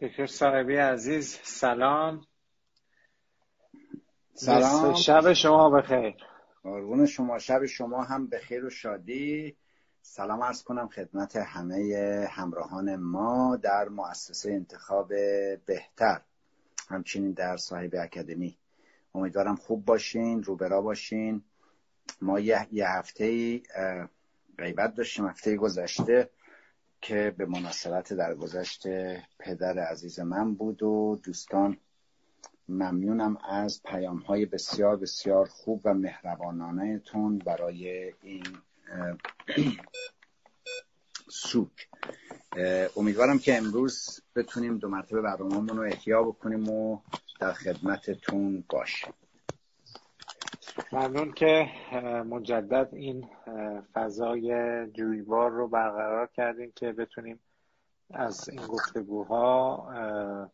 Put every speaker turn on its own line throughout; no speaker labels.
دکتر صاحبی عزیز سلام.
سلام.
شب شما بخیر.
قربون شما. شب شما هم بخیر و شادی. سلام ارز کنم خدمت همه همراهان ما در مؤسسه انتخاب بهتر همچنین در صاحب اکادمی. امیدوارم خوب باشین روبرا باشین. ما یه, یه هفته غیبت داشتیم هفته گذشته. که به مناسبت در گذشته پدر عزیز من بود و دوستان ممنونم از پیام های بسیار بسیار خوب و مهربانانه تون برای این سوک. امیدوارم که امروز بتونیم دو مرتبه برنامه‌مون رو احیا بکنیم و در خدمتتون باشیم.
ممنون که مجدد این فضای جویبار رو برقرار کردیم که بتونیم از این گفتگوها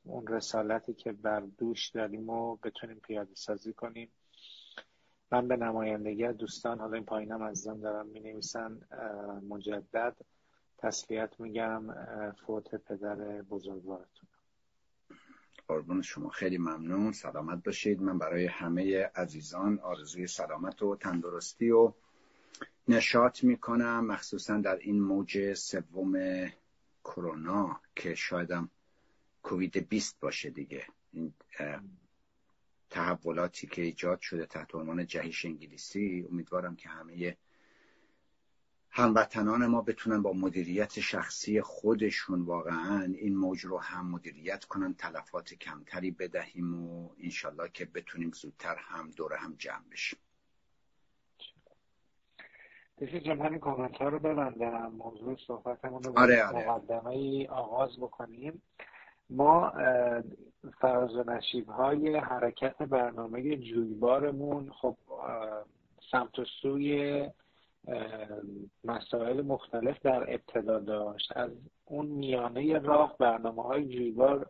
اون رسالتی که بر دوش داریم و بتونیم پیاده سازی کنیم. من به نمایندگی دوستان حالا این پایینم عزیزان دارم می نویسن مجدد تسلیت میگم فوت پدر بزرگوارتون.
قربون شما. خیلی ممنون. سلامت باشید. من برای همه عزیزان آرزوی سلامت و تندرستی و نشاط می‌کنم مخصوصا در این موج سوم کرونا که شایدم کووید 20 باشه دیگه. این تحولاتی که ایجاد شده تحت عنوان جهش انگلیسی امیدوارم که همه هموطنان ما بتونن با مدیریت شخصی خودشون واقعا این موج رو هم مدیریت کنن تلفات کمتری بدهیم و انشالله که بتونیم زودتر هم دوره هم جمع بشیم.
دیگه جمع همین کامنت ها رو ببندم. موضوع صحبتمون رو
آره آره.
مقدمه ای آغاز بکنیم. ما فراز و نشیب های حرکت برنامه جویبارمون خب سمت و سوی مسائل مختلف در ابتدا داشت. از اون میانه راه برنامه های جویبار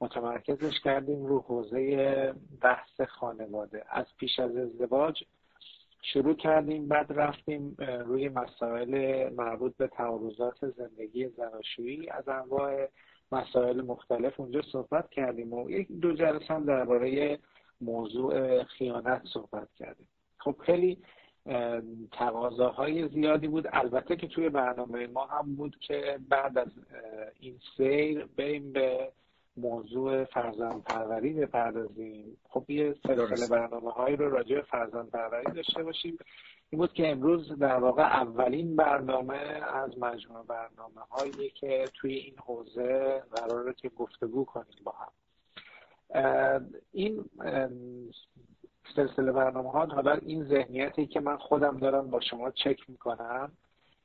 متمرکزش کردیم رو حوزه بحث خانواده. از پیش از ازدواج شروع کردیم بعد رفتیم روی مسائل مربوط به تعارضات زندگی زناشویی. از انواع مسائل مختلف اونجا صحبت کردیم و یک دو جلسه هم درباره موضوع خیانت صحبت کردیم. خب خیلی تقاضاهای زیادی بود. البته که توی برنامه ما هم بود که بعد از این سیر بریم به موضوع فرزند پروری بپردازیم. خب یه سلسله برنامه هایی رو راجع به فرزند پروری داشته باشیم. این بود که امروز در واقع اولین برنامه از مجموعه برنامه هایی که توی این حوزه قراره که گفتگو کنیم با هم. این سلسله برنامه ها حالا این ذهنیتی که من خودم دارم با شما چک می‌کنم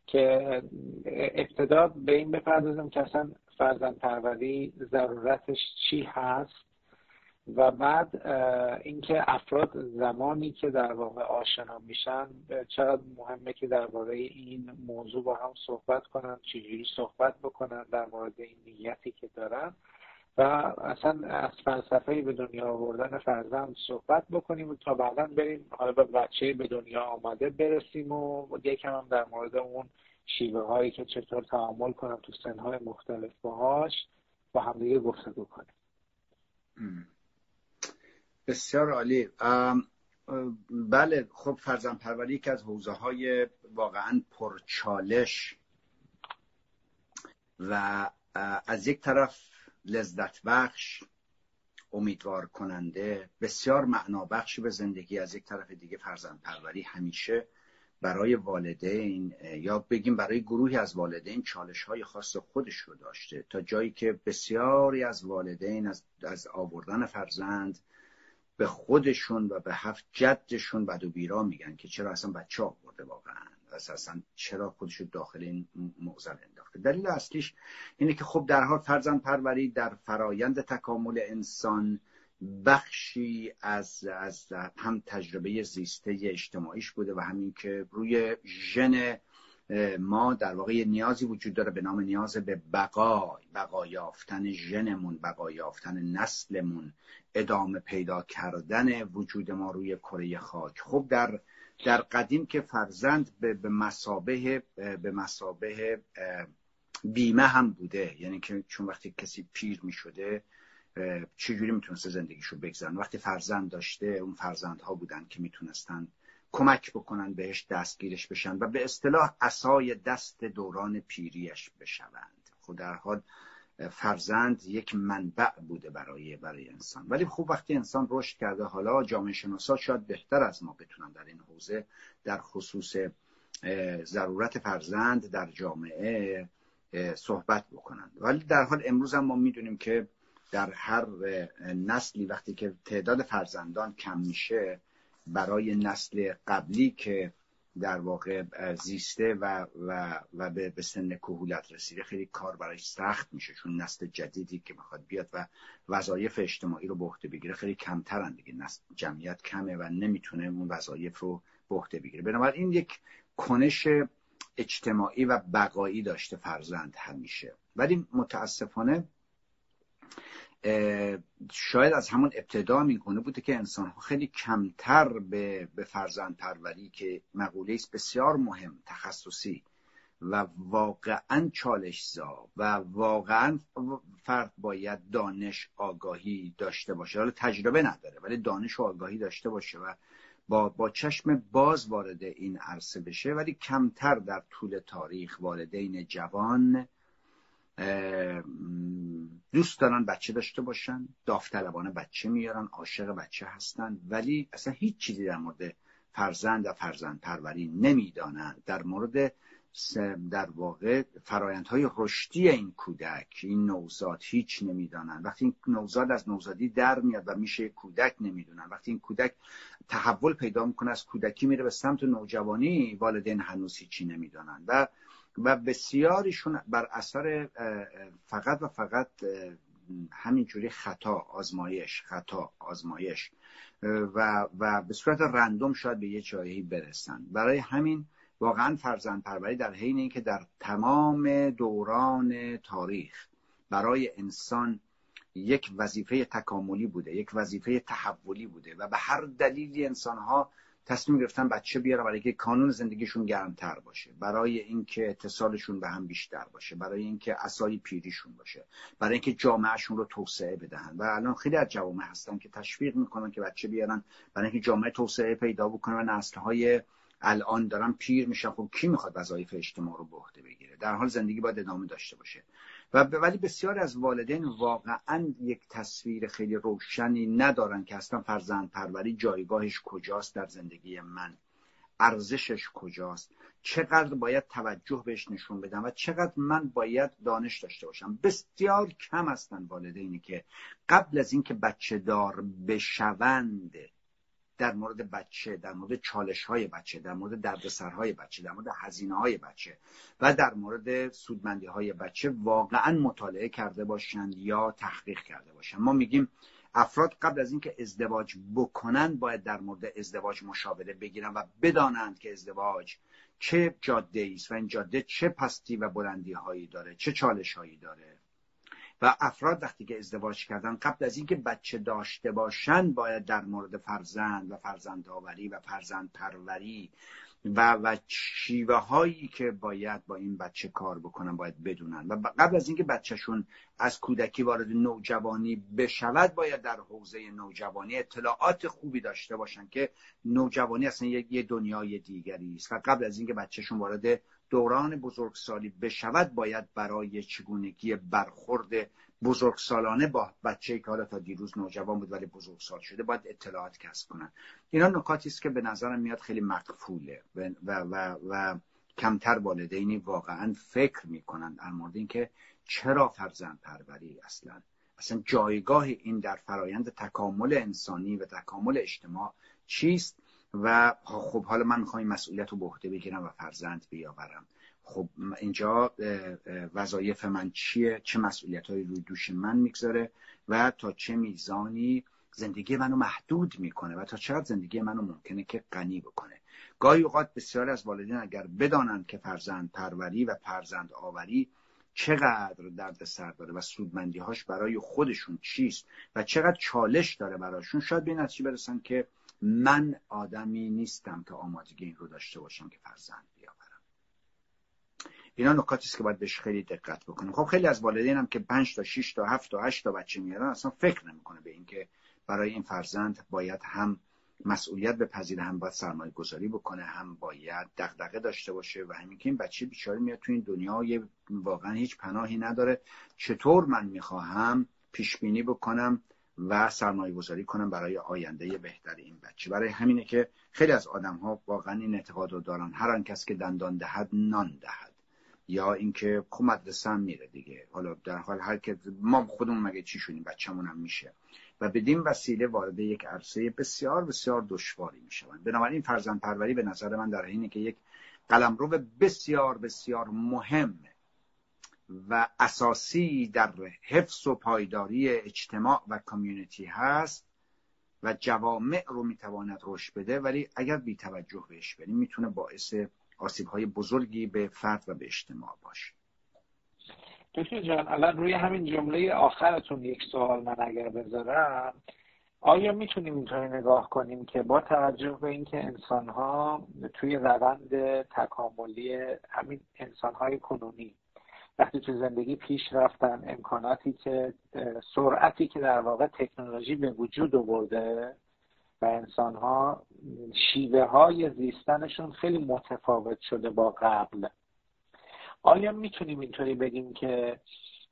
که ابتدا به این بپردازم که اصلا فرزند پروری ضرورتش چی هست و بعد اینکه افراد زمانی که در واقع آشنا میشن چقدر مهمه که درباره این موضوع با هم صحبت کنن چجوری صحبت بکنن در مورد این نیتی که دارن. و اصلا از فلسفه به دنیا آوردن فرزند صحبت بکنیم و تا بعدا بریم. حالا به بچه به دنیا آمده برسیم و یکم هم در مورد اون شیوه هایی که چطور تعامل کنم تو سنهای مختلف باهاش با هم دیگه گفتگو کنیم.
بسیار عالی. بله خب فرزن پروری که از حوزه های واقعا پرچالش و از یک طرف لذت بخش امیدوار کننده بسیار معنا بخشی به زندگی از یک طرف دیگه فرزند پروری همیشه برای والدین یا بگیم برای گروهی از والدین چالش های خاص خودش رو داشته. تا جایی که بسیاری از والدین از, از آوردن فرزند به خودشون و به هفت جدشون بد و بیرا میگن که چرا اصلا بچه آورده واقعا. اساسا چرا خودش داخل این موزل انداخته. دلیل اصلیش اینه که خب در حال فرزند پروری در فرایند تکامل انسان بخشی از, از هم تجربه زیسته اجتماعیش بوده و همین که روی ژن ما در واقع نیازی وجود داره به نام نیاز به بقا بقا یافتن ژنمون بقا یافتن نسلمون ادامه پیدا کردن وجود ما روی کره خاک. خب در در قدیم که فرزند به مسابه به مسابه بیمه هم بوده. یعنی که چون وقتی کسی پیر می شده چجوری می‌تونسته زندگیشو بگذارن وقتی فرزند داشته اون فرزندها بودن که می‌تونستن کمک بکنن بهش دستگیرش بشن و به اصطلاح اسای دست دوران پیریش بشوند. خود در حال فرزند یک منبع بوده برای برای انسان. ولی خوب وقتی انسان رشد کرده حالا جامعه شناسا شاید بهتر از ما بتونن در این حوزه در خصوص ضرورت فرزند در جامعه صحبت بکنند. ولی در حال امروز هم ما می‌دونیم که در هر نسلی وقتی که تعداد فرزندان کم میشه برای نسل قبلی که در واقع زیسته و, و, و به سن کهولت رسیده. خیلی کار برای سخت میشه چون نسل جدیدی که می‌خواد بیاد و وظایف اجتماعی رو به بگیره خیلی کمترن دیگه. نسل جمعیت کمه و نمی‌تونه اون وظایف رو به بگیره. بنابراین یک کنش اجتماعی و بقایی داشته فرزند همیشه. ولی متاسفانه شاید از همون ابتدا میگونه بوده که انسان ها خیلی کمتر به, به فرزند پروری که مقوله است بسیار مهم تخصصی و واقعا چالش زا و واقعا فرد باید دانش آگاهی داشته باشه. حالا تجربه نداره ولی دانش و آگاهی داشته باشه و با, با چشم باز وارد این عرصه بشه. ولی کمتر در طول تاریخ والدین جوان دوست دارن بچه داشته باشن داوطلبانه بچه میارن عاشق بچه هستن ولی اصلا هیچ چیزی در مورد فرزند و فرزند پروری نمی‌دانند در مورد در واقع فرایندهای رشدی این کودک این نوزاد هیچ نمی‌دانند وقتی این نوزاد از نوزادی در میاد و میشه کودک نمی‌دونن. وقتی این کودک تحول پیدا می‌کنه از کودکی میره به سمت نوجوانی والدین هنوز هیچی نمی‌دانند و و بسیاریشون بر اثر فقط و فقط همینجوری خطا آزمایش خطا آزمایش و, و به صورت رندوم شاید به یه جایی برسن. برای همین واقعا فرزند پروری در حین اینکه در تمام دوران تاریخ برای انسان یک وظیفه تکاملی بوده یک وظیفه تحولی بوده و به هر دلیلی انسانها تصمیم گرفتن بچه بیارن برای اینکه کانون زندگیشون گرمتر باشه برای اینکه اتصالشون به هم بیشتر باشه برای اینکه اسای پیریشون باشه برای اینکه جامعهشون رو توسعه بدهن. و الان خیلی از جوامع هستن که تشویق می‌کنن که بچه بیارن برای اینکه جامعه توسعه پیدا بکنه و نسلهای الان دارن پیر میشن. خب کی می‌خواد وظایف اجتماع رو به عهده بگیره؟ در حال زندگی باید ادامه داشته باشه. و ولی بسیار از والدین واقعا یک تصویر خیلی روشنی ندارن که اصلا فرزند پروری جایگاهش کجاست در زندگی من. ارزشش کجاست؟ چقدر باید توجه بهش نشون بدم و چقدر من باید دانش داشته باشم؟ بسیار کم هستن والدینی که قبل از اینکه بچه دار بشوند در مورد بچه در مورد چالش های بچه در مورد دردسرهای بچه در مورد هزینه های بچه و در مورد سودمندی های بچه واقعا مطالعه کرده باشند یا تحقیق کرده باشند. ما میگیم افراد قبل از اینکه ازدواج بکنند باید در مورد ازدواج مشاوره بگیرن و بدانند که ازدواج چه جاده است و این جاده چه پستی و بلندی هایی داره چه چالش هایی داره. و افراد وقتی که ازدواج کردن قبل از اینکه بچه داشته باشن باید در مورد فرزند و فرزند آوری و فرزند پروری و و شیوه هایی که باید با این بچه کار بکنن باید بدونن. و قبل از اینکه بچهشون از کودکی وارد نوجوانی بشود باید در حوزه نوجوانی اطلاعات خوبی داشته باشن که نوجوانی اصلا یه دنیای دیگری است. و قبل از اینکه بچهشون وارد دوران بزرگسالی بشود باید برای چگونگی برخورد بزرگسالانه با بچه که حالا تا دیروز نوجوان بود ولی بزرگسال شده باید اطلاعات کسب کنن اینا نکاتی است که به نظرم میاد خیلی مقفوله و, و, و, و کمتر والدینی واقعا فکر می‌کنن در مورد اینکه چرا فرزند پروری اصلا. اصلا جایگاه این در فرایند تکامل انسانی و تکامل اجتماع چیست؟ و خب حالا من می‌خوام این مسئولیت رو به عهده بگیرم و فرزند بیاورم. خب اینجا وظایف من چیه؟ چه مسئولیت روی دوش من می‌گذاره؟ و تا چه میزانی زندگی منو محدود می‌کنه و تا چقدر زندگی منو ممکنه که غنی بکنه؟ گاهی اوقات بسیاری از والدین اگر بدانند که فرزند پروری و فرزند آوری چقدر درد سر داره و سودمندی هاش برای خودشون چیست و چقدر چالش داره براشون شاید به نتیجه برسن که من آدمی نیستم که آمادگی این رو داشته باشم که فرزند بیاورم. اینا نکاتی است که باید بهش خیلی دقت بکنیم. خب خیلی از والدین هم که 5 تا 6 تا 7 تا 8 تا بچه میارن اصلا فکر نمی‌کنه به اینکه برای این فرزند باید هم مسئولیت به پذیر هم باید سرمایه گذاری بکنه هم باید دغدغه داشته باشه و همین که این بچه بیچاره میاد تو این دنیا یه واقعا هیچ پناهی نداره. چطور من می‌خواهم پیش بینی بکنم و سرمایه گذاری کنم برای آینده بهتر این بچه؟ برای همینه که خیلی از آدم ها واقعا این اعتقاد رو دارن. هر آن کس که دندان دهد نان دهد. یا اینکه خب مدرسه میره دیگه. حالا در حال هر که ما خودمون مگه چی شدیم؟ بچه‌مون هم میشه. و بدین وسیله وارد یک عرصه بسیار بسیار دشواری می‌شوند. بنابراین فرزند پروری به نظر من در اینه که یک قلمرو بسیار بسیار مهم و اساسی در حفظ و پایداری اجتماع و کامیونیتی هست و جوامع رو می‌تواند رشد بده ولی اگر بی توجه بهش بریم می‌تونه باعث آسیب های بزرگی به فرد و به اجتماع باشه.
دکتر جان الان روی همین جمله آخرتون یک سوال من اگر بذارم آیا می‌تونیم اینطوری نگاه کنیم که با توجه به اینکه انسان ها توی روند تکاملی همین انسان های کنونی وقتی تو زندگی پیش رفتن امکاناتی که سرعتی که در واقع تکنولوژی به وجود آورده و انسان ها شیوه های زیستنشون خیلی متفاوت شده با قبل. آیا می‌تونیم اینطوری بگیم که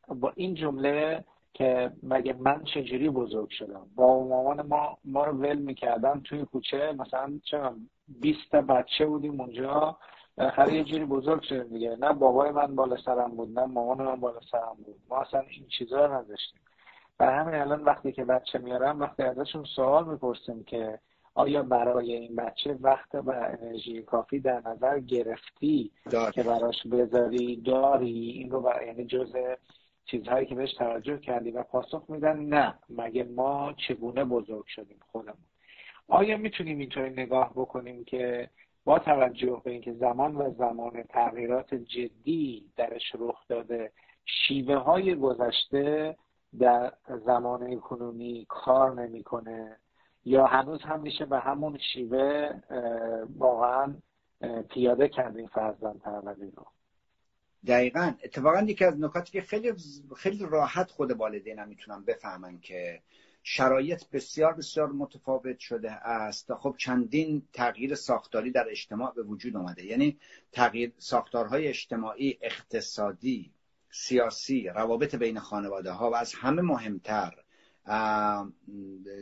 با این جمله که مگه من چجوری بزرگ شدم؟ با مامان ما ما رو ول می‌کردن توی کوچه مثلا چه 20 بچه بودیم اونجا بالاخره یه جوری بزرگ شدیم دیگه. نه بابای من بالا سرم بود نه مامان من بالا سرم بود. ما اصلا این چیزا رو نداشتیم. و همین الان وقتی که بچه میارم وقتی ازشون سوال می‌پرسیم که آیا برای این بچه وقت و انرژی کافی در نظر گرفتی که براش بذاری؟ داری؟ این رو برای یعنی جز چیزهایی که بهش توجه کردی و پاسخ میدن؟ نه. مگه ما چگونه بزرگ شدیم خودمون؟ آیا می‌تونیم اینطوری نگاه بکنیم که با توجه به اینکه زمان و زمان تغییرات جدی درش رخ داده شیوه های گذشته در زمان کنونی کار نمی‌کنه؟ یا هنوز هم میشه به همون شیوه واقعا پیاده کردیم فرزند پروری رو.
دقیقا. اتفاقا یکی از نکاتی که خیلی خیلی راحت خود والدین هم می‌تونن بفهمن که شرایط بسیار بسیار متفاوت شده است خب چندین تغییر ساختاری در اجتماع به وجود آمده یعنی تغییر ساختارهای اجتماعی اقتصادی سیاسی روابط بین خانواده ها و از همه مهمتر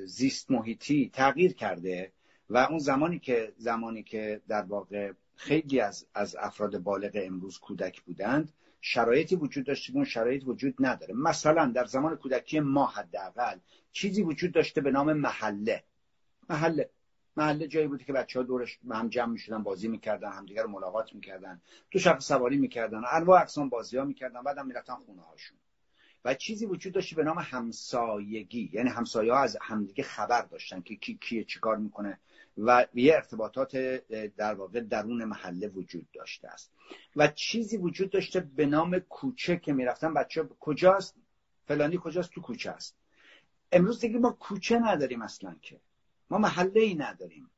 زیست محیطی تغییر کرده و اون زمانی که زمانی که در واقع خیلی از از افراد بالغ امروز کودک بودند شرایطی وجود داشته که اون شرایط وجود نداره. مثلا در زمان کودکی ما حداقل چیزی وجود داشته به نام محله. محله. محله جایی بوده که بچه ها دورش هم جمع می‌شدن بازی می‌کردن همدیگه رو ملاقات می‌کردن تو شب سواری می‌کردن انواع اقسام بازی ها می‌کردن بعدم می‌رفتن خونه هاشون و چیزی وجود داشته به نام همسایگی. یعنی همسایه ها از همدیگه خبر داشتن که کی کیه چیکار می‌کنه و یه ارتباطات در واقع درون محله وجود داشته است. و چیزی وجود داشته به نام کوچه که می‌رفتن. بچه کجاست؟ فلانی کجاست؟ تو کوچه است. امروز دیگه ما کوچه نداریم اصلا که. ما محله ای نداریم.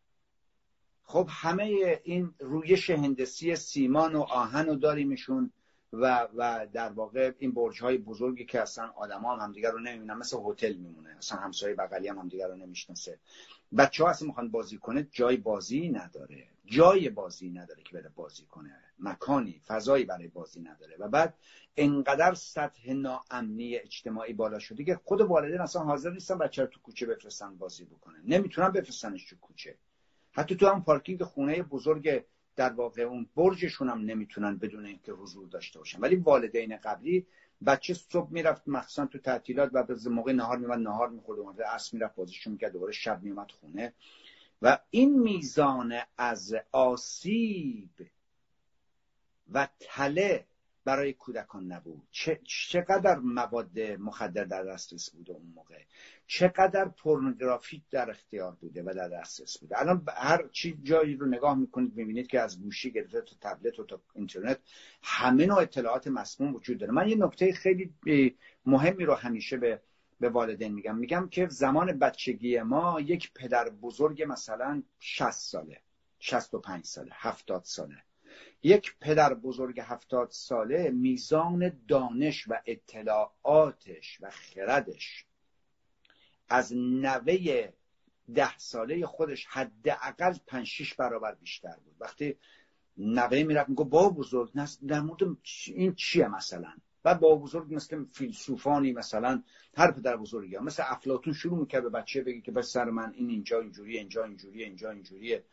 خب همه این رویش هندسی سیمان و آهن رو داریمشون و و در واقع این برج های بزرگی که اصلا آدما هم همدیگه رو نمی‌بینن مثل هتل میمونه. اصلا همسایه بغلی هم همدیگه رو نمی‌شناسه. بچه ها اصلا می‌خوان بازی کنه جای بازی نداره. جای بازی نداره که بره بازی کنه. مکانی فضایی برای بازی نداره. و بعد انقدر سطح ناامنی اجتماعی بالا شده که خود والدین اصلا حاضر نیستن بچه رو تو کوچه بفرستن بازی بکنه نمی‌تونن بفرستنش تو کوچه. حتی تو هم پارکینگ خونه بزرگ در واقع اون برجشون هم نمی‌تونن بدون اینکه حضور داشته باشن. ولی والدین قبلی بچه صبح می‌رفت مخصوصا تو تعطیلات و به موقع نهار میومد نهار می‌خورد اومد عصر می‌رفت بازیشون می‌کرد دوباره شب میومد خونه. و این میزان از آسیب و تله برای کودکان نبود. چقدر مواد مخدر در دسترس بوده اون موقع؟ چقدر پورنوگرافی در اختیار بوده و در دسترس بوده؟ الان هر چی جایی رو نگاه می‌کنید می‌بینید که از گوشی گرفته تا تبلت و تا اینترنت همه نوع اطلاعات مسموم وجود داره. من یه نکته خیلی مهمی رو همیشه به به والدین میگم. میگم که زمان بچگی ما یک پدر بزرگ مثلا 60 ساله 65 ساله 70 ساله. یک پدر بزرگ هفتاد ساله میزان دانش و اطلاعاتش و خردش از نوه ده ساله خودش حداقل پنج شیش برابر بیشتر بود. وقتی نوه می‌رفت میگو با بزرگ در مورد این چیه مثلا؟ بعد با بزرگ مثل فیلسوفانی مثلا هر پدر بزرگی ها مثل افلاتون شروع می‌کرد به بچه بگی که بس سر من این اینجا اینجوری اینجا اینجوری اینجا اینجوریه.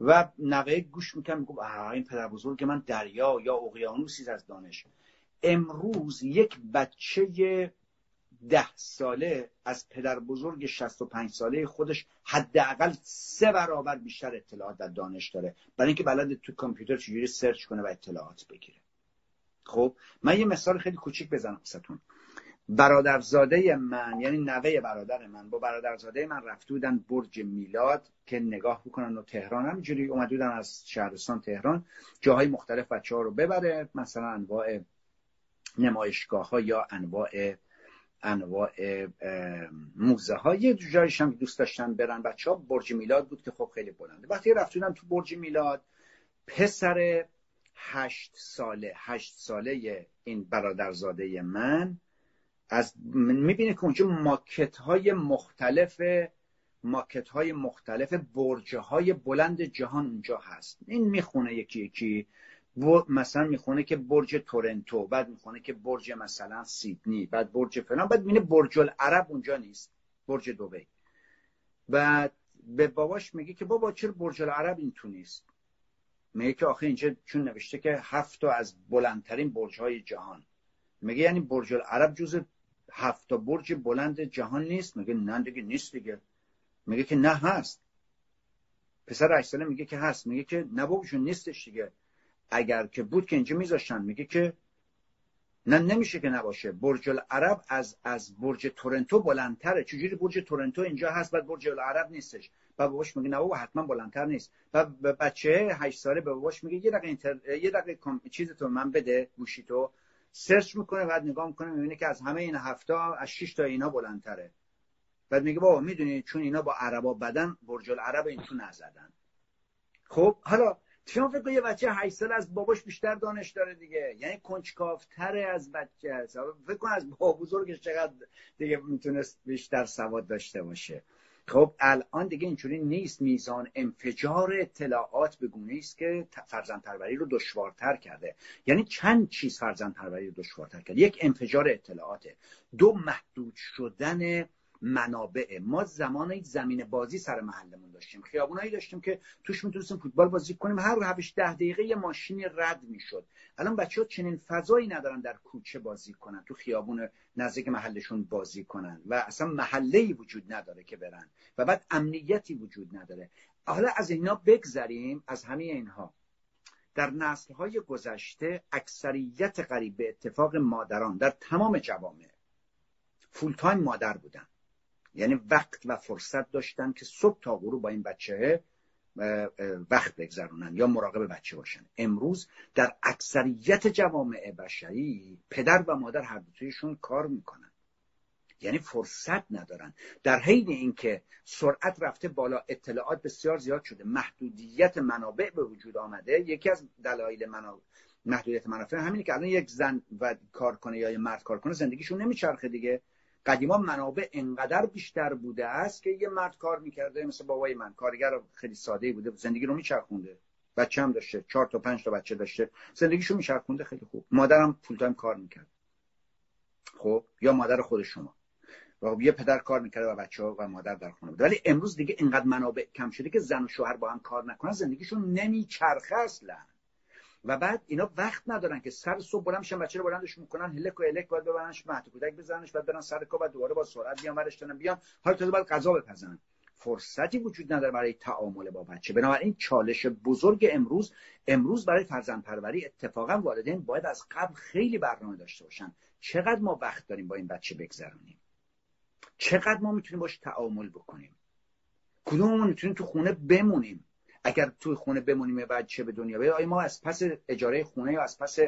و نوه گوش می‌کنم میگو این پدر بزرگ من دریا یا اقیانوسی از دانش. امروز یک بچه ده ساله از پدر بزرگ 65 ساله خودش حداقل سه برابر بیشتر اطلاعات در دانش داره. برای اینکه بلد تو کامپیوتر چجوری سرچ کنه و اطلاعات بگیره. خب من یه مثال خیلی کوچیک بزنم واسهتون. برادرزاده من یعنی نوه برادر من با برادرزاده من رفته بودن برج میلاد که نگاه بکنن و تهران همینجوری اومده بودن از شهرستان تهران جاهای مختلف بچه ها رو ببره مثلا انواع نمایشگاه ها یا انواع انواع موزه ها یه جایش هم دوست داشتن برن. بچه ها برج میلاد بود که خب خیلی بلنده. وقتی رفتونم تو برج میلاد پسر هشت ساله هشت ساله این برادرزاده من از می‌بینه که اونجا ماکت های مختلف ماکت های مختلف برج های بلند جهان اونجا هست. این می‌خونه یکی یکی. مثلا می‌خونه که برج تورنتو بعد می‌خونه که برج مثلا سیدنی بعد برج فلان بعد می‌بینه برج العرب اونجا نیست برج دوبی. بعد به باباش میگه که بابا چرا برج العرب این تو نیست؟ میگه که آخه اینجا چون نوشته که هفت از بلندترین برج های جهان. میگه یعنی برج العرب جز هفت برج بلند جهان نیست. میگه نه دیگه نیست دیگه. میگه که نه هست. پسر هشت ساله میگه که هست. میگه که نه باباشون نیستش دیگه. اگر که بود که اینجا میذاشتن. میگه که نه نمیشه که نباشه. برج العرب از از برج تورنتو بلندتره. چجوری برج تورنتو اینجا هست بعد برج العرب نیستش؟ و باباش میگه نه بابا حتما بلندتر نیست. و بچه هشت ساله به باباش میگه یه دقیقه اینتر... یه دقیقه چیز تو من بده گوشی تو سرچ می‌کنه بعد نگاه می‌کنه می‌بینه که از همه این هفته از 6 تا اینا بلندتره. بعد میگه بابا می‌دونی چون اینا با عربا بدن برج العرب این تو نزدن. خب حالا شما فکر یه بچه 8 سال از باباش بیشتر دانش داره دیگه. یعنی کنجکاوتره از بچه. هست فکر کن از بابا بزرگش چقدر دیگه می‌تونست بیشتر سواد داشته باشه. خب الان دیگه اینجوری نیست. میزان انفجار اطلاعات به گونه است که فرزند پروری رو دشوارتر کرده. یعنی چند چیز فرزند پروری رو دشوارتر کرده؟ یک انفجار اطلاعاته. دو محدود شدن منابع. ما زمان زمین بازی سر محلمون داشتیم. خیابونایی داشتیم که توش می‌تونستیم فوتبال بازی کنیم. هر روش ده دقیقه یه ماشینی رد می‌شد. الان بچه ها چنین فضایی ندارن در کوچه بازی کنن تو خیابون نزدیک محلشون بازی کنن. و اصلا محله وجود نداره که برن. و بعد امنیتی وجود نداره. حالا از اینا بگذریم از همه اینها. در نسل های گذشته اکثریت قریب به اتفاق مادران در تمام جوامع فول تایم مادر بودن. یعنی وقت و فرصت داشتن که صبح تا غروب با این بچه وقت بگذرونن یا مراقب بچه باشن. امروز در اکثریت جوامع بشری پدر و مادر هر دوتایشون کار می‌کنن. یعنی فرصت ندارن. در حین اینکه سرعت رفته بالا اطلاعات بسیار زیاد شده محدودیت منابع به وجود آمده یکی از دلایل منابع محدودیت منافع همینه که الان یک زن و کار کنه یا یه مرد کار کنه زندگیشون نمیچرخه دیگه. قدیما منابع انقدر بیشتر بوده است که یه مرد کار می‌کرده مثل بابای من. کارگر خیلی ساده بوده. زندگی رو میچرخونده. بچه هم داشته. چهار تا پنج تا بچه داشته. زندگیشو میچرخونده خیلی خوب. مادرم فول تایم کار می‌کرد. خب؟ یا مادر خود شما. و خب یه پدر کار می‌کرده و بچه ها و مادر در خونه بود ولی امروز دیگه اینقدر منابع کم شده که زن و شوهر با هم کار نکنن. زندگیشون نمیچرخه اصلا. و بعد اینا وقت ندارن که سر صبح بلند میشن بچه رو بلندش می‌کنن هلک و الک باید ببرنش مهد کودک بزننش بعد برن سر کار بعد دوباره با سرعت بیان ورش بیان. حالا تازه باید غذا بپزن فرصتی وجود نداره برای تعامل با بچه. بنابراین چالش بزرگ امروز امروز برای فرزند پروری اتفاقا والدین باید از قبل خیلی برنامه داشته باشن. چقدر ما وقت داریم با این بچه بگذرونیم چقدر ما می‌تونیم باش تعامل بکنیم؟ کدوممون می‌تونیم تو خونه بمونیم؟ اگر توی خونه بمونیم بعد چه به دنیا بیاد آیا ما از پس اجاره خونه یا از پس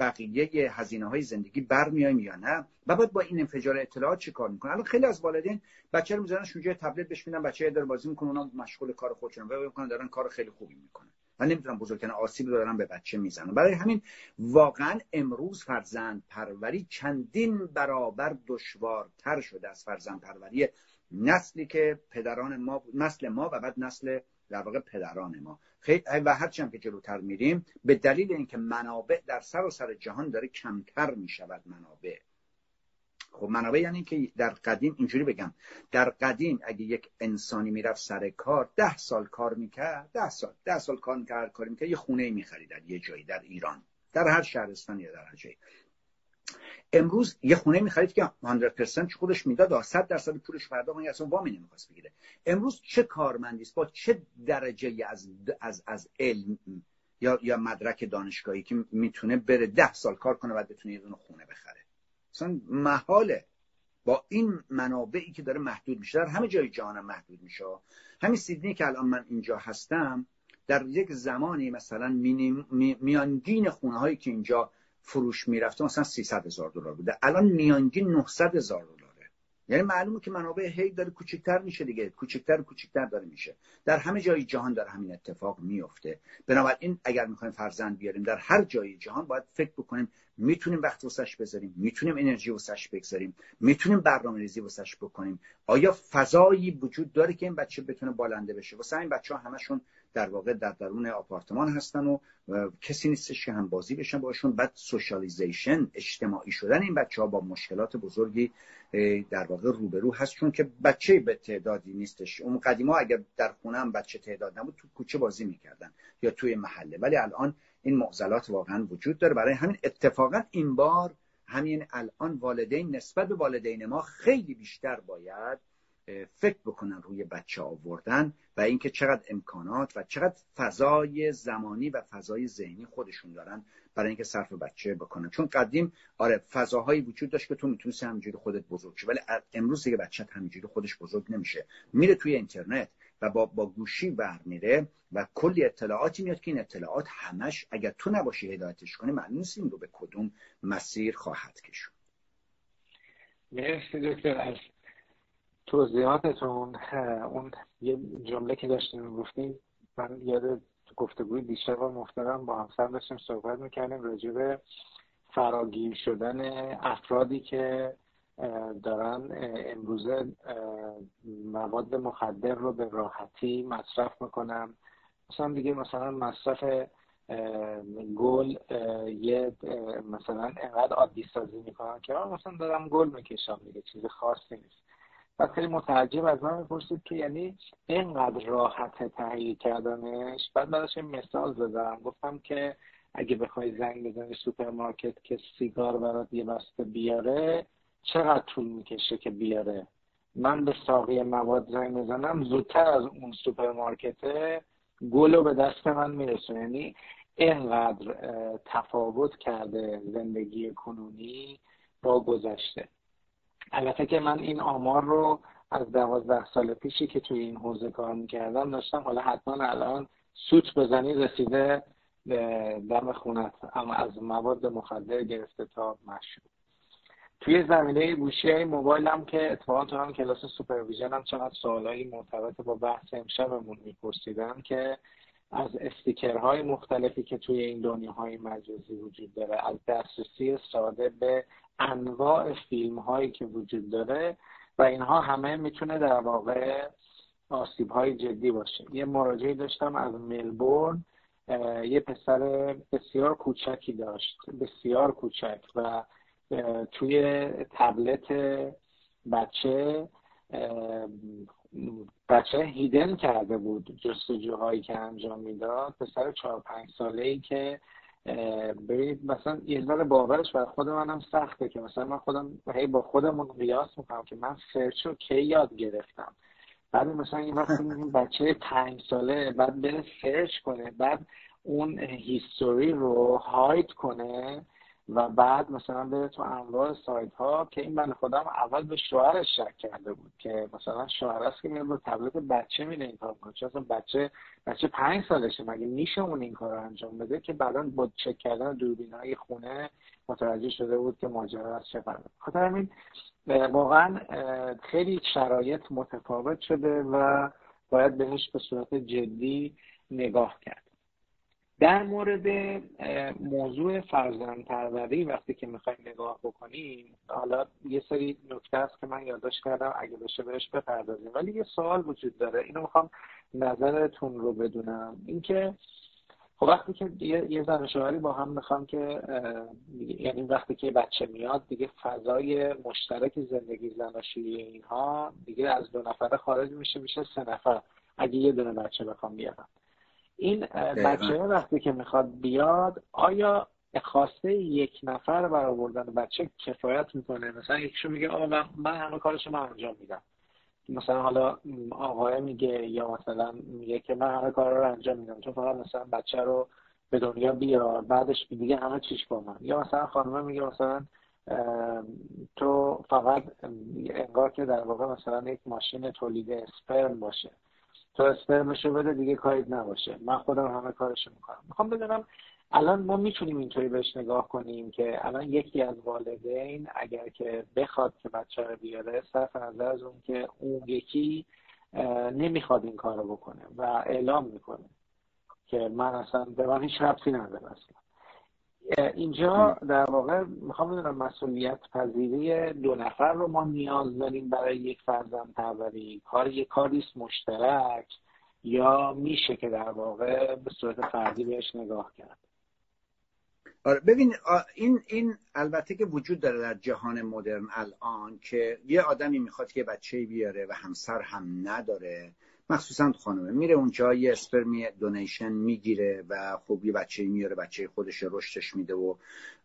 بقیه هزینه های زندگی برمیایم یا نه؟ و باید با این انفجار اطلاعات چه کار می‌کنن؟ الان خیلی از والدین بچه رو می‌ذارن شوجه تبلت بهش میدن بچه داره بازی می‌کنه اونا مشغول کار خودشون و می‌کنن دارن کار خیلی خوبی می‌کنن. و نمی‌تونم بزرگترین آسیب رو دارم به بچه می‌زنم برای همین واقعا امروز فرزند پروری چندین برابر دشوارتر شده از فرزند پروری نسلی که پدران ما نسل ما و بعد نسل در واقع پدران ما. خیلی و هرچی هم که جلوتر میریم به دلیل اینکه منابع در سر و سر جهان داره کمتر می‌شود منابع. خب منابع یعنی که در قدیم اینجوری بگم در قدیم اگه یک انسانی می‌رفت سر کار ده سال کار می‌کرد ده سال ده سال کار می‌کرد کار می‌کرد یه خونه می‌خرید در یه جایی در ایران در هر شهرستان یا در هر جایی. امروز یه خونه می‌خرید که 100% خودش می‌داد 100 درصد پولش فردا اون اصلا وامی نمی‌خواست بگیره. امروز چه کارمندی است؟ با چه درجه از از از علم یا یا مدرک دانشگاهی که می‌تونه بره ده سال کار کنه و بتونه یه دونه خونه بخره؟ اصلا محاله. با این منابعی که داره محدود میشه در همه جای جهان محدود میشه. همین سیدنی که الان من اینجا هستم در یک زمانی مثلا میانگین خونه هایی که اینجا فروش می‌رفته مثلا 300 هزار دلار بوده. الان میانگین 900 هزار دلاره. یعنی معلومه که منابع هی داره کوچکتر میشه دیگه. کوچکتر کوچکتر داره میشه. در همه جای جهان در همین اتفاق میفته بنابراین اگر می‌خوایم فرزند بیاریم در هر جای جهان باید فکر بکنیم می‌تونیم وقت واسش بذاریم می‌تونیم انرژی واسش بگذاریم می‌تونیم برنامه ریزی واسش بکنیم. آیا فضایی وجود داره که این بچه بتونه بالنده بشه؟ واسه این بچه ها همشون در واقع در درون آپارتمان هستن و کسی نیستش که هم بازی بشن باشون بعد سوشالیزیشن اجتماعی شدن این بچه ها با مشکلات بزرگی در واقع روبرو هست. چون که بچه به تعدادی نیستش. اون قدیما اگر در خونه هم بچه تعداد نبود تو کوچه بازی می‌کردن یا توی محله. ولی الان این معضلات واقعا وجود داره. برای همین اتفاقا این بار همین الان والدین نسبت به والدین ما خیلی بیشتر باید فکر بکنن روی بچه آوردن و اینکه چقدر امکانات و چقدر فضای زمانی و فضای ذهنی خودشون دارن برای اینکه صرف بچه بکنن. چون قدیم آره فضاهایی وجود داشت که تو می‌تونستی همینجوری خودت بزرگ شی ولی امروز دیگه بچه همینجوری خودش بزرگ نمیشه. میره توی اینترنت و با, با گوشی برمیره و کلی اطلاعاتی میاد که این اطلاعات همش اگر تو نباشی هدایتش کنی معلوم نیست این رو به کدوم مسیر خواهد کشون.
مرسی دکتر از توضیحاتتون اون یه جمله که داشتیم گفتیم من یاد گفتگوی دیشب و مفترم با همسر داشتیم صحبت می‌کردیم راجع به فراگیر شدن افرادی که دارن امروزه مواد مخدر رو به راحتی مصرف می‌کنن. مثلا دیگه مثلا مصرف گل یه مثلا انقدر عادی سازی می‌کنن که مثلا دارم گل می‌کشم دیگه چیز خاصی نیست. و خیلی متعجب از من می‌پرسید که یعنی اینقدر راحت تهیه کردنش؟ بعد براش مثال زدم. گفتم که اگه بخوای زنگ بزنی سوپرمارکت که سیگار برات یه بسته بیاره چقدر طول می‌کشه که بیاره؟ من به ساقی مواد زنگ بزنم زودتر از اون سوپرمارکته گل رو به دست من میرسونه یعنی اینقدر تفاوت کرده زندگی کنونی با گذشته. البته که من این آمار رو از دوازده سال پیشی که توی این حوزه کار می‌کردم داشتم. حالا حتما الان سوت بزنی رسیده دم خونت اما از مواد مخدر گرفته تا مشروب. توی زمینه گوشی های موبایل هم که اتفاقا تو هم کلاس supervision هم چقدر سوالایی مرتبط با بحث امشبمون میپرسیدن که از استیکرهای مختلفی که توی این دنیاهای مجازی وجود داره از دسترسی ساده به انواع فیلم هایی که وجود داره و اینها همه می‌تونه در واقع آسیب های جدی باشه. یه مراجعه داشتم از ملبورن یه پسر بسیار کوچکی داشت بسیار کوچک و توی تبلت بچه بچه هیدن کرده بود جستجوهایی که انجام می‌داد. پسر چهار پنج ساله ای که ببینید مثلا یه ذره باورش برای خود منم سخته که مثلا من خودم هی با خودمون قیاس می‌کنم که من سرچ رو کی یاد گرفتم. بعد مثلا این وقت بچه پنج ساله بعد بره سرچ کنه بعد اون هیستوری رو هاید کنه. و بعد مثلا بره تو انواع سایت ها که این من خودم اول به شوهرش شک کرده بود که مثلا شوهر است که میاد با تبلت بچه میره این کار کنه. چون بچه بچه پنج سالشه مگه میشه اون این کار انجام بده که بعدا با چک کردن دوربین های خونه متوجه شده بود که ماجرا از چه قراره خاطر همین واقعا خیلی شرایط متفاوت شده و باید بهش به صورت جدی نگاه کرد. در مورد موضوع فرزند پروری وقتی که می‌خوایم نگاه بکنیم حالا یه سری نکته است که من یادداشت کردم اگه بشه بهش بپردازیم. ولی یه سوال وجود داره. اینو می‌خوام نظرتون رو بدونم. اینکه خب وقتی که یه زن شوهری با هم می‌خوام که یعنی وقتی که بچه میاد دیگه فضای مشترک زندگی زناشویی اینها دیگه از دو نفره خارج میشه میشه سه نفر. اگه یه دونه بچه بخوام بیارم. این بچه وقتی که می‌خواد بیاد آیا خواسته یک نفر برای آوردن بچه کفایت می‌کنه؟ مثلا یکیشون میگه آقا من همه کارشو من انجام میدم. مثلا حالا آقای میگه یا مثلا میگه که من همه کار رو انجام میدم. تو فقط مثلا بچه رو به دنیا بیار بعدش دیگه همه چیش با من. یا مثلا خانمه میگه مثلا تو فقط انگار که در واقع مثلا یک ماشین تولید اسپرم باشه. تو اسپرمشو بده دیگه کاری نباشه. من خودم همه کارشو می‌کنم. می‌خوام بدونم الان ما می‌تونیم اینطوری بهش نگاه کنیم که الان یکی از والدین اگر که بخواد که بچه رو بیاره صرف نظر از اون که اون یکی نمی‌خواد این کار رو بکنه و اعلام می‌کنه که من اصلا به من هیچ ربطی نداره اصلا. اینجا در واقع می‌خوام بدونم مسئولیت پذیری دو نفر رو ما نیاز داریم برای یک فرزند پروری. کار یک کاریست مشترک یا میشه که در واقع به صورت فردی بهش نگاه کرد؟
آره ببین این این البته که وجود داره در جهان مدرن الان که یه آدمی می‌خواد که بچه بیاره و همسر هم نداره. مخصوصا خانمه میره اونجا یه اسپرمی دونیشن می‌گیره و خب یه بچه میاره بچه خودش رشدش میده و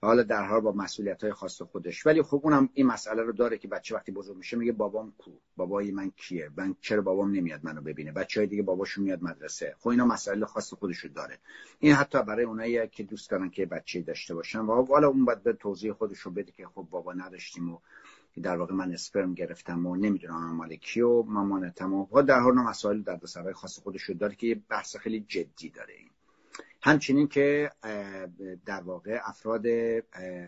حالا در حال با مسئولیت های خاص خودش. ولی خب اونم این مسئله رو داره که بچه وقتی بزرگ میشه میگه بابام کو؟ بابای من کیه؟ من چرا بابام نمیاد منو ببینه؟ بچه های دیگه باباشون میاد مدرسه. خب اینا مسئله خاص خودش داره. این حتی برای اونایی که دوست دارن که بچه داشته باشن. و حالا اون باید به توضیح خودش رو بده که خب بابا نداشتیم و در واقع من اسپرم گرفتم و نمی‌دونم مال کیو مامانتم و در حال مسائل در سرای خاص خودش رو داره که یه بحث خیلی جدی داره این. همچنین که در واقع افراد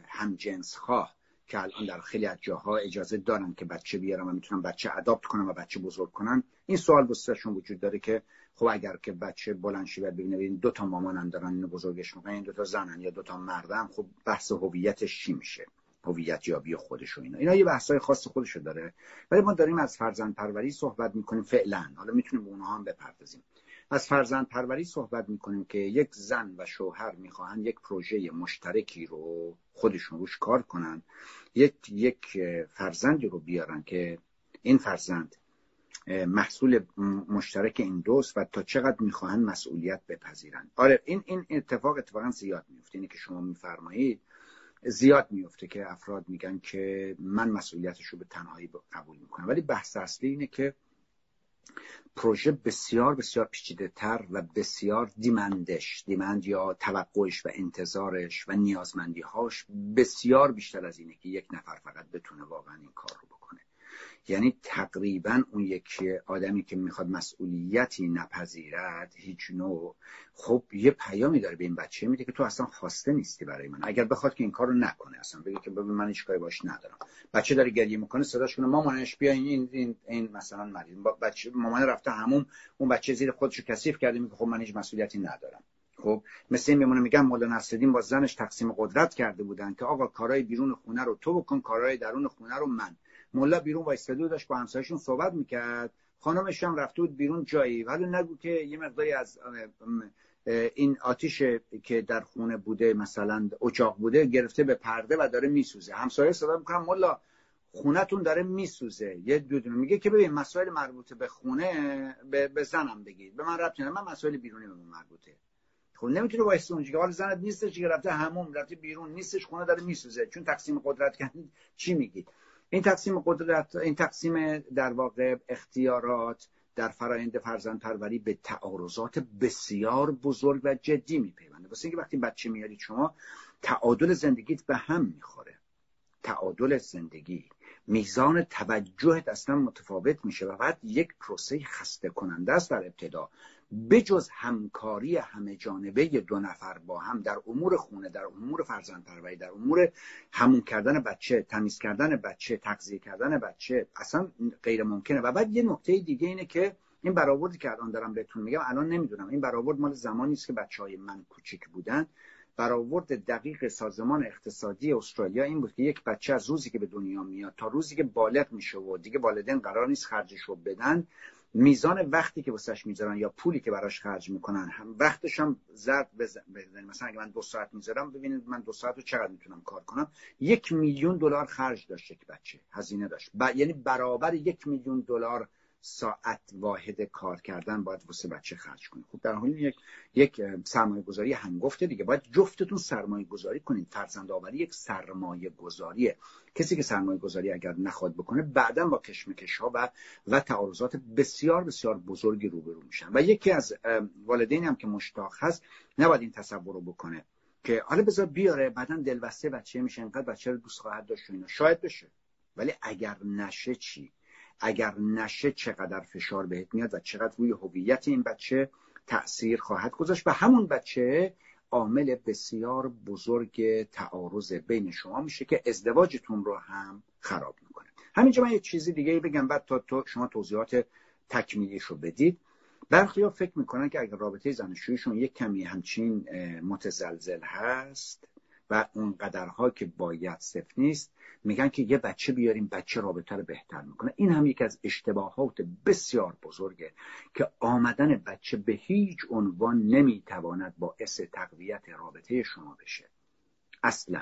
همجنس خواه که الان در خیلی از جاها اجازه دارن که بچه بیارن و می‌تونن بچه اداپت کنن و بچه بزرگ کنن این سوال بسیارشون وجود داره که خب اگر که بچه بلند و ببینه ببین دو تا مامانن دارن اینو بزرگش می‌کنن این دو تا زنن یا دو تا مردن خب بحث هویتش چی میشه؟ هویت یابی خودش و اینا. اینا یه بحثای خاص خودشو داره. ولی ما داریم از فرزند پروری صحبت می‌کنیم فعلا. حالا می‌تونیم به اونها هم بپردازیم. از فرزند پروری صحبت می‌کنیم که یک زن و شوهر می‌خواهن یک پروژه مشترکی رو خودشون روش کار کنن. یک یک فرزندی رو بیارن که این فرزند محصول مشترک این دوست و تا چقدر می‌خواهن مسئولیت بپذیرن آره این این اتفاق اتفاقا زیاد میفته اینه که شما میفرمایید زیاد میفته که افراد میگن که من مسئولیتش رو به تنهایی قبول می‌کنم. ولی بحث اصلی اینه که پروژه بسیار بسیار پیچیده تر و بسیار دیمندش دیمند یا توقعش و انتظارش و نیازمندیهاش بسیار بیشتر از اینه که یک نفر فقط بتونه واقعا این کار رو بکنه. یعنی تقریبا اون یکی آدمی که می‌خواد مسئولیتی نپذیرد هیچ نوع خب یه پیامی داره به این بچه میده که تو اصلا خواسته نیستی برای من. اگر بخواد که این کارو نکنه اصلا بگه که من هیچ کاری باش ندارم. بچه داره گریه می‌کنه صداش کنه مامانش بیا این این این مثلا مریض بچه مامان رفته همون اون بچه زیر خودشو کثیف کرده میگه خب من هیچ مسئولیتی ندارم. خب مثل این میمونه میگن مولا نصرالدین با زنش تقسیم قدرت کرده بودن که آقا کارهای بیرون خونه رو تو بکن کارهای درون خونه رو من. ملا بیرون وایستاده داشت با همسایشون صحبت می‌کرد. خانمش هم رفته بود بیرون جایی. ولی نگو که یه مقداری از این آتیش که در خونه بوده مثلا اجاق بوده گرفته به پرده و داره میسوزه. همسایه صدا می‌کنن ملا خونتون داره میسوزه. یه دودونه میگه که ببین مسائل مربوط به خونه به, زنم بگید. به من ربطی من مسائل بیرونی به مربوطه. خب نمی‌تونه وایس اونجا که حالا زنت نیستش که رفته همون رفته بیرون نیستش خونه داره میسوزه. چون تقسیم قدرت کردن چی میگی؟ این تقسیم قدرت این تقسیم در واقع اختیارات در فرایند فرزند پروری به تعارضات بسیار بزرگ و جدی میپیونده. واسه اینکه وقتی بچه میارید شما تعادل زندگیت به هم می‌خوره. تعادل زندگی میزان توجهت اصلا متفاوت میشه و بعد یک پروسه خسته کننده است در ابتدا. بجز همکاری همه جانبه دو نفر با هم در امور خونه در امور فرزند پروری در امور همون کردن بچه تمیز کردن بچه تغذیه کردن بچه اصلا غیر ممکنه. و بعد یه نکته دیگه اینه که این برآوردی که الان دارم بهتون میگم الان نمی‌دونم. این برآورد مال زمانی است که بچه های من کوچیک بودن. برآورد دقیق سازمان اقتصادی استرالیا این بود که یک بچه از روزی که به دنیا میاد تا روزی که بالغ میشه و دیگه والدین قرار نیست خرجش رو بدن میزان وقتی که واسش می‌ذارن یا پولی که براش خرج می‌کنن هم وقتش هم زرد بزنن مثلا اگه من دو ساعت می‌ذارم ببینید من دو ساعت رو چقدر می‌تونم کار کنم؟ یک میلیون دلار خرج داشت یک بچه هزینه داشت. یعنی برابر یک میلیون دلار ساعت واحد کار کردن باید واسه بچه خرج کنید خب در حال یک یک سرمایه گذاری گفته دیگه. باید جفتتون سرمایه گذاری کنید فرزند آوری یک سرمایه گذاریه کسی که سرمایه گذاری اگر نخواد بکنه بعدا با کشمکش ها و و تعارضات بسیار بسیار بزرگی روبرو میشن. و یکی از والدین هم که مشتاق هست نباید این تصور رو بکنه که حالا بذار بیاره بعدا دلبسته بچه میشه انقدر بچه رو دوست خواهد داشت اینا. شاید بشه. ولی اگر نشه چی؟ اگر نشه چقدر فشار بهت میاد و چقدر روی هویت این بچه تاثیر خواهد گذاشت. و همون بچه عامل بسیار بزرگ تعارض بین شما میشه که ازدواجتون رو هم خراب می‌کنه. همینجا من یه چیزی دیگه بگم بعد تا تو شما توضیحات تکمیلیش رو بدید. برخی ها فکر می‌کنن که اگر رابطه زنشویشون یک کمی همچین متزلزل هست و اون قدرها که باید صفر نیست میگن که یه بچه بیاریم بچه رابطه رو بهتر می‌کنه. این هم یکی از اشتباهات بسیار بزرگه که آمدن بچه به هیچ عنوان نمی‌تواند باعث تقویت رابطه شما بشه. اصلا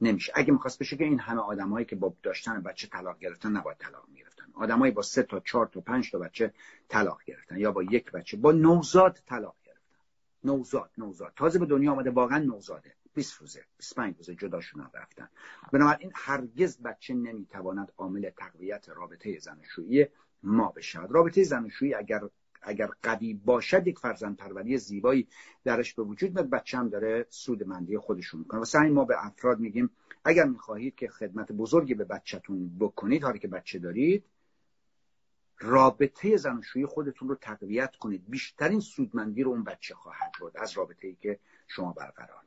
نمیشه. اگه می‌خواست بشه که این همه آدمایی که با داشتن بچه طلاق گرفتن نباید طلاق می‌گرفتن. آدمایی با سه تا چهار تا پنج تا بچه طلاق گرفتن یا با یک بچه. با نوزاد طلاق گرفتن. نوزاد نوزاد. تازه به دنیا آمده واقعا نوزاده. 20 روزه 25 روزه جداشون رفتن. بنابراین هرگز بچه نمی‌تواند عامل تقویت رابطه زناشویی ما بشود. رابطه زناشویی اگر اگر قوی باشد یک فرزند پروری زیبایی درش به وجود میاد. بچه هم داره سود مندی خودشون می‌کنه. و سعی ما به افراد میگیم اگر می‌خواهید که خدمت بزرگی به بچهتون بکنید حالی که بچه دارید رابطه زناشویی خودتون رو تقویت کنید. بیشترین سودمندی رو اون بچه خواهد بود از رابطه ای که شما برقرار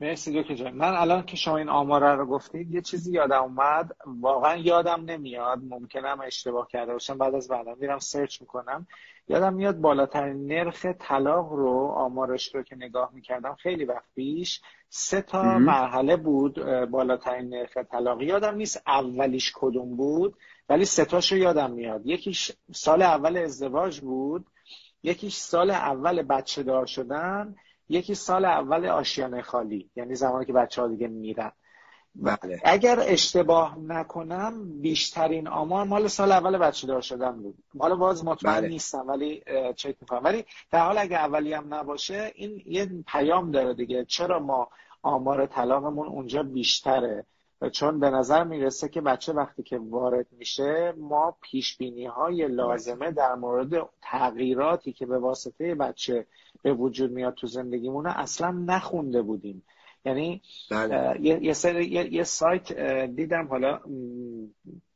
مرسی دکتر جان. من الان که شما این آماره رو گفتید یه چیزی یادم اومد. واقعا یادم نمیاد. ممکنم اشتباه کرده باشم. بعد از بعدم میرم سرچ می‌کنم. یادم میاد بالاترین نرخ طلاق رو آمارش رو که نگاه می‌کردم خیلی وقت پیش سه تا مرحله بود بالاترین نرخ طلاق. یادم نیست اولیش کدوم بود ولی سه رو یادم میاد. یکیش سال اول ازدواج بود. یکیش سال اول بچه دار شدن. یکی سال اول آشیانه خالی یعنی زمانی که بچه ها دیگه میرن. بله. اگر اشتباه نکنم بیشترین آمار مال سال اول بچه دار شدن بود. حالا باز مطمئن بله. نیستم ولی چک می‌کنم. ولی در حال اگر اولی هم نباشه این یه پیام داره دیگه. چرا ما آمار طلاقمون اونجا بیشتره؟ چون به نظر می‌رسه که بچه وقتی که وارد میشه ما پیش بینی های لازمه در مورد تغییراتی که به واسطه بچه به وجود میاد تو زندگیمونه اصلا نخونده بودیم. یعنی بله. یه, سر، یه،, سایت دیدم حالا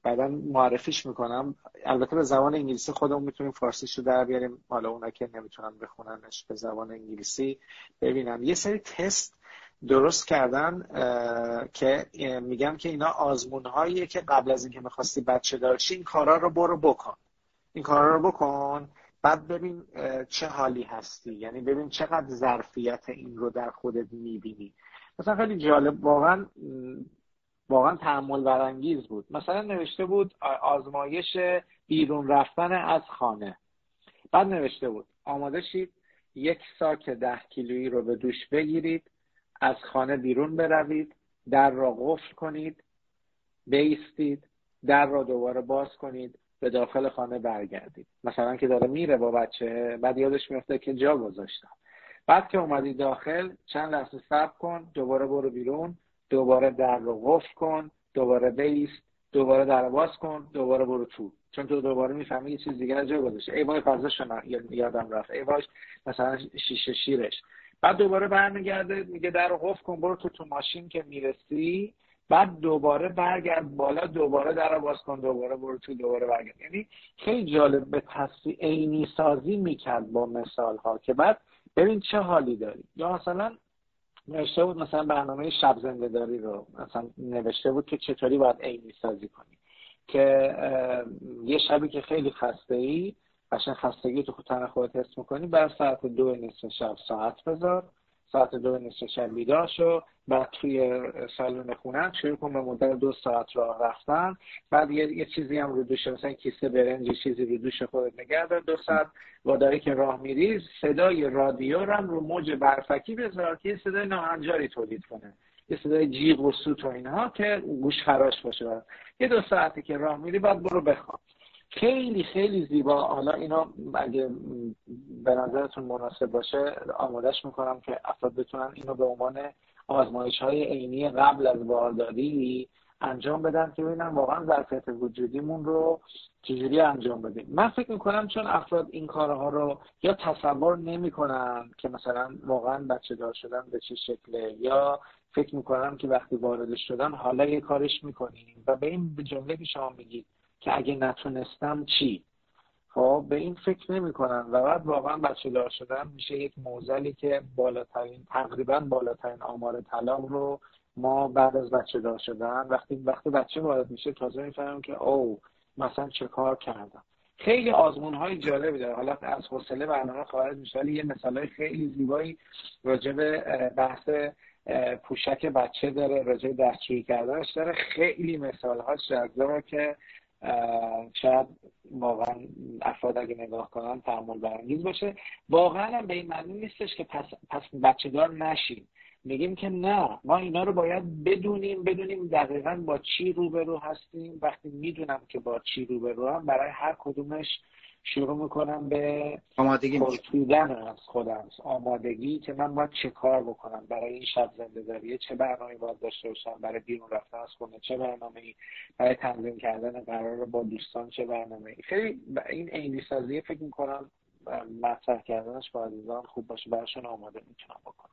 بعدا معرفیش می‌کنم. البته به زبان انگلیسی خودمون می‌تونیم فارسیش رو در بیاریم. حالا اونا که نمی‌تونن بخوننش به زبان انگلیسی ببینم. یه سری تست درست کردن که میگن که اینا آزمون هاییه که قبل از اینکه می‌خواستی بچه دارشی این کارا رو برو بکن. این کارا رو بکن. بعد ببین چه حالی هستی. یعنی ببین چقدر ظرفیت این رو در خودت می‌بینی. مثلا خیلی جالب واقعا واقعا تحمل برانگیز بود. مثلا نوشته بود آزمایش بیرون رفتن از خانه. بعد نوشته بود آماده شید یک ساک ده کیلویی رو به دوش بگیرید از خانه بیرون بروید در را قفل کنید بیستید در را دوباره باز کنید. به داخل خانه برگردید مثلا که داره میره با بچه بعد یادش میفته که جا گذاشتم. بعد که اومدی داخل چند لحظه صبر کن دوباره برو بیرون دوباره در رو قفل کن دوباره بیست دوباره در باز کن دوباره برو تو. چون تو دوباره می‌فهمی یه چیز دیگه جا گذاشته. ای وای فضا یادم رفت. ای وای مثلا شیشه شیرش. بعد دوباره برمیگرده میگه در قفل کن برو تو تو ماشین که می‌رسی. بعد دوباره برگرد بالا دوباره در باز کن دوباره برو تو دوباره برگرد. یعنی خیلی جالب به تصویر عینی سازی می‌کرد با مثال ها که بعد ببین چه حالی داری. یا مثلا نوشته بود مثلا برنامه شب زنده داری رو مثلا نوشته بود که چطوری باید عینی سازی کنی. که یه شبی که خیلی خسته ای خستگی تو تن خودت حس می‌کنی بعد ساعت دو نصف شب ساعت بذار. ساعت دو نصف شب بیدار شو. بعد توی سالن خونه شروع کن به مدت دو ساعت راه رفتن. بعد یه, یه چیزی هم رو دوش مثلا کیسه برنج چیزی رو دوش خودت نگه دار. دو ساعت واداری که راه میری صدای رادیو رو رو موج برفکی بذار که صدای ناهنجاری تولید کنه. یه صدای جیغ و سوت و اینها که گوش خراش باشه. یه دو ساعتی که راه میری بعد برو بخواب. خیلی خیلی زیبا. حالا اینا اگه به نظرتون مناسب باشه آمادش می‌کنم که افراد بتونن اینو به عنوان آزمایش های عینی قبل از بارداری انجام بدن که ببینن واقعا ظرفیت وجودیمون رو چجوری انجام بدیم. من فکر می‌کنم چون افراد این کارها رو یا تصور نمی‌کنن که مثلا واقعا بچه دار شدن به چه شکله یا فکر می‌کنم که وقتی وارد شدن حالا یه کارش می‌کنیم. و به این جمله که شما میگید که اگه نتونستم چی؟ خب به این فکر نمی‌کنن و بعد واقعا بچه دار شدن میشه یک موزلی که بالاترین تقریبا بالاترین آمار طلاق رو ما بعد از بچه دار شدن وقتی وقتی بچه وارد میشه تازه می‌فهمیم که او مثلا چه کار کردم. خیلی آزمون های جالبی داره. حالا از حوصله برنامه خارج میشه ولی یه مثال خیلی زیبایی راجع به بحث پوشک بچه داره راجع دستشویی کردنش داره. خیلی مثال هاش جذابه که شاید واقعا افراد اگه نگاه کنن تعمل برانگیز باشه. واقعا هم به این معنی نیستش که پس, پس بچه دار نشیم. میگیم که نه ما اینا رو باید بدونیم بدونیم دقیقا با چی روبرو هستیم. وقتی می‌دونم که با چی روبرو هم برای هر کدومش شروع می‌کنم به
آمادگی
از خودم. آمادگی که من باید چه کار بکنم؟ برای این شب زنده داریه چه برنامه باید داشته باشم؟ برای بیرون رفتن از خونه چه برنامه برای تنظیم کردن قرار با دوستان چه برنامه خیلی این عینی سازی فکر می‌کنم مطرح کردنش با عزیزان خوب باشه. براشون آماده می‌تونم بکنم.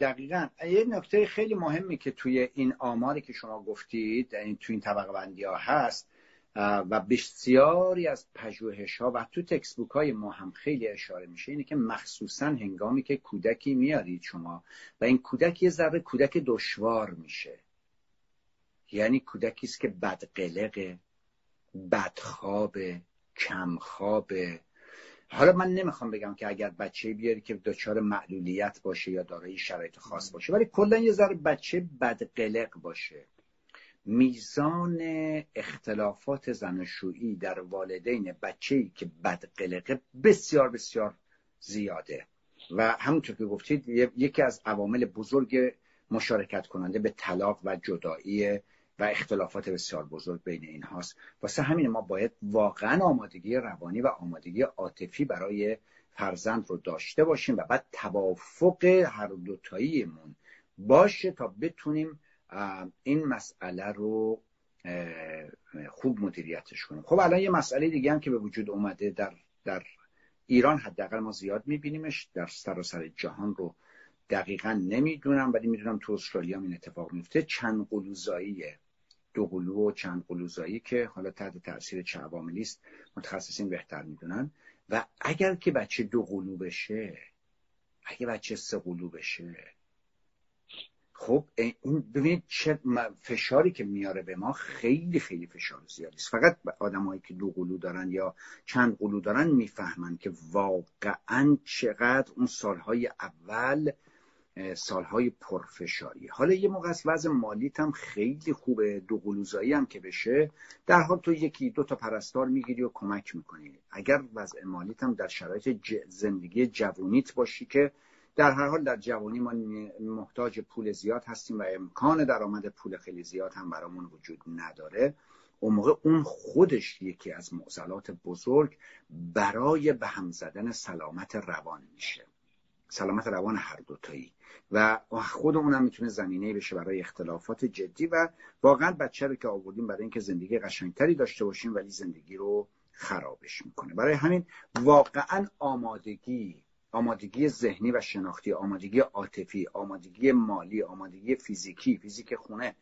دقیقا. یه نکته خیلی مهمی که توی این آماری که شما گفتید یعنی توی این طبقه بندی ها هست و بسیاری از پژوهش ها و تو تکسبوک های ما هم خیلی اشاره میشه اینه که مخصوصا هنگامی که کودکی میارید شما و این کودک یه ذره کودک دشوار میشه. یعنی کودکی است که بدقلقه بدخوابه کمخوابه. حالا من نمی‌خوام بگم که اگر بچه بیاری که دچار معلولیت باشه یا دارای شرایط خاص باشه ولی کلا یه ذره بچه بدقلق باشه. میزان اختلافات زناشویی در والدین بچه‌ای که بدقلقه بسیار بسیار زیاده. و همونطور که گفتید یکی از عوامل بزرگ مشارکت کننده به طلاق و جدایی و اختلافات بسیار بزرگ بین این هاست واسه همین ما باید واقعا آمادگی روانی و آمادگی عاطفی برای فرزند رو داشته باشیم و بعد توافق هر دوتاییمون باشه تا بتونیم این مسئله رو خوب مدیریتش کنیم. خب الان یه مسئله دیگه هم که به وجود اومده در در ایران حداقل ما زیاد میبینیمش. در سراسر جهان رو دقیقا نمی‌دونم ولی می‌دونم تو استرالیا این اتفاق میفته چند قلوزایی دو قلو و چند قلوزایی که حالا تحت تاثیر چه عواملی است متخصصین بهتر می‌دونن. و اگر که بچه دو قلو بشه اگه بچه سه قلو بشه خب این ببینید چه فشاری که میاره به ما خیلی خیلی فشار زیادی است. فقط آدمایی که دو قلو دارن یا چند قلو دارن می‌فهمن که واقعا چقدر اون سالهای اول سالهای پرفشاری. حالا یه موقع از وضع مالیت هم خیلی خوبه دو قلوزایی هم که بشه در حال تو یکی دو تا پرستار می‌گیری و کمک می‌کنی. اگر وضع مالیت هم در شرایط زندگی جوونیت باشی که در هر حال در جوانی ما محتاج پول زیاد هستیم و امکان درآمد پول خیلی زیاد هم برامون وجود نداره. اون موقع اون خودش یکی از معضلات بزرگ برای به هم زدن سلامت روان میشه. سلامت روان هر دوتایی. و خود اونم می‌تونه زمینه بشه برای اختلافات جدی و واقعا بچه رو که آوردیم برای اینکه زندگی قشنگتری داشته باشیم ولی زندگی رو خرابش می‌کنه. برای همین واقعا آمادگی آمادگی ذهنی و شناختی آمادگی عاطفی آمادگی مالی آمادگی فیزیکی فیزیک خونه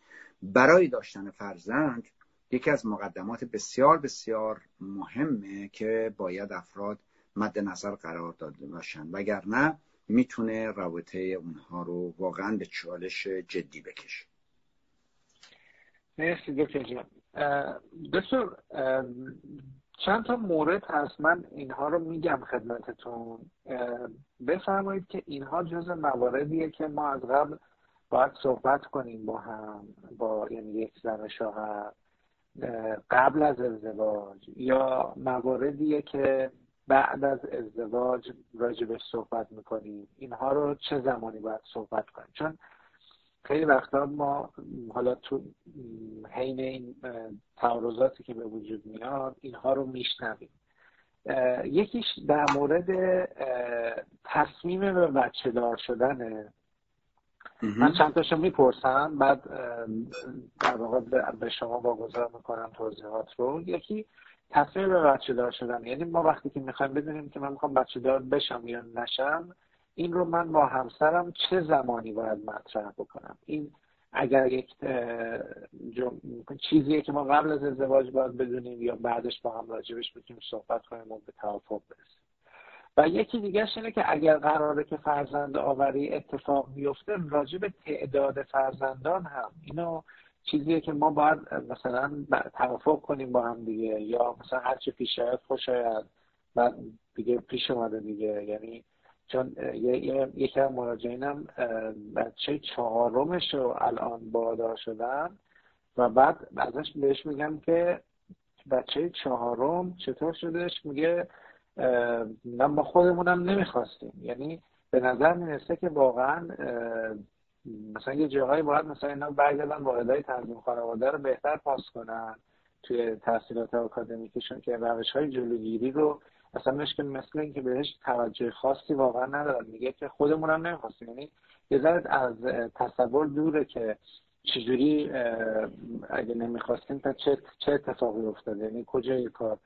برای داشتن فرزند یکی از مقدمات بسیار بسیار مهمه که باید افراد مد نظر قرار داده باشن. وگرنه می‌تونه رابطه اونها رو واقعا به چالش جدی بکشه.
مرسی دکتر جان. دکتر چند تا مورد هست. من اینها رو میگم خدمتتون. بفرمایید که اینها جز مواردیه که ما از قبل باید صحبت کنیم با هم با یعنی یک زن شوهر قبل از ازدواج یا مواردیه که بعد از ازدواج راجبش صحبت می‌کنیم. اینها رو چه زمانی باید صحبت کنیم؟ چون خیلی وقتا ما حالا تو حین این تعارضاتی که به وجود میاد اینها رو میشنویم. یکیش در مورد تصمیم به بچه دار شدنه. من چند تاشو می‌پرسم بعد در واقع به شما واگذار می‌کنم توضیحات رو. یکی تصمیم به بچه دار شدن. یعنی ما وقتی که می‌خوایم بدونیم که من می‌خوام بچه دار بشم یا نشم این رو من با همسرم چه زمانی باید مطرح بکنم؟ این اگر یک چیزیه که ما قبل از ازدواج باید بدونیم یا بعدش با هم راجبش بتونیم صحبت کنیم و به توافق برسیم. و یکی دیگه اینه که اگر قراره که فرزند آوری اتفاق بیفته راجب تعداد فرزندان هم. اینو چیزیه که ما باید مثلا توافق کنیم با هم دیگه. یا مثلا هرچی پیش آید خوش آید. بعد دیگه پیش اومده دیگه. یعنی چون یکی از مراجعینم بچه چهارمش رو الان بادار شدن و بعد ازش بهش میگم که بچه چهارم چطور شدهش میگه من ما خودمونم نمی‌خواستیم. یعنی به نظر می‌رسه که واقعا مثلا یه جاهایی باید مثلا اینا برگردن واحدهای تنظیم خانواده رو بهتر پاس کنن توی تحصیلات آکادمیکشون که روش های جلوگیری رو اصلا مشکل مثل اینکه بهش توجه خاصی واقعا ندارن. میگه که خودمون هم نمی‌خواستیم. یعنی یه ذره از تصور دوره که چجوری اگه نمی‌خواستیم تا چه, چه اتفاقی افتاده؟ یعنی کجای کار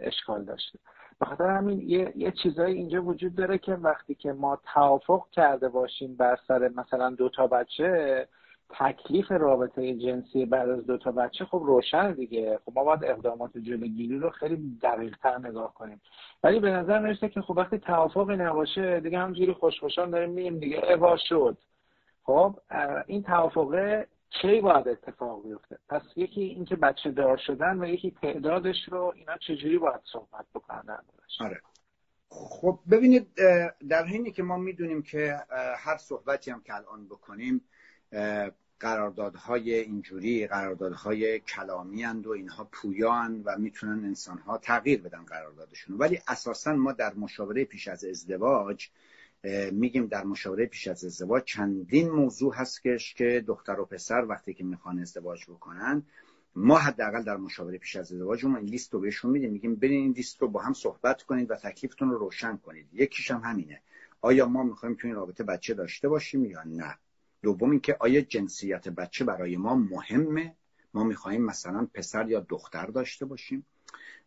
اشکال داشته؟ بخاطر همین یه, یه چیزایی اینجا وجود داره که وقتی که ما توافق کرده باشیم بر سر مثلا دو تا بچه تکلیف رابطه جنسی بعد از دو تا بچه خب روشن دیگه. خب ما باید اقدامات جلوگیری رو خیلی دقیق تر نگاه کنیم. ولی به نظر می‌رسه که خب وقتی توافقی نباشه دیگه همجوری خوشخوشان داریم میگیم دیگه اوا شد. خب این توافقه کی باید اتفاق بیفته؟ پس یکی اینکه بچه دار شدن و یکی تعدادش رو اینا چجوری باید صحبت بکنن؟
آره. خب ببینید در حینی که ما می‌دونیم که هر صحبتی هم که الان بکنیم قراردادهای اینجوری قراردادهای کلامی اند و اینها پویان و می‌تونن انسانها تغییر بدن قراردادشون ولی اساسا ما در مشاوره پیش از ازدواج میگیم در مشاوره پیش از ازدواج چندین موضوع هست که دختر و پسر وقتی که می‌خوان ازدواج بکنن ما حداقل در مشاوره پیش از ازدواج ما این لیست رو بهشون میدیم. میگیم برین این لیست رو با هم صحبت کنید و تکلیفتون رو روشن کنید. یکیش هم همینه. آیا ما می‌خوایم تو این رابطه بچه داشته باشیم یا نه؟ دوم اینکه آیا جنسیت بچه برای ما مهمه؟ ما می‌خواهیم مثلا پسر یا دختر داشته باشیم.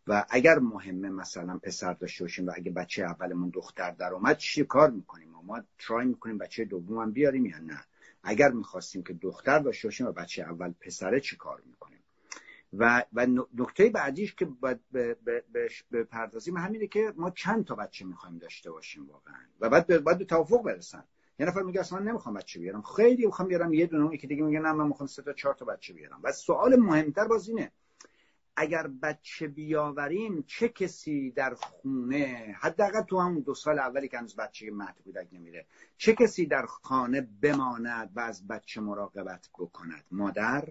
و اگر مهمه مثلا پسر داشته باشیم و اگه بچه اولمون دختر در اومد چی کار می‌کنیم؟ ما ترای می‌کنیم بچه دوم هم بیاریم یا نه؟ اگر می‌خواستیم که دختر داشته باشیم و بچه اول پسره چی کار می‌کنیم؟ و و نکته بعدیش که باید بهش بپردازیم همینه که ما چند تا بچه می‌خوایم داشته باشیم واقعا. و بعد باید به توافق برسن. یه نفر میگه اصلا نمی‌خوام بچه بیارم. خیلی می‌خوام بیارم. یه دونه یکی دیگه میگه نه من می‌خوام سه تا چهار تا بچه بیارم. و سوال مهمتر باز اینه اگر بچه بیاوریم چه کسی در خونه حداقل تو همون دو سال اولی که هنوز بچه مهد کودک نمیره چه کسی در خانه بماند و از بچه مراقبت بکند؟ مادر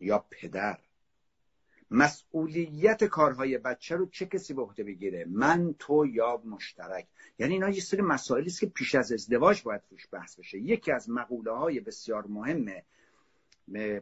یا پدر؟ مسئولیت کارهای بچه رو چه کسی به عهده بگیره؟ من تو یا مشترک. یعنی اینا یه سری مسائلی است که پیش از ازدواج باید روش بحث بشه. یکی از مقوله های بسیار مهم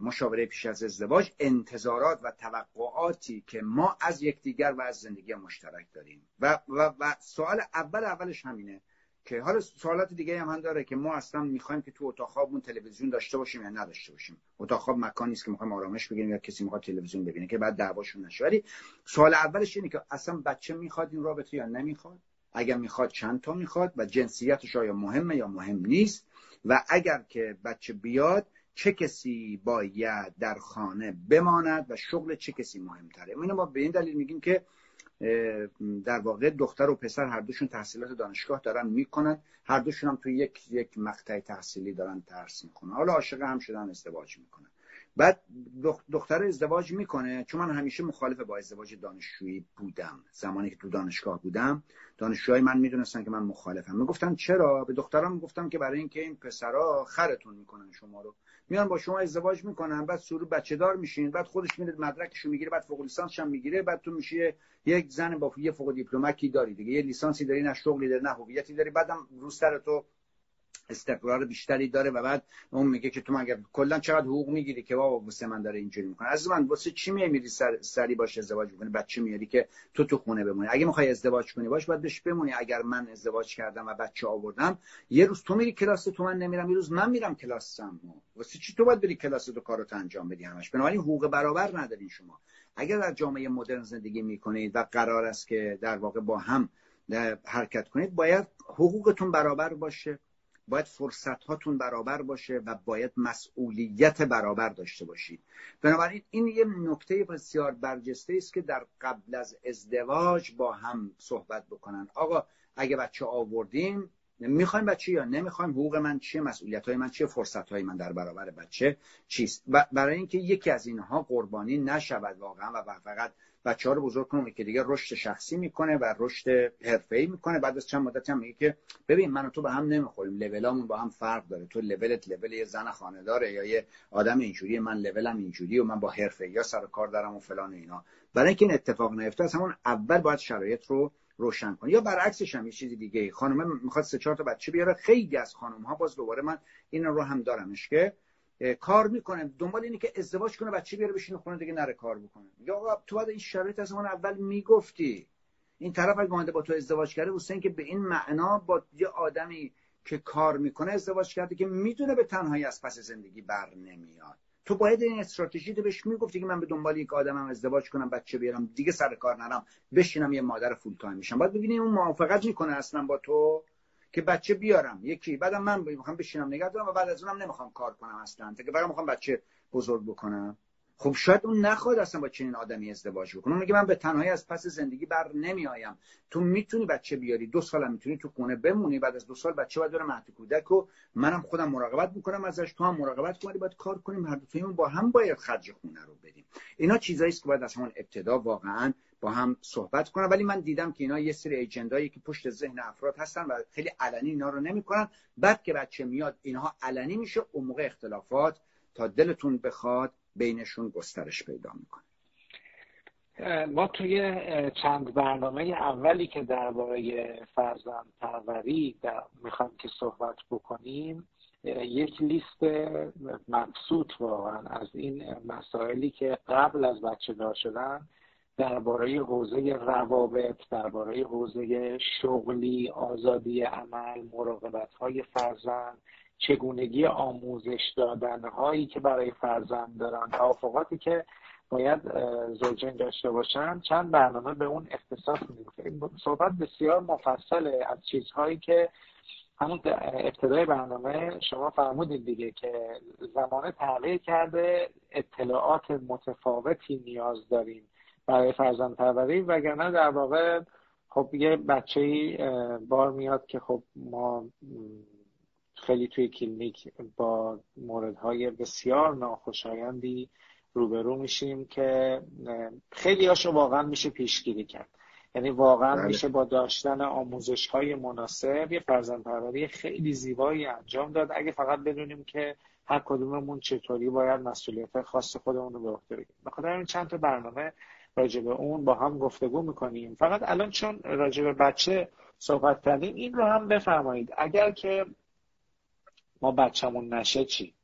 مشاوره پیش از ازدواج انتظارات و توقعاتی که ما از یکدیگر و از زندگی مشترک داریم. و, و, و سوال اول اولش همینه. که حالا سوالات دیگه هم, هم داره که ما اصلا می‌خوایم که تو اتاق خوابمون تلویزیون داشته باشیم یا نداشته باشیم. اتاق خواب مکانی است که می‌خوایم آرامش بگیریم یا کسی می‌خواد تلویزیون ببینه که بعد دعواشون نشه. ولی سوال اولش اینه که اصلا بچه می‌خواد این رابطه یا نمی‌خواد؟ اگر می‌خواد چند تا می‌خواد و جنسیتش آیا مهمه یا مهم نیست؟ و اگر که بچه بیاد چه کسی باید در خانه بماند و شغل چه کسی مهمتره؟ اینو ما به این دلیل میگیم که در واقع دختر و پسر هر دوشون تحصیلات دانشگاه دارن می‌کنن. هر دوشون هم توی یک یک مقطع تحصیلی دارن درس می‌کنن حالا عاشق هم شدن ازدواج می‌کنن. بعد دختر ازدواج می‌کنه. چون من همیشه مخالف با ازدواج دانشجویی بودم. زمانی که تو دانشگاه بودم دانشجوهای من می‌دونستن که من مخالفم. می‌گفتن چرا؟ به دخترام می‌گفتم که برای اینکه این پسرا خرتون می‌کنن شما رو. میان با شما ازدواج می‌کنن بعد سورو بچه دار میشین بعد خودش میره مدرکشو می‌گیره بعد فوق لیسانس هم می‌گیره بعد تو میشه یک زن با یه فوق دیپلمکی داری دیگه یه لیسانسی داری نه شغلی داری نه هویتی داری بعدم روستر تو استقرار بیشتری داره و بعد اون میگه که تو مگر کلا چقدر حقوق می‌گیری که بابا واسه من داره اینجوری می‌کنه. از من واسه چی میمیری سر سری باش ازدواج بکنی بچه میاری که تو تو خونه بمونی. اگه می‌خوای ازدواج کنی باش باید بهش بمونی. اگر من ازدواج کردم و بچه آوردم یه روز تو میری کلاس تو من نمیرم یه روز من میرم کلاسم واسه چی تو باید بری کلاس تو کارو انجام بدی همش؟ بنابراین حقوق برابر ندارین شما. اگر در جامعه مدرن زندگی می‌کنید و قرار است که در واقع با هم حرکت کنید باید حقوقتون برابر باشه. باید فرصت هاتون برابر باشه و باید مسئولیت برابر داشته باشید. بنابراین این یه نکته بسیار برجسته است که در قبل از ازدواج با هم صحبت بکنن. آقا اگه بچه آوردیم می‌خوایم بچه یا نمی‌خوایم حقوق من چیه مسئولیت های من چیه فرصت های من در برابر بچه چیست؟ برای اینکه یکی از اینها قربانی نشود واقعا و فقط بچه ها رو بزرگ کنه که دیگه رشد شخصی می‌کنه و رشد حرفه‌ای می‌کنه. بعد از چند مدت هم میگه که ببین من و تو به هم نمی‌خوریم. لولامون با هم فرق داره. تو لولت لول یه زن خانه داره یا یه آدم اینجوری من لولم اینجوری و من با حرفه یا سر کار دارم و فلان اینا. برای اینکه این اتفاق نیفته از همون اول باید شرایط رو روشن کنه. یا برعکسش هم یه چیزی دیگه خانم می‌خواد سه چهار تا بچه بیاره. خیلی از خانم ها باز دوباره من این رو هم دارمش که کار می‌کنه. دنبال اینه که ازدواج کنه بچه بیاره بشینه خونه دیگه نره کار بکنه. یا تو باید این شرایط از اون اول می‌گفتی. این طرف اگه با تو ازدواج کرده حسین که به این معنا با یه آدمی که کار می‌کنه ازدواج کرده که می‌دونه به تنهایی از پس زندگی بر نمیاد. تو باید این استراتژی رو بهش می‌گفتی که من به دنبال یک آدمم ازدواج کنم بچه بیارم دیگه سر کار نرم بشینم یه مادر فول تایم میشم باید ببینیم اون موافقت می‌کنه اصلا با تو که بچه بیارم. یکی بعدم من می‌خوام بشینم نگه دارم و بعد از اونم نمی‌خوام کار کنم اصلا. که فقط می‌خوام بچه بزرگ بکنم. خب شاید اون نخواد اصلا با چنین آدمی ازدواج بکنه. میگه من به تنهایی از پس زندگی بر نمیآیم. تو می‌تونی بچه بیاری. دو سال می‌تونی تو خونه بمونی. بعد از دو سال بچه باید بره مهد کودک و منم خودم مراقبت می‌کنم ازش. تو هم مراقبت کنی. باید کار کنیم. هر دو با هم باید خرج خونه رو بدیم. اینا چیزایی است که باید از همون ابتدا واقعا با هم صحبت کنن. ولی من دیدم که اینا یه سری ایجندایی که پشت ذهن افراد هستن و خیلی علنی اینا رو نمی‌کنن. بعد که بچه میاد اینها علنی میشه. اون موقع اختلافات تا دلتون بخواد بینشون گسترش پیدا می‌کنه.
ما توی چند برنامه اولی که درباره فرزند پروری می‌خوایم که صحبت بکنیم یک لیست مبسوط واقعا از این مسائلی که قبل از بچه دار شدن درباره حوزه روابط درباره حوزه شغلی آزادی عمل مراقبت های فرزند چگونگی آموزش دادن هایی که برای فرزند دارن توافقاتی که باید زوجین داشته باشن چند برنامه به اون اختصاص میده صحبت بسیار مفصله از چیزهایی که همون ابتدای برنامه شما فرمودید دیگه که زمانه تغییر کرده اطلاعات متفاوتی نیاز داریم برای فرزند پروری. وگرنه در واقع خب یه بچه بار میاد که خب ما خیلی توی کلینیک با موردهای بسیار ناخوشایندی روبرو میشیم که خیلی هاشو واقعا میشه پیشگیری کرد. یعنی واقعا بله. میشه با داشتن آموزش های مناسب یه فرزند پروری خیلی زیبایی انجام داد. اگه فقط بدونیم که هر کدوممون چطوری باید مسئولیت خاص خودمون رو به عهده بگیریم. بخاطر این چند تا برنامه راجع به اون با هم گفتگو می‌کنیم. فقط الان چون راجع به بچه صحبت کردیم این رو هم بفرمایید. اگر که ما بچه‌مون نشه چی؟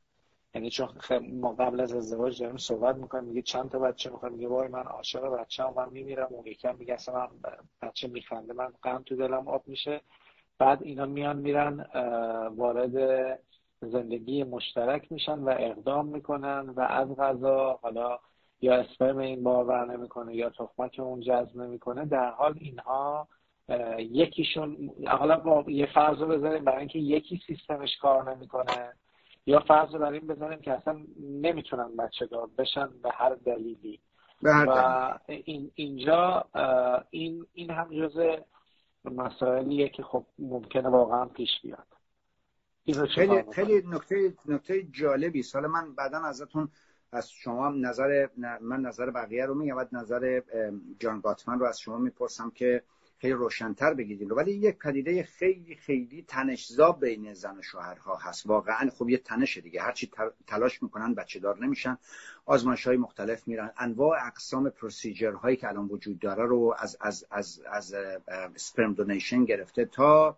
یعنی چون ما قبل از ازدواج داریم صحبت می‌کنیم میگه چند تا بچه می‌خوام؟ میگه وای من عاشق بچه هم من میمیرم. اون یکم میگه اصلا من بچه میخنده من غم تو دلم آب میشه. بعد اینا میان میرن وارد زندگی مشترک میشن و اقدام می‌کنن و از غذا حالا یا اسپرم این باور نمی‌کنه یا تخمک اون جذب نمی‌کنه. در حال اینها یکیشون حالا با یه فرض رو بذاریم برای اینکه یکی سیستمش کار نمی‌کنه یا فرض رو این بزنیم که اصلا نمی‌تونن بچه دار بشن به هر دلیلی. و این اینجا این این هم جز مسائلیه که خب ممکنه واقعا پیش بیاد.
خیلی خیلی نکته نکته جالبی. سال من بعدا ازتون از شما نظر من نظر بقیه رو میگم نظر جان گاتمن رو از شما می‌پرسم که خیلی روشنتر بگید ولی یک پدیده خیلی خیلی تنشزا بین زن و شوهرها هست. واقعا خب یه تنش دیگه. هرچی تلاش می‌کنن بچه دار نمیشن. آزمایش های مختلف میرن. انواع اقسام پروسیجر هایی که الان وجود داره رو از از از از سپرم دونیشن گرفته تا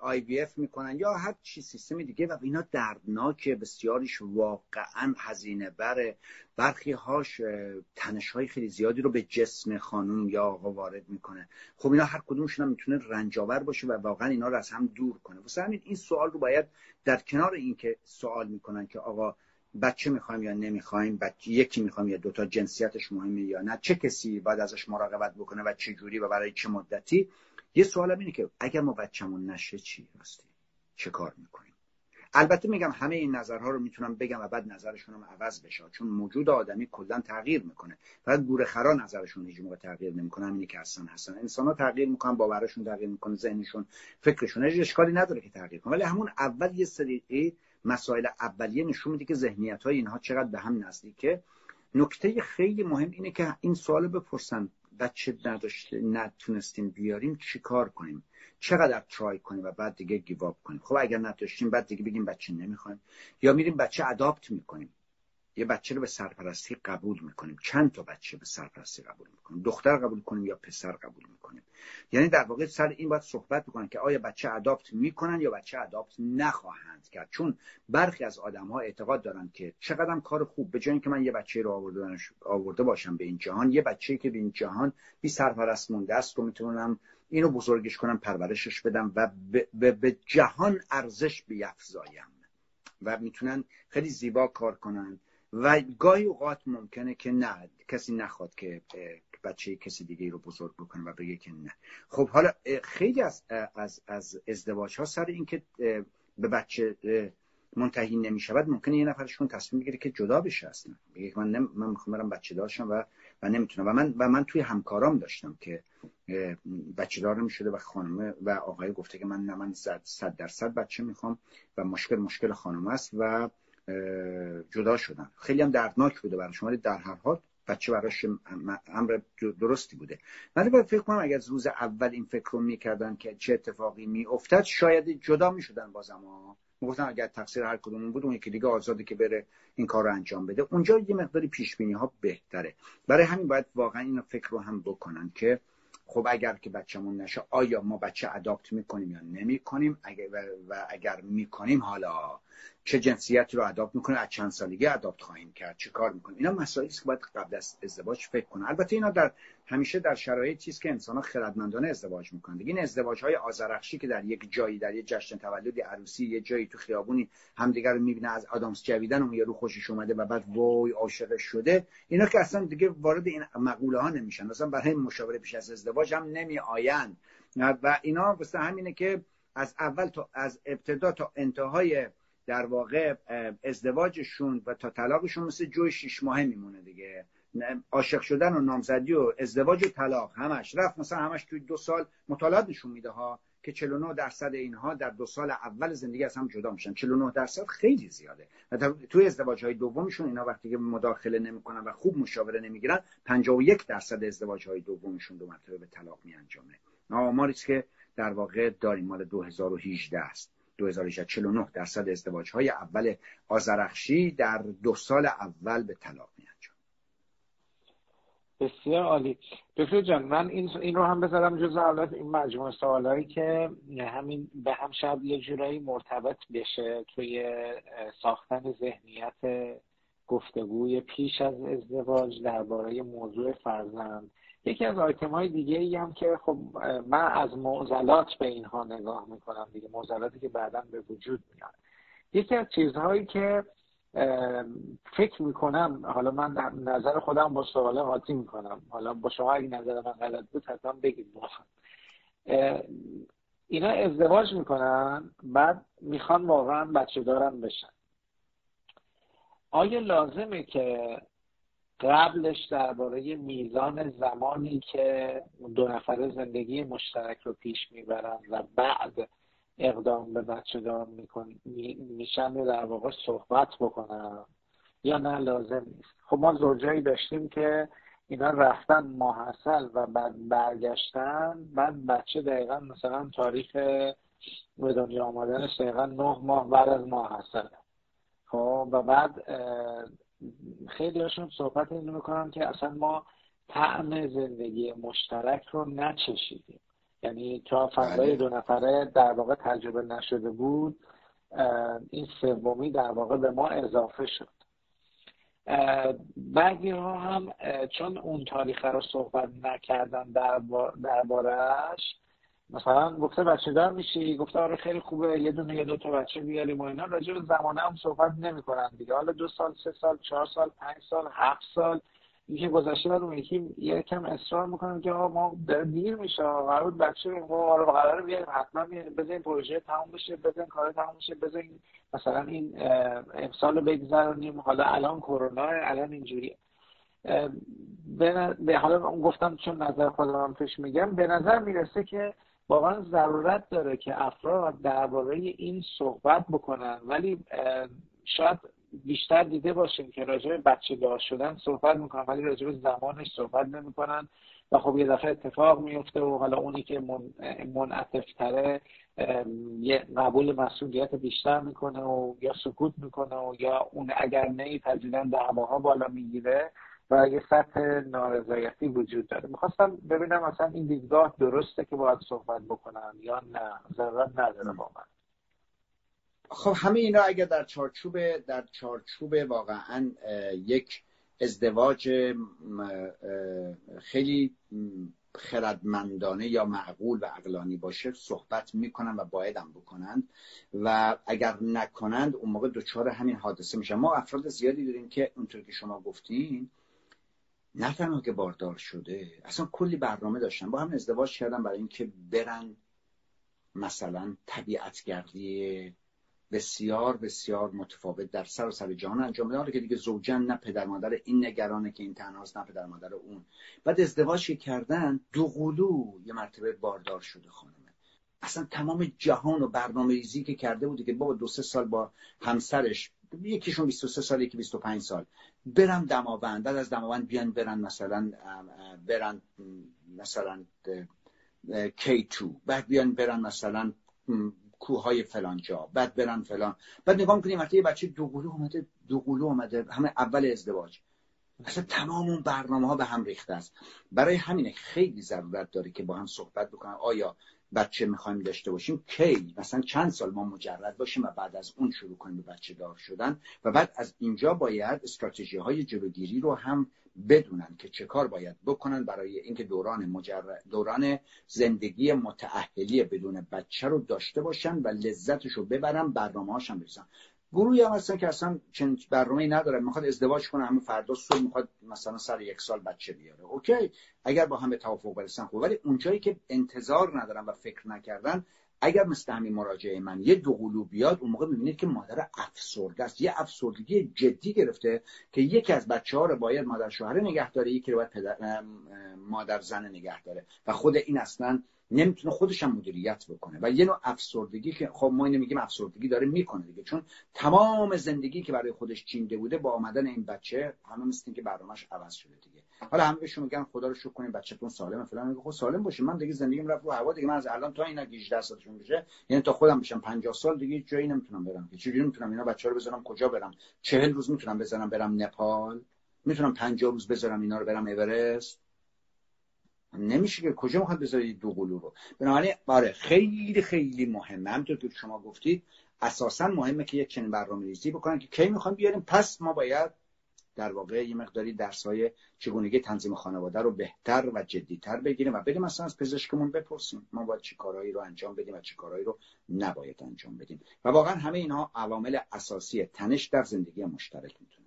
IVF می‌کنن یا هر چی سیستم دیگه و اینا دردناکه بسیاریش واقعا هزینه بره برخی هاش تنش های خیلی زیادی رو به جسم خانم یا آقا وارد می‌کنه. خب اینا هر کدومشون هم می‌تونه رنجاور باشه و واقعا اینا رو از هم دور کنه. واسه همین این سوال رو باید در کنار اینکه سوال می‌کنن که آقا بچه می‌خوایم یا نمی‌خوایم بچه یکی می‌خوایم یا دوتا جنسیتش مهمه یا نه چه کسی باید ازش مراقبت بکنه و چه جوری و برای چه مدتی؟ یه سوالم اینه که اگر ما بچه‌مون نشه چی؟ راستی چه کار می‌کنیم؟ البته میگم همه این نظرها رو می‌تونم بگم و بعد نظرشون عوض بشه چون موجود آدمی کلا تغییر می‌کنه. فقط گوره خرا نظرشون هیچ موقع تغییر نمی‌کنه همینی که هستن هستن انسان ها تغییر می‌کنن باورشون تغییر می‌کنه ذهنشون فکرشون. اشکالی نداره که تغییر کنه. ولی همون اول یه سری مسائل اولیه نشون میده که ذهنیت های اینها چقدر به هم نزدیکه. نکته خیلی مهم اینه که این سوال بپرسن بچه نداشته نتونستیم بیاریم چیکار کنیم؟ چقدر ترای کنیم و بعد دیگه گیواب کنیم؟ خب اگر نداشتیم بعد دیگه بگیم بچه نمی‌خوایم. یا میریم بچه اداپت می‌کنیم. یه بچه رو به سرپرستی قبول می‌کنیم. چند تا بچه به سرپرستی قبول می‌کنیم؟ دختر قبول کنیم یا پسر قبول می‌کنیم؟ یعنی در واقع سر این باید صحبت بکنن که آیا بچه اداپت می‌کنن یا بچه اداپت نخواهند کرد. چون برخی از آدم ها اعتقاد دارن که چقدر کار خوب به جای اینکه من یه بچه رو آورده, آورده باشم به این جهان یه بچه که به این جهان بی سرپرست مونده است رو می‌تونم اینو بزرگش کنم پرورشش بدم و به, به جهان ارزش بیافزایم و می‌تونن خیلی زیبا کار کنن. و گاهی اوقات ممکنه که نه کسی نخواد که بچه کسی دیگه رو بزرگ بکنه و بگه که نه. خب حالا خیلی از از از ازدواج ها سر اینکه به بچه منتهی نمی شود ممکنه یه نفرشون تصمیم بگیره که جدا بشه اصلا. بگه من نم... من می‌خوام برم بچه دارشم و و نمی‌تونم. و من و من توی همکارام داشتم که بچه دار شده و خانمه و آقای گفته که من نه من صد درصد بچه می‌خوام و مشکل مشکل خانم است و جدا شدن. خیلی هم دردناک بوده برای شما در هر حال بچه براش امر درستی بوده. ولی باید فکر کنم اگر از روز اول این فکر رو می‌کردن که چه اتفاقی میافتد شاید جدا می‌شدن بازم ها. گفتن اگر تقصیر هر کدوم بود اون یکی دیگه آزاده که بره این کار رو انجام بده. اونجا یه مقداری پیش ها بهتره. برای همین باید واقعا این فکر رو هم بکنن که خب اگر که بچه‌مون نشه آیا ما بچه اداپت می‌کنیم یا نمی‌کنیم؟ و اگر می‌کنیم حالا چه جنسیتی رو اداپت می‌کنه از چند سالگی اداپت خواهیم کرد. چه کار می‌کنیم؟ اینا مسائلی است که باید قبل از ازدواج فکر کنن البته اینا در همیشه در شرایط چیز که انسان خردمندانه ازدواج می‌کنن. دیگه این ازدواج های آزرخشی که در یک جایی در یک جشن تولد عروسی یه جایی تو خیابونی همدیگر رو می‌بینه از آدامس جویدن اون رو خوشش اومده و بعد وای عاشق شده. اینا که اصلا دیگه وارد این مقوله ها نمیشن. اصلا برای مشاوره پیش از ازدواج هم نمی آیند و اینا واسه همینه که از اول تا از ابتدا تا انتهای در واقع ازدواجشون و تا طلاقشون مثل جوی شیش ماهه میمونه دیگه. عاشق شدن و نامزدی و ازدواج و طلاق همش رفت. مثلا همش توی دو سال مطالعات نشون میده ها که 49 درصد اینها در دو سال اول زندگی از هم جدا میشن. 49 درصد خیلی زیاده. و توی ازدواج های دومشون اینا وقتی که مداخله نمی‌کنن و خوب مشاوره نمی‌گیرن 51 درصد ازدواج های دومشون دو مرتبه به طلاق میانجامه. آماری که در واقع داریم مال 2018 است. 2018 49 درصد ازدواج های اول آزرخشی در دو سال اول به طلاق می
بسیار عالی. دکتر جان من این, این رو هم بذارم جز حالات این مجموعه سوالایی که همین به هم شاید یه جورایی مرتبط بشه توی ساختن ذهنیت گفتگوی پیش از ازدواج درباره موضوع فرزند. یکی از آیتم های دیگه ای هم که خب من از معضلات به اینها نگاه می‌کنم دیگه معضلاتی که بعدا به وجود میاد. یکی از چیزهایی که فکر می‌کنم حالا من نظر خودم با سوال قاطی می‌کنم. حالا با شما اگه نظر من غلط بود حتما بگید اینا ازدواج می‌کنن بعد می‌خوان واقعا بچه دارن بشن. آیا لازمه که قبلش درباره میزان زمانی که دو نفره زندگی مشترک رو پیش می‌برن و بعد اقدام به بچه دار میشن در واقع صحبت بکنن یا نه لازم نیست. خب ما زوجایی داشتیم که اینا رفتن ماحصل و بعد برگشتن بعد بچه دقیقا مثلا تاریخ به دنیا آمدنش دقیقا نه ماه بعد از ماحصل خب و بعد خیلی هاشون صحبت اینو می‌کنن که اصلا ما طعم زندگی مشترک رو نچشیدیم. یعنی تا فضای بله. دو نفره در واقع تجربه نشده بود این سومی در واقع به ما اضافه شد. بعضی ها هم چون اون تاریخ رو صحبت نکردن دربارهش مثلا گفته بچه دار میشی؟ گفته آره خیلی خوبه یه دونه یه دو تا بچه بیاریم و اینا. راجع به زمانه هم صحبت نمی‌کنن دیگه. حالا دو سال سه سال چهار سال پنج سال هفت سال اینکه گذشته بعد اون یکی یه اصرار می‌کنن که ما دیر میشه قرار بچه ما آره قرار بیاریم حتما بزنین پروژه تموم بشه بزنین کار تموم بشه بزنین مثلا این امسال بگذرونیم حالا الان کرونا الان اینجوریه. به حالا گفتم چون نظر خودم پیش میگم به نظر می‌رسه که واقعا ضرورت داره که افراد درباره این صحبت بکنن ولی شاید بیشتر دیده باشیم که راجع به بچه دار شدن صحبت می‌کنن ولی راجع به زمانش صحبت نمی‌کنن. و خب یه دفعه اتفاق میفته و حالا اونی که منعطف تره یه قبول مسئولیت بیشتر می‌کنه و یا سکوت می‌کنه و یا اون اگر نمیپذیرن دعواها بالا می‌گیره و یه سطح نارضایتی وجود داره. می‌خواستم ببینم اصلا این دیدگاه درسته که باید صحبت بکنن یا نه؟ ضرورت نداره با من
خب همه اینا اگر در چارچوب در چارچوب واقعا یک ازدواج خیلی خردمندانه یا معقول و عقلانی باشه صحبت می‌کنن و بایدم بکنند و اگر نکنند اون موقع دچار همین حادثه میشن. ما افراد زیادی داریم که اونطور که شما گفتین نه تنها که باردار شده اصلا کلی برنامه داشتن. با هم ازدواج کردن برای اینکه برن مثلا طبیعتگردی بسیار بسیار متفاوت در سر و سر جهان. انجام بدن که دیگه زوجن نه پدر مادر این نگرانه که این تنهاست نه پدر مادر اون. بعد ازدواج کردن دو قلو یه مرتبه باردار شده خانمه. اصلا تمام جهان و برنامه ریزی که کرده بوده که بابا دو سه سال با همسرش یکیشون 23 سال یکی 25 سال. برم دماوند بعد از دماوند بیان برن مثلا برن مثلا K2 بعد بیان برن مثلا کوههای فلان جا بعد برن فلان. بعد نگاه می‌کنیم وقتی یه بچه دوقلو اومده دوقلو اومده همه اول ازدواج. اصلا تمام اون برنامه ها به هم ریخته است. برای همینه خیلی ضرورت داره که با هم صحبت بکنن. آیا بچه می‌خوایم داشته باشیم کی؟ مثلا چند سال ما مجرد باشیم و بعد از اون شروع کنیم به بچه دار شدن و بعد از اینجا باید استراتژی های جلوگیری رو هم بدونن که چه کار باید بکنن برای اینکه دوران مجرد دوران زندگی متأهلی بدون بچه رو داشته باشن و لذتش رو ببرن برنامه هاشم برسن گروهی هم هستن که اصلا چنین برنامه‌ای ندارن. می‌خواد ازدواج کنه همون فردا صبح می‌خواد مثلا سر یک سال بچه بیاره. اوکی اگر با هم توافق برسن خوب ولی اونجایی که انتظار ندارن و فکر نکردن اگر مثل همین مراجعه من یه دو بیاد اون موقع می‌بینید که مادر افسرده است. یه افسردگی جدی گرفته که یکی از بچه ها رو باید مادر شوهر نگه داره یکی رو باید پدر مادر زن نگه داره و خود این اصلا نمی‌تونه خودش هم مدیریت بکنه. و یه نوع افسردگی که خب ما اینو میگیم افسردگی داره می‌کنه دیگه. چون تمام زندگی که برای خودش چینده بوده با آمدن این بچه همه مثل که برنامهش عوض شده دیگه. حالا همه بهشون میگن خدا رو شکر کنین بچه‌تون سالمه فلان. میگه خب سالم باشه من دیگه زندگیم رفت رو هوا دیگه. من از الان تا اینا 18 سالشون بشه یعنی تا خودم بشم 50 سال دیگه جایی نمی‌تونم برم. که چجوری می‌تونم اینا بچه رو بذارم کجا برم. 40 روز می‌تونم بذارم برم نپال. می‌تونم 50 روز بذارم اینا رو برم اورست. نمیشه که کجا می‌خواد بذارید دو قلو رو. بنابراین آره خیلی خیلی مهمه. همونطور که شما گفتید اساسا مهمه که یک چنین برنامه ریزی بکنن که کی می‌خوان بیاریم. پس ما باید در واقع یه مقداری درسای چگونگی تنظیم خانواده رو بهتر و جدیتر بگیریم و بریم مثلا از پزشکمون بپرسیم. ما باید چی کارهایی رو انجام بدیم و چی کارهایی رو نباید انجام بدیم. و واقعا همه اینها عوامل اساسی تنش در زندگی مشترک می‌تونه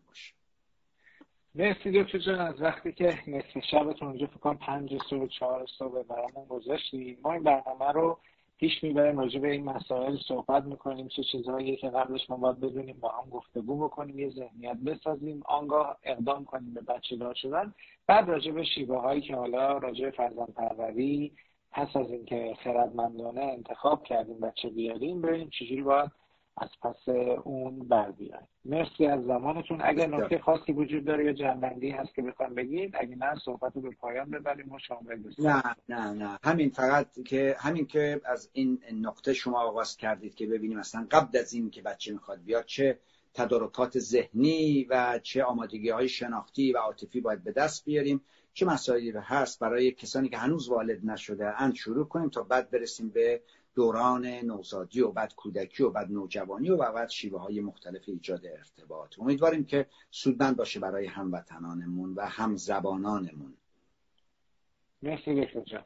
مرسی دکتر جان از وقتی که نصف شبتون اونجا فکر کنم پنج صبح چهار صبح برامون گذاشتیم ما این برنامه رو پیش می‌بریم راجع به این مسائل صحبت می‌کنیم چه چیزهایی که قبلش ما باید بدونیم با هم گفتگو بکنیم یه ذهنیت بسازیم آنگاه اقدام کنیم به بچه دار شدن. بعد راجع به شیوه هایی که حالا راجع به فرزند پروری پس از اینکه خردمندانه انتخاب کردیم بچه بیاریم ببینیم چجوری باید از پس اون بر بیایم مرسی از زمانتون. اگر نکته خاصی وجود داره یا جنبندی هست که بخوام بگید اگه نه صحبت رو به پایان ببریم و شما
نه نه نه. همین فقط که همین که از این نقطه شما آغاز کردید که ببینیم اصلا قبل از این که بچه می‌خواد بیاد چه تدارکات ذهنی و چه آمادگی های شناختی و عاطفی باید به دست بیاریم چه مسائلی هست برای کسانی که هنوز والد نشده اند شروع کنیم تا بعد برسیم به دوران نوزادی و بعد کودکی و بعد نوجوانی و بعد شیوه های مختلف ایجاد ارتباط. امیدواریم که سودمند باشه برای هموطنانمون و همزبانانمون.
مرسی جان.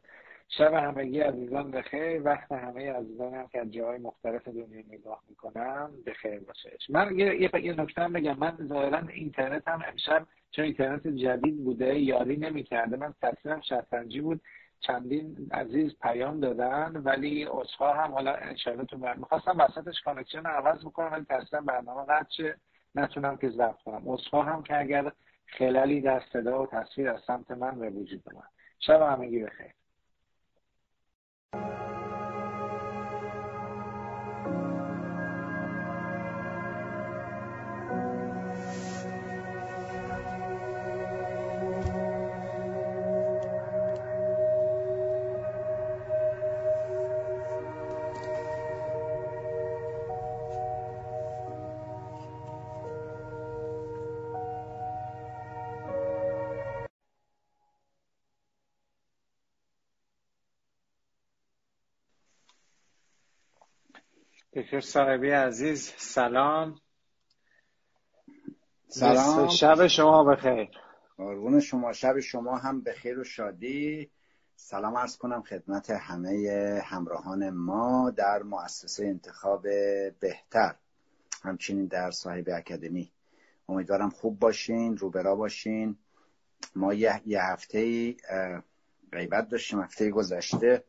شب همگی عزیزان بخیر وقت همه عزیزان هم که از جاهای مختلف دنیا نگاه می‌کنم بخیر باشه. من یه, یه, نکته بگم. من ظاهرا اینترنت هم امشب چون اینترنت جدید بوده یاری نمی‌کرده من تصویرم شطرنجی بود. چندین عزیز پیام دادن ولی عذرخواهم حالا انشاءالله تو برنامه می‌خواستم وسطش connection عوض بکنم ولی تصویر برنامه قد نتونم که ضبط کنم. عذرخواهم که اگر اختلالی در صدا و تصویر از سمت من به وجود اومد. شب همگی بخیر. دکتر صاحبی عزیز سلام.
سلام.
شب شما بخیر.
قربون شما. شب شما هم بخیر و شادی. سلام عرض کنم خدمت همه همراهان ما در مؤسسه انتخاب بهتر همچنین در صاحب اکادمی. امیدوارم خوب باشین روبرا باشین. ما یه, یه هفته غیبت داشتیم هفته گذشته.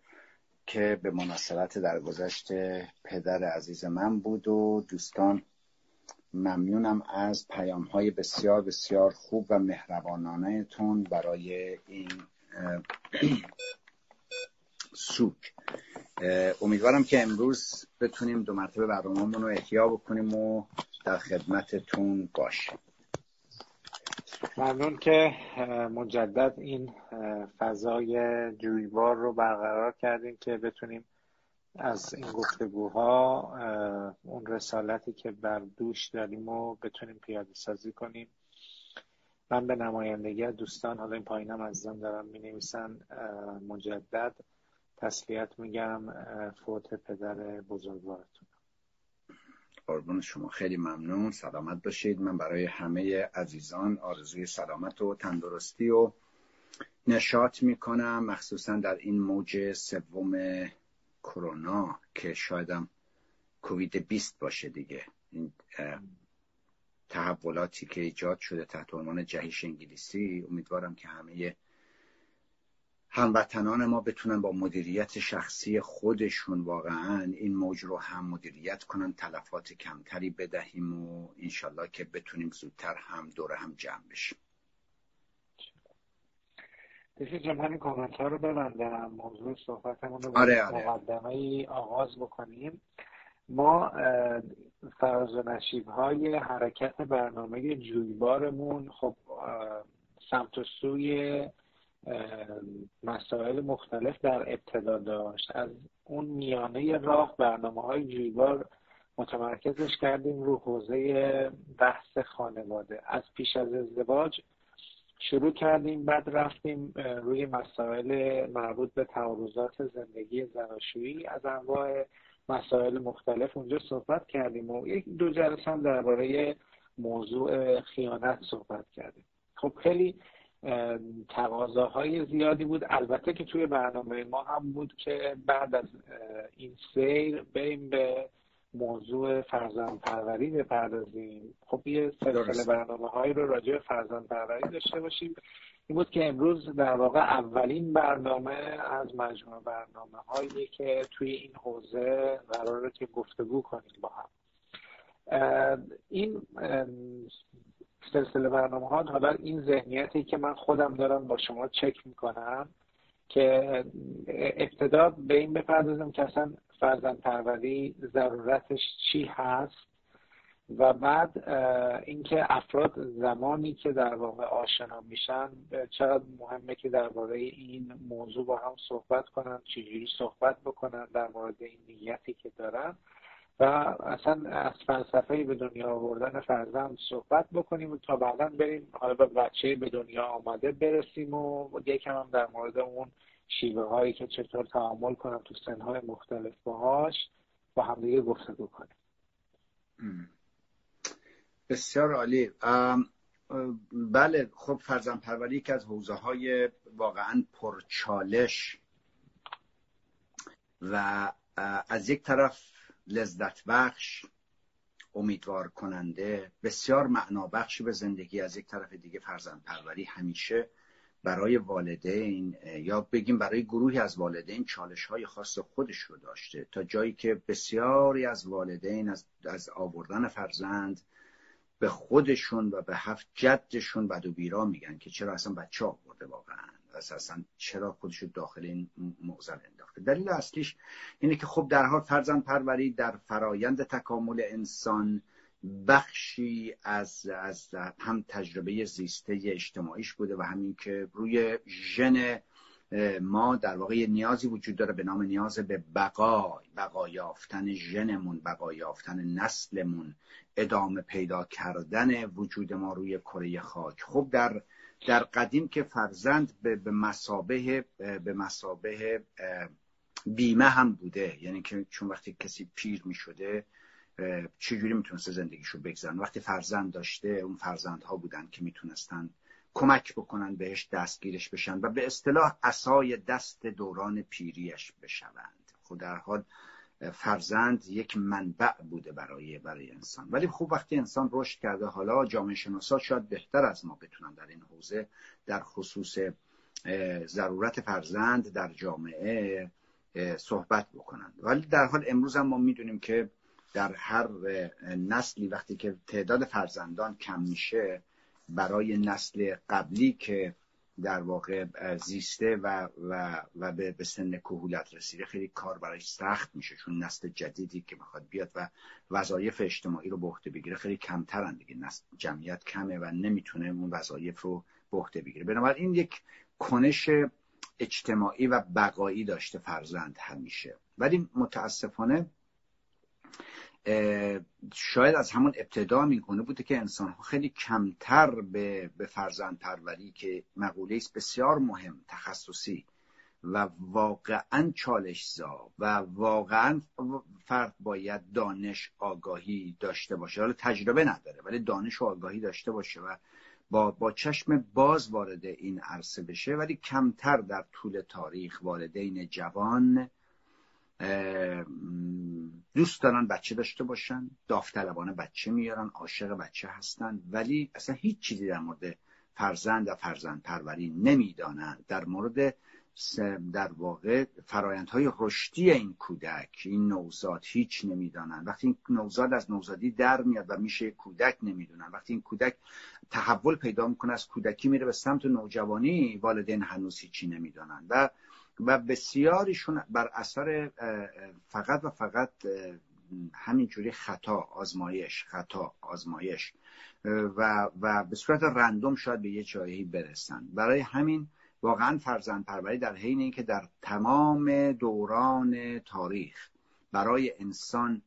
که به مناسبت درگذشت پدر عزیز من بود و دوستان ممنونم از پیام های بسیار بسیار خوب و مهربانانه تون برای این سوک. امیدوارم که امروز بتونیم دو مرتبه برنامه‌مون رو احیا بکنیم و در خدمتتون باشیم.
ممنون که مجدد این فضای جویبار رو برقرار کردیم که بتونیم از این گفتگوها اون رسالتی که بر دوش داریم و بتونیم پیاده سازی کنیم. من به نمایندگی دوستان حالا این پایینم عزیزان دارم می نویسن مجدد تسلیت میگم فوت پدر بزرگوارتون.
قربون شما. خیلی ممنون. سلامت باشید. من برای همه عزیزان آرزوی سلامت و تندرستی و نشاط می‌کنم مخصوصا در این موج سوم کرونا که شایدم کووید 20 باشه دیگه. این تحولاتی که ایجاد شده تحت عنوان جهش انگلیسی امیدوارم که همه هموطنان ما بتونن با مدیریت شخصی خودشون واقعا این موج رو هم مدیریت کنن تلفات کمتری بدهیم و انشالله که بتونیم زودتر هم دور هم جمع بشیم.
جمع همین کامنت ها رو ببندم. موضوع صحبتمون رو
آره آره.
مقدمه ای آغاز بکنیم. ما فراز و نشیب های حرکت برنامه جویبارمون خب سمت و سوی مسائل مختلف در ابتدا داشت. از اون میانه راه برنامه های جویبار متمرکزش کردیم رو حوزه بحث خانواده. از پیش از ازدواج شروع کردیم بعد رفتیم روی مسائل مربوط به تعارضات زندگی زناشویی. از انواع مسائل مختلف اونجا صحبت کردیم و یک دو جلسه هم درباره موضوع خیانت صحبت کردیم. خب خیلی تقاضاهای زیادی بود. البته که توی برنامه ما هم بود که بعد از این سیر بریم به موضوع فرزند پروری بپردازیم. خب یه سلسله برنامه هایی رو راجع به فرزند پروری داشته باشیم. این بود که امروز در واقع اولین برنامه از مجموعه برنامه هایی که توی این حوزه قراره که گفتگو کنیم با هم. این سلسله برنامه ها حالا این ذهنیتی که من خودم دارم با شما چک می‌کنم که ابتدا به این بپردازم که اصلا فرزند پروری ضرورتش چی هست و بعد اینکه افراد زمانی که در واقع آشنا میشن چقدر مهمه که درباره این موضوع با هم صحبت کنن چجوری صحبت بکنن در مورد این نیتی که دارن. و اصلا از فلسفه به دنیا آوردن فرزند صحبت بکنیم و تا بعدا بریم حالا به بچه به دنیا آمده برسیم و یکم هم در مورد اون شیوه هایی که چطور تعامل کنم تو سنهای مختلف باهاش با همدیگه گفتگو کنیم.
بسیار عالی. بله خب فرزن پروری که از حوزه های واقعا پرچالش و از یک طرف لذت بخش امیدوار کننده بسیار معنا بخشی به زندگی از یک طرف دیگه فرزند پروری همیشه برای والدین یا بگیم برای گروهی از والدین چالش های خاص خودش رو داشته. تا جایی که بسیاری از والدین از, از آوردن فرزند به خودشون و به هفت جدشون بد و بیرا میگن که چرا اصلا بچه آورده واقعا؟ اساسا چرا خودش داخل این معضل دلیل اصلیش اینه که خب در حال فرزند پروری در فرایند تکامل انسان بخشی از, از هم تجربه زیسته اجتماعیش بوده و همین که روی ژن ما در واقع نیازی وجود داره به نام نیاز به بقا بقا یافتن ژنمون بقا یافتن نسلمون ادامه پیدا کردن وجود ما روی کره خاک. خب در در قدیم که فرزند به مسابه به مسابه بیمه هم بوده. یعنی که چون وقتی کسی پیر می شده چجوری می‌تونسته زندگیشو بگذارن وقتی فرزند داشته اون فرزندها بودن که می‌تونستن کمک بکنن بهش دستگیرش بشن و به اصطلاح اسای دست دوران پیریش بشوند. خود در حال فرزند یک منبع بوده برای برای انسان. ولی خوب وقتی انسان رشد کرده حالا جامعه شناسا شاید بهتر از ما بتونن در این حوزه در خصوص ضرورت فرزند در جامعه صحبت بکنند. ولی در حال امروز هم ما می‌دونیم که در هر نسلی وقتی که تعداد فرزندان کم میشه برای نسل قبلی که در واقع زیسته و, و, و به, سن کهولت رسیده خیلی کار برای سخت میشه. چون نسل جدیدی که می‌خواد بیاد و وظایف اجتماعی رو به بگیره خیلی کمترن دیگه. نسل جمعیت کمه و نمی‌تونه اون وظایف رو به بگیره. بنابراین یک کنش اجتماعی و بقایی داشته فرزند همیشه. ولی متاسفانه شاید از همون ابتدا میگونه بوده که انسان خیلی کمتر به, به فرزند پروری که مقوله است بسیار مهم تخصصی و واقعا چالش زا و واقعا فرد باید دانش آگاهی داشته باشه. حالا تجربه نداره ولی دانش و آگاهی داشته باشه و با, با چشم باز وارد این عرصه بشه ولی کمتر در طول تاریخ والدین جوان دوست دارن بچه داشته باشن داوطلبانه بچه میارن عاشق بچه هستن ولی اصلا هیچ چیزی در مورد فرزند و فرزند پروری نمی‌دانند در مورد در واقع فرایندهای رشدی این کودک این نوزاد هیچ نمی‌دانند وقتی این نوزاد از نوزادی در میاد و میشه کودک نمی‌دونن. وقتی این کودک تحول پیدا می‌کنه از کودکی میره به سمت نوجوانی والدین هنوز هیچی نمی‌دانند و و بسیاریشون بر اثر فقط و فقط همینجوری خطا آزمایش خطا آزمایش. و, و به صورت رندوم شاید به یه جایی برسن. برای همین واقعا فرزند پروری در حین اینکه در تمام دوران تاریخ برای انسان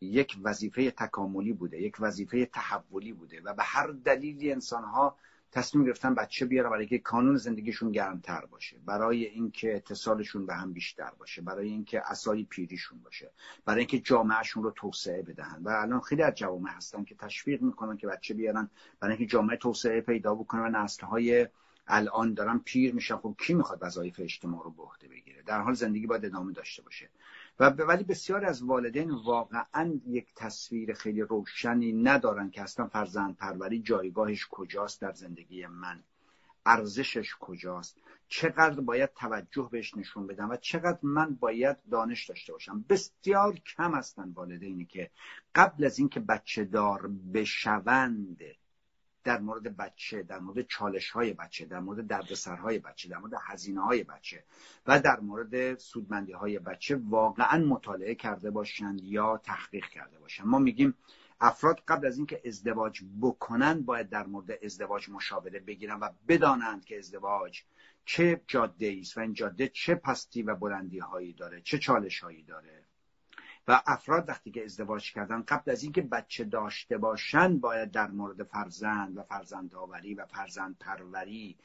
یک وظیفه تکاملی بوده یک وظیفه تحولی بوده و به هر دلیلی انسانها تصمیم گرفتن بچه بیاره برای اینکه کانون زندگیشون گرمتر باشه برای اینکه اتصالشون به هم بیشتر باشه برای اینکه اسای پیریشون باشه برای اینکه جامعهشون رو توسعه بدهن. و الان خیلی از جوامع هستن که تشویق می‌کنن که بچه بیارن برای اینکه جامعه توسعه پیدا بکنه و نسلهای الان دارن پیر میشن خب کی می‌خواد وظایف اجتماع رو به عهده بگیره؟ در حال زندگی باید ادامه داشته باشه. و ولی بسیار از والدین واقعا یک تصویر خیلی روشنی ندارن که اصلا فرزند پروری جایگاهش کجاست در زندگی من. ارزشش کجاست؟ چقدر باید توجه بهش نشون بدم و چقدر من باید دانش داشته باشم؟ بسیار کم هستن والدینی که قبل از اینکه بچه دار بشوند در مورد بچه در مورد چالش های بچه در مورد دردسرهای بچه در مورد هزینه های بچه و در مورد سودمندی های بچه واقعا مطالعه کرده باشند یا تحقیق کرده باشند. ما میگیم افراد قبل از اینکه ازدواج بکنند باید در مورد ازدواج مشاوره بگیرن و بدانند که ازدواج چه جاده است و این جاده چه پستی و بلندی هایی داره چه چالش هایی داره. و افراد وقتی که ازدواج کردن قبل از اینکه بچه داشته باشند باید در مورد فرزند و فرزند آوری و فرزند پروری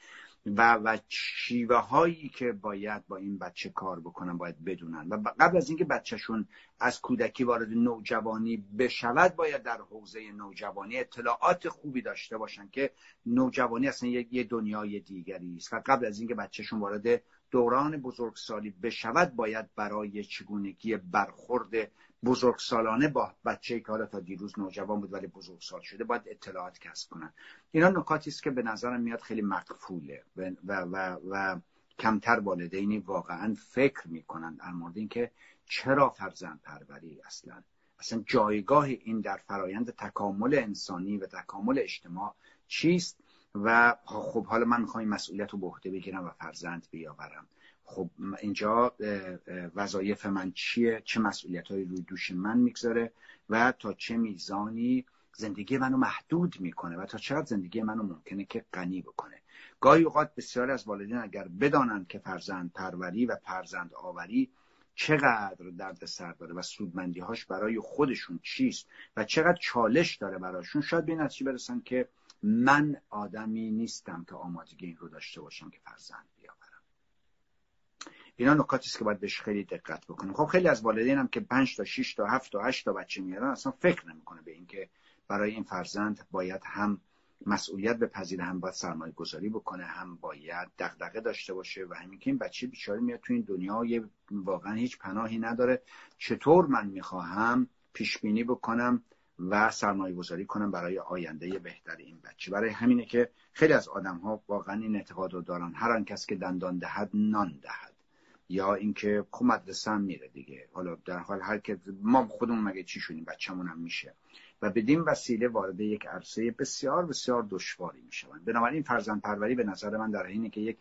و و شیوه هایی که باید با این بچه کار بکنن باید بدونن. و قبل از اینکه بچهشون از کودکی وارد نوجوانی بشود باید در حوزه نوجوانی اطلاعات خوبی داشته باشن که نوجوانی اصلا یه دنیای دیگری است. و قبل از اینکه بچهشون وارد دوران بزرگسالی بشود باید برای چگونگی برخورد بزرگسالانه با بچه که حالا تا دیروز نوجوان بود ولی بزرگسال شده باید اطلاعات کسب کنن اینا نکاتی است که به نظرم میاد خیلی مقفوله و, و, و, و کمتر والدینی واقعا فکر می‌کنن در مورد اینکه چرا فرزند پروری اصلا. اصلا جایگاه این در فرایند تکامل انسانی و تکامل اجتماع چیست؟ و خب حالا من می‌خوام این مسئولیت رو به عهده بگیرم و فرزند بیاورم. خب اینجا وظایف من چیه؟ چه مسئولیت روی دوش من می‌گذاره؟ و تا چه میزانی زندگی منو محدود می‌کنه و تا چقدر زندگی منو ممکنه که غنی بکنه؟ گاهی اوقات بسیاری از والدین اگر بدانند که فرزند پروری و فرزند آوری چقدر درد سر داره و سودمندی هاش برای خودشون چیست و چقدر چالش داره براشون شاید به نتیجه برسن که من آدمی نیستم که آمادگی این رو داشته باشم که فرزند بیاورم. اینا نکاتی است که باید بهش خیلی دقت بکنیم. خب خیلی از والدین هم که 5 تا 6 تا 7 تا 8 تا بچه میارن اصلا فکر نمی‌کنه به اینکه برای این فرزند باید هم مسئولیت بپذیره هم باید سرمایه گذاری بکنه هم باید دغدغه داشته باشه و همین که این بچه بیچاره میاد تو این دنیا واقعا هیچ پناهی نداره. چطور من می‌خواهم پیش بینی بکنم و سرمایه گذاری کنم برای آینده بهتر این بچه؟ برای همینه که خیلی از آدم ها واقعا این اعتقاد رو دارن. هر آن کس که دندان دهد نان دهد. یا اینکه خب مدرسه میره دیگه. حالا در حال هر که ما خودمون مگه چی شدیم؟ بچه‌مون هم میشه. و بدین وسیله وارد یک عرصه بسیار بسیار دشواری می‌شوند. بنابراین فرزند پروری به نظر من در اینه که یک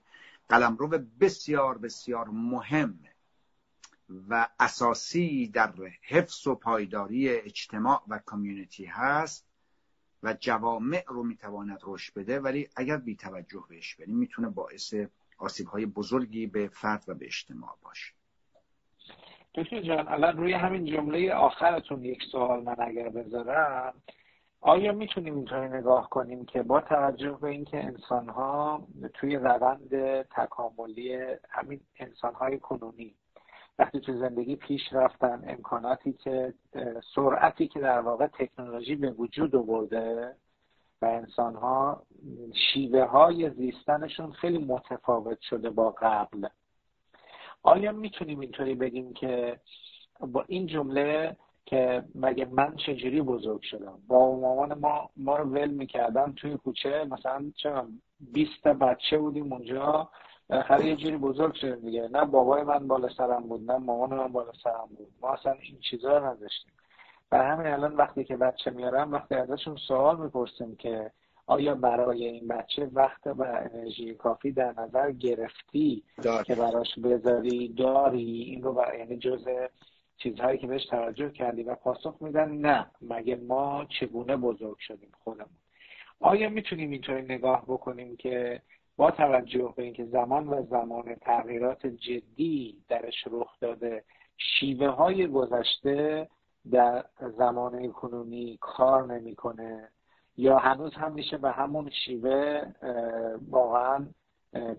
قلمرو بسیار بسیار مهم و اساسی در حفظ و پایداری اجتماع و کامیونیتی هست و جوامع رو می‌تواند رشد بده ولی اگر بی توجه بهش بریم می‌تونه باعث آسیب های بزرگی به فرد و به اجتماع باشه.
دکتر جان الان روی همین جمله آخرتون یک سوال من اگر بذارم آیا می‌تونیم اینطوری نگاه کنیم که با توجه به اینکه انسان ها توی روند تکاملی همین انسان های کنونی وقتی تو زندگی پیش رفتن امکاناتی که سرعتی که در واقع تکنولوژی به وجود آورده و انسان ها شیوه های زیستنشون خیلی متفاوت شده با قبل. آیا می‌تونیم اینطوری بگیم که با این جمله که مگه من چجوری بزرگ شدم؟ با مامان ما ما رو ول می‌کردن توی کوچه مثلا چه 20 بچه بودیم اونجا بالاخره یه جوری بزرگ شدیم دیگه. نه بابای من بالا سرم بود نه مامان من بالا سرم بود. ما اصلا این چیزا رو نداشتیم. برای همین الان وقتی که بچه میارم وقتی ازشون سوال می‌پرسیم که آیا برای این بچه وقت و انرژی کافی در نظر گرفتی که براش بذاری؟ داری؟ این رو برای یعنی جزء چیزهایی که بهش توجه کردی و پاسخ میدن نه. مگه ما چگونه بزرگ شدیم خودمون؟ آیا می‌تونیم اینطوری نگاه بکنیم که با توجه به اینکه زمان و زمان تغییرات جدی درش رخ داده شیوه های گذشته در زمان کنونی کار نمی‌کنه یا هنوز هم میشه به همون شیوه واقعا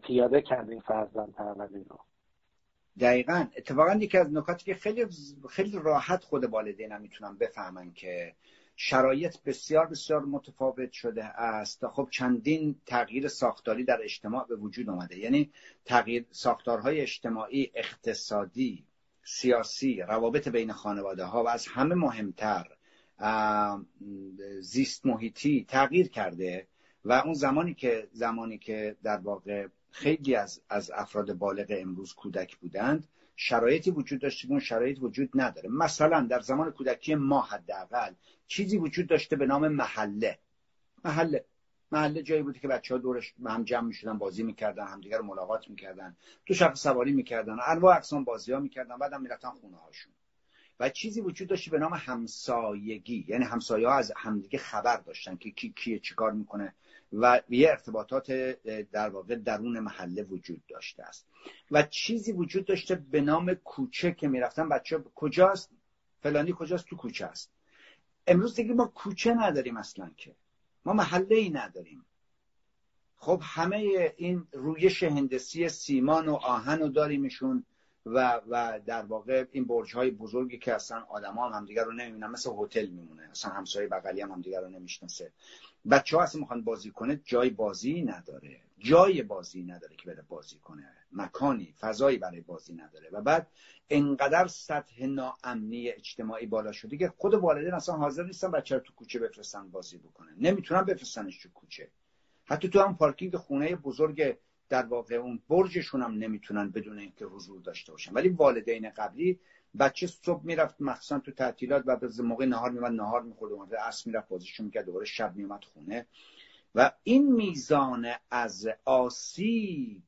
پیاده کردیم فرزند پروری رو
دقیقا. اتفاقا یکی از نکاتی که خیلی خیلی راحت خود والدین هم می‌تونن بفهمن که شرایط بسیار بسیار متفاوت شده است. خب چندین تغییر ساختاری در اجتماع به وجود آمده یعنی تغییر ساختارهای اجتماعی اقتصادی سیاسی روابط بین خانواده ها و از همه مهمتر زیست محیطی تغییر کرده و اون زمانی که زمانی که در واقع خیلی از, از افراد بالغ امروز کودک بودند شرایطی وجود داشته که اون شرایط وجود نداره. مثلا در زمان کودکی ما حداقل چیزی وجود داشته به نام محله. محله. محله جایی بوده که بچه ها دورش هم جمع می‌شدن بازی می‌کردن همدیگه رو ملاقات می‌کردن تو شب سواری می‌کردن انواع اقسام بازی ها می‌کردن بعدم می‌رفتن خونه هاشون و چیزی وجود داشت به نام همسایگی یعنی همسایه ها از همدیگه خبر داشتن که کی کیه چیکار می‌کنه و یه ارتباطات در واقع درون محله وجود داشته است. و چیزی وجود داشته به نام کوچه که می‌رفتن. بچه کجاست؟ فلانی کجاست؟ تو کوچه است. امروز دیگه ما کوچه نداریم اصلا که. ما محله ای نداریم. خب همه این رویش هندسی سیمان و آهن رو داریمشون. و و در واقع این برج های بزرگی که اصلا آدما هم همدیگه رو نمی‌بینن مثل هتل میمونه. اصلا همسایه بغلی هم همدیگه رو نمی‌شناسه. بچه ها اصلا می‌خوان بازی کنه جای بازی نداره. جای بازی نداره که بره بازی کنه. مکانی فضایی برای بازی نداره. و بعد انقدر سطح ناامنی اجتماعی بالا شده که خود والدین اصلا حاضر نیستن بچه رو تو کوچه بفرستن بازی بکنه نمی‌تونن بفرستنش تو کوچه. حتی تو هم پارکینگ خونه بزرگ در واقع اون برجشون هم نمی‌تونن بدون اینکه حضور داشته باشن. ولی والدین قبلی بچه صبح می‌رفت مخصوصا تو تعطیلات و به موقع نهار میومد نهار می‌خورد اومد عصر می‌رفت بازیشون می‌کرد دوباره شب میومد خونه. و این میزان از آسیب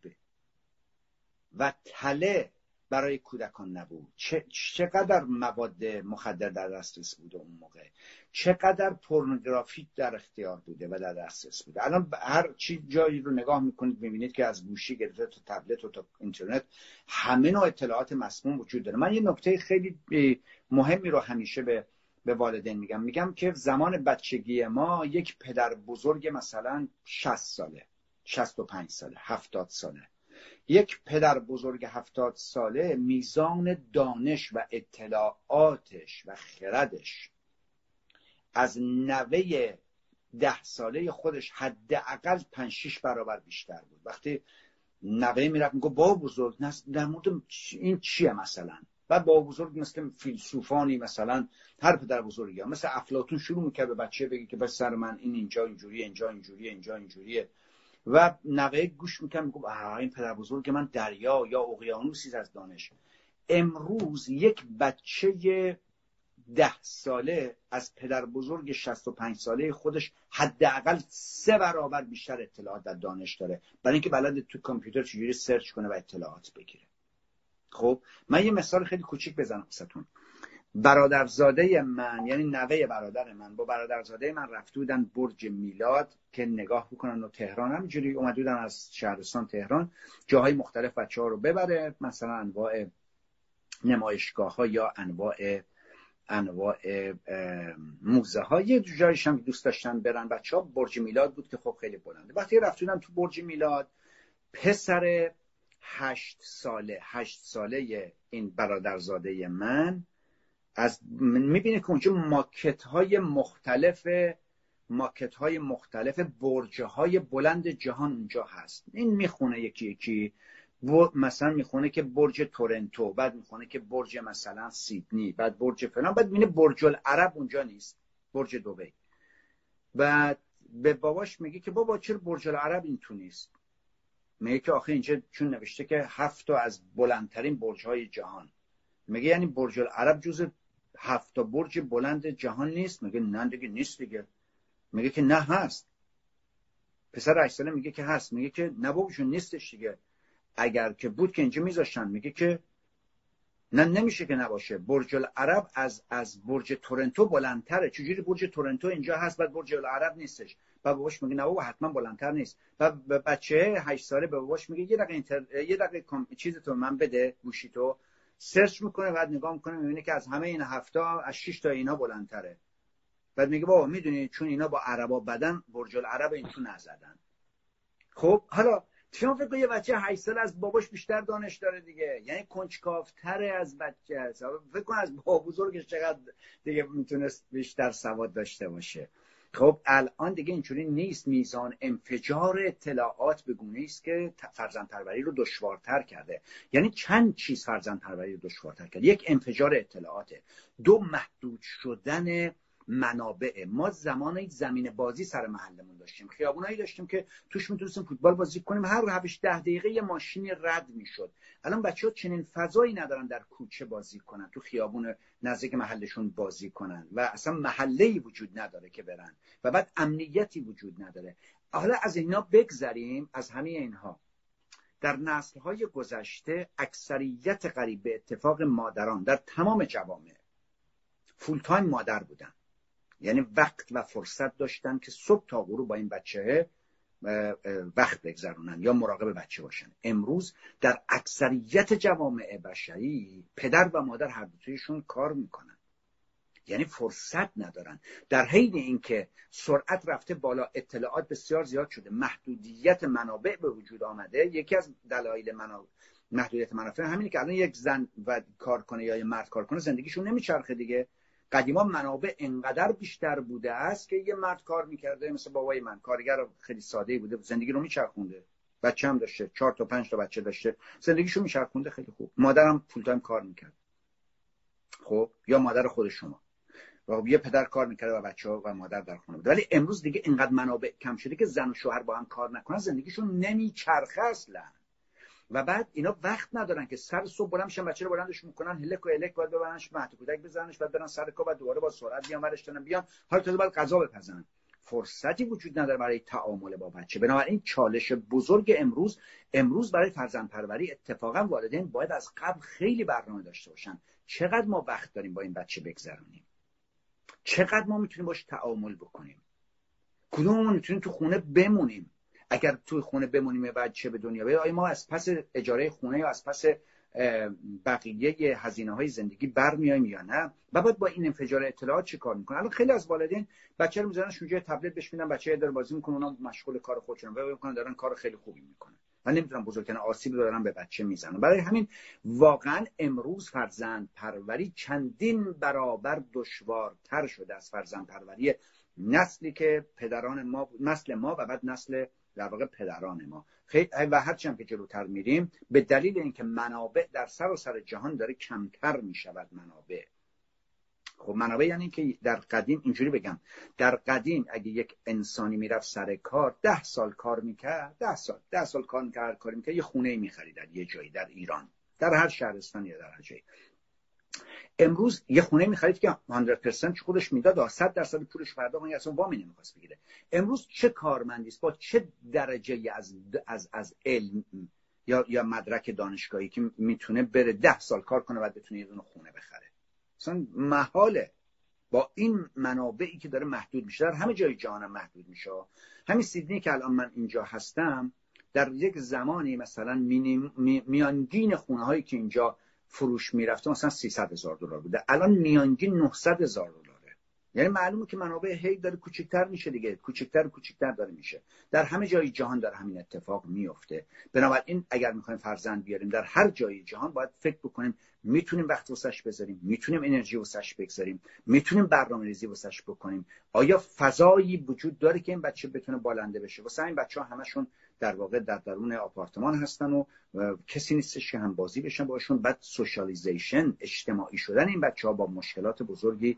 و تله برای کودکان نبود. چقدر مواد مخدر در دسترس بوده اون موقع؟ چقدر پورنوگرافی در اختیار بوده و در دسترس بوده؟ الان هر چی جایی رو نگاه می‌کنید می‌بینید که از گوشی گرفته تا تبلت و تا اینترنت همه نوع اطلاعات مسموم وجود داره. من یه نکته خیلی مهمی رو همیشه به به والدین میگم. میگم که زمان بچگی ما یک پدر بزرگ مثلا 60 ساله 65 ساله 70 ساله. یک پدر بزرگ هفتاد ساله میزان دانش و اطلاعاتش و خردش از نوه ده ساله خودش حداقل پنج شیش برابر بیشتر بود. وقتی نوه می‌رفت میگه با بزرگ در مورد این چیه مثلا؟ و با بزرگ مثل فیلسوفانی مثلا هر پدر بزرگی مثل افلاتون شروع می‌کرد به بچه بگی که بس سر من این اینجا اینجوریه اینجا اینجوریه اینجا اینجوریه. و نوه گوش می‌کنم میگم این پدر بزرگ من دریا یا اقیانوسی از دانش. امروز یک بچه ده ساله از پدر بزرگ 65 ساله خودش حداقل سه برابر بیشتر اطلاعات در دانش داره. برای اینکه بلد تو کامپیوتر چجوری سرچ کنه و اطلاعات بگیره. خب من یه مثال خیلی کوچیک بزنم واسهتون. برادرزاده من یعنی نوه برادر من با برادرزاده من رفته بودن برج میلاد که نگاه بکنن و تهران همینجوری اومده بودن از شهرستان تهران جاهای مختلف بچه ها رو ببره مثلا انواع نمایشگاه ها یا انواع انواع موزه ها یه جایش هم دوست داشتن برن. بچه ها برج میلاد بود که خب خیلی بلنده. وقتی رفتونم تو برج میلاد پسر هشت ساله هشت ساله این برادرزاده من از می‌بینه که اونجا ماکت های مختلف ماکت های مختلف برج های بلند جهان اونجا هست. این می‌خونه یکی یکی. مثلا می‌خونه که برج تورنتو بعد می‌خونه که برج مثلا سیدنی بعد برج فلان بعد می‌بینه برج العرب اونجا نیست برج دوبی. بعد به باباش میگه که بابا چرا برج العرب این تو نیست؟ میگه که آخه اینجا چون نوشته که هفت از بلندترین برج های جهان. میگه یعنی برج العرب جز هفت تا برج بلند جهان نیست. میگه نه دیگه نیست دیگه. میگه که نه هست. پسر هشت ساله میگه که هست. میگه که نه باباشون نیستش دیگه. اگر که بود که اینجا میذاشتن. میگه که نه نمیشه که نباشه. برج العرب از از برج تورنتو بلندتره. چجوری برج تورنتو اینجا هست بعد برج العرب نیستش؟ و باباش میگه نه بابا حتما بلندتر نیست. و بچه هشت ساله به باباش میگه یه دقیقه اینتر... یه دقیقه تو من بده گوشی تو سرچ می‌کنه بعد نگاه می‌کنه می‌بینه که از همه این هفته از 6 تا اینا بلندتره. بعد میگه بابا می‌دونی چون اینا با عربا بدن برج العرب این تو نزدن. خب حالا شما فکر یه بچه 8 سال از باباش بیشتر دانش داره دیگه. یعنی کنجکاوتره از بچه. هست فکر کن از بابا بزرگش چقدر دیگه می‌تونست بیشتر سواد داشته باشه. خب الان دیگه اینجوری نیست. میزان انفجار اطلاعات به گونه است که فرزند پروری رو دشوارتر کرده. یعنی چند چیز فرزند پروری رو دشوارتر کرده؟ یک انفجار اطلاعاته. دو محدود شدن منابع. ما زمان زمین بازی سر محلمون داشتیم. خیابونایی داشتیم که توش می‌تونستیم فوتبال بازی کنیم. هر هفتش ده دقیقه یه ماشینی رد می‌شد. الان بچه ها چنین فضایی ندارن در کوچه بازی کنن تو خیابون نزدیک محلشون بازی کنن. و اصلا محله وجود نداره که برن. و بعد امنیتی وجود نداره. حالا از اینا بگذریم از همه اینها. در نسلهای گذشته اکثریت قریب به اتفاق مادران در تمام جوامع فول تایم مادر بودن. یعنی وقت و فرصت داشتن که صبح تا غروب با این بچه وقت بگذرونن یا مراقب بچه باشن. امروز در اکثریت جوامع بشری پدر و مادر هر دوتایشون کار می‌کنن. یعنی فرصت ندارن. در حین اینکه سرعت رفته بالا اطلاعات بسیار زیاد شده محدودیت منابع به وجود آمده یکی از دلایل منابع محدودیت منافع همینه که الان یک زن و کار کنه یا یه مرد کار کنه زندگیشون نمیچرخه دیگه. قدیما منابع انقدر بیشتر بوده است که یه مرد کار می‌کرده مثل بابای من. کارگر خیلی ساده بوده. زندگی رو میچرخونده. بچه هم داشته. چهار تا پنج تا بچه داشته. زندگیشو میچرخونده. خیلی خوب. مادرم فول تایم کار می‌کرد. خب؟ یا مادر خود شما. و خب یه پدر کار می‌کرده و بچه ها و مادر در خونه بوده ولی امروز دیگه اینقدر منابع کم شده که زن و شوهر با هم کار نکنن. زندگیشون نمیچرخه اصلا. و بعد اینا وقت ندارن که سر صبح بلند میشن بچه رو بلندش می‌کنن هلک و الک باید ببرنش مهد کودک بزننش بعد برن سر کار بعد دوباره با سرعت بیان ورش بیان. حالا تازه باید غذا بپزن فرصتی وجود نداره برای تعامل با بچه. بنابراین چالش بزرگ امروز امروز برای فرزند پروری اتفاقا والدین باید از قبل خیلی برنامه داشته باشن. چقدر ما وقت داریم با این بچه بگذرونیم؟ چقدر ما می‌تونیم باش تعامل بکنیم؟ کدوممون می‌تونیم تو خونه بمونیم؟ اگر توی خونه بمونیم بچه به دنیا بیاد آیا ما از پس اجاره خونه یا از پس بقیه هزینه های زندگی برمیایم یا نه؟ و باید با این انفجار اطلاعات چه کار می‌کنن؟ الان خیلی از والدین بچه رو می‌ذارن شوجه تبلت بهش میدن بچه داره بازی می‌کنه اونا مشغول کار خودشون و می‌کنن دارن کار خیلی خوبی می‌کنن. و نمی‌تونن بزرگترین آسیب رو دارن به بچه می‌زنن. برای همین واقعا امروز فرزند پروری چندین برابر دشوارتر شده از فرزند پروری نسلی که پدران ما نسل ما و بعد نسل در واقع پدران ما. خیلی و هرچند که جلوتر میریم به دلیل اینکه منابع در سر و سر جهان داره کمتر می‌شود منابع. خب منابع یعنی که در قدیم اینجوری بگم در قدیم اگه یک انسانی می‌رفت سر کار ده سال کار می‌کرد ده سال ده سال کار می‌کرد کار می‌کرد یه خونه می‌خرید در یه جایی در ایران در هر شهرستان یا در هر جایی. امروز یه خونه می‌خرید که 100% خودش می‌داد 100 درصد پولش فردا اون اصلا وامی نمی‌خواست بگیره. امروز چه کارمندی است؟ با چه درجه از از از علم یا یا مدرک دانشگاهی که می‌تونه بره ده سال کار کنه و بتونه یه دونه خونه بخره؟ اصلا محاله. با این منابعی که داره محدود میشه در همه جای جهان محدود میشه. همین سیدنی که الان من اینجا هستم در یک زمانی مثلا میانگین خونه هایی که اینجا فروش می‌رفته مثلا 300 هزار دلار بوده. الان میانگین 900 هزار دلاره. یعنی معلومه که منابع هی داره کوچکتر میشه دیگه. کوچکتر کوچکتر داره میشه. در همه جای جهان داره همین اتفاق میفته بنابراین اگر می‌خوایم فرزند بیاریم در هر جای جهان باید فکر بکنیم می‌تونیم وقت واسش بذاریم می‌تونیم انرژی واسش بگذاریم می‌تونیم برنامه ریزی واسش بکنیم. آیا فضایی وجود داره که این بچه بتونه بالنده بشه؟ واسه این بچه ها همشون در واقع در درون آپارتمان هستن و کسی نیستش که هم بازی بشن باشون. بعد سوشالیزیشن اجتماعی شدن این بچه ها با مشکلات بزرگی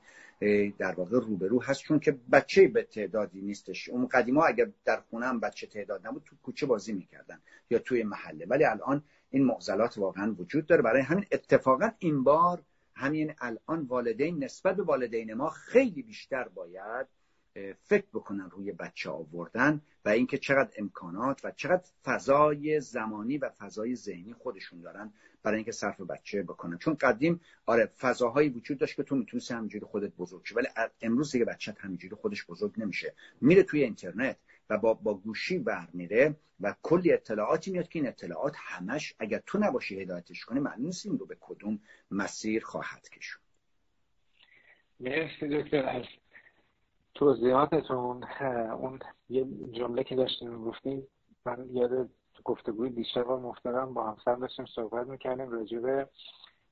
در واقع روبرو هست. چون که بچه به تعدادی نیستش. اون قدیما اگر در خونه هم بچه تعداد نبود تو کوچه بازی می‌کردن یا توی محله. ولی الان این معضلات واقعا وجود داره. برای همین اتفاقا این بار همین الان والدین نسبت به والدین ما خیلی بیشتر باید فکر بکنن روی بچه آوردن و اینکه چقدر امکانات و چقدر فضای زمانی و فضای ذهنی خودشون دارن برای اینکه صرف بچه بکنن. چون قدیم آره فضاهایی وجود داشت که تو می‌تونستی همینجوری خودت بزرگ شی ولی امروز دیگه بچه همینجوری خودش بزرگ نمیشه. میره توی اینترنت و با, با گوشی برمیره و کلی اطلاعاتی میاد که این اطلاعات همش اگر تو نباشی هدایتش کنی معلوم نیست این رو به کدوم مسیر خواهد کشون
مرسی دکتر از توضیحاتتون اون یه جمله که داشتیم گفتیم من یاد گفتگوی دیشب و مفترم با همسر داشتیم صحبت می‌کردیم راجع به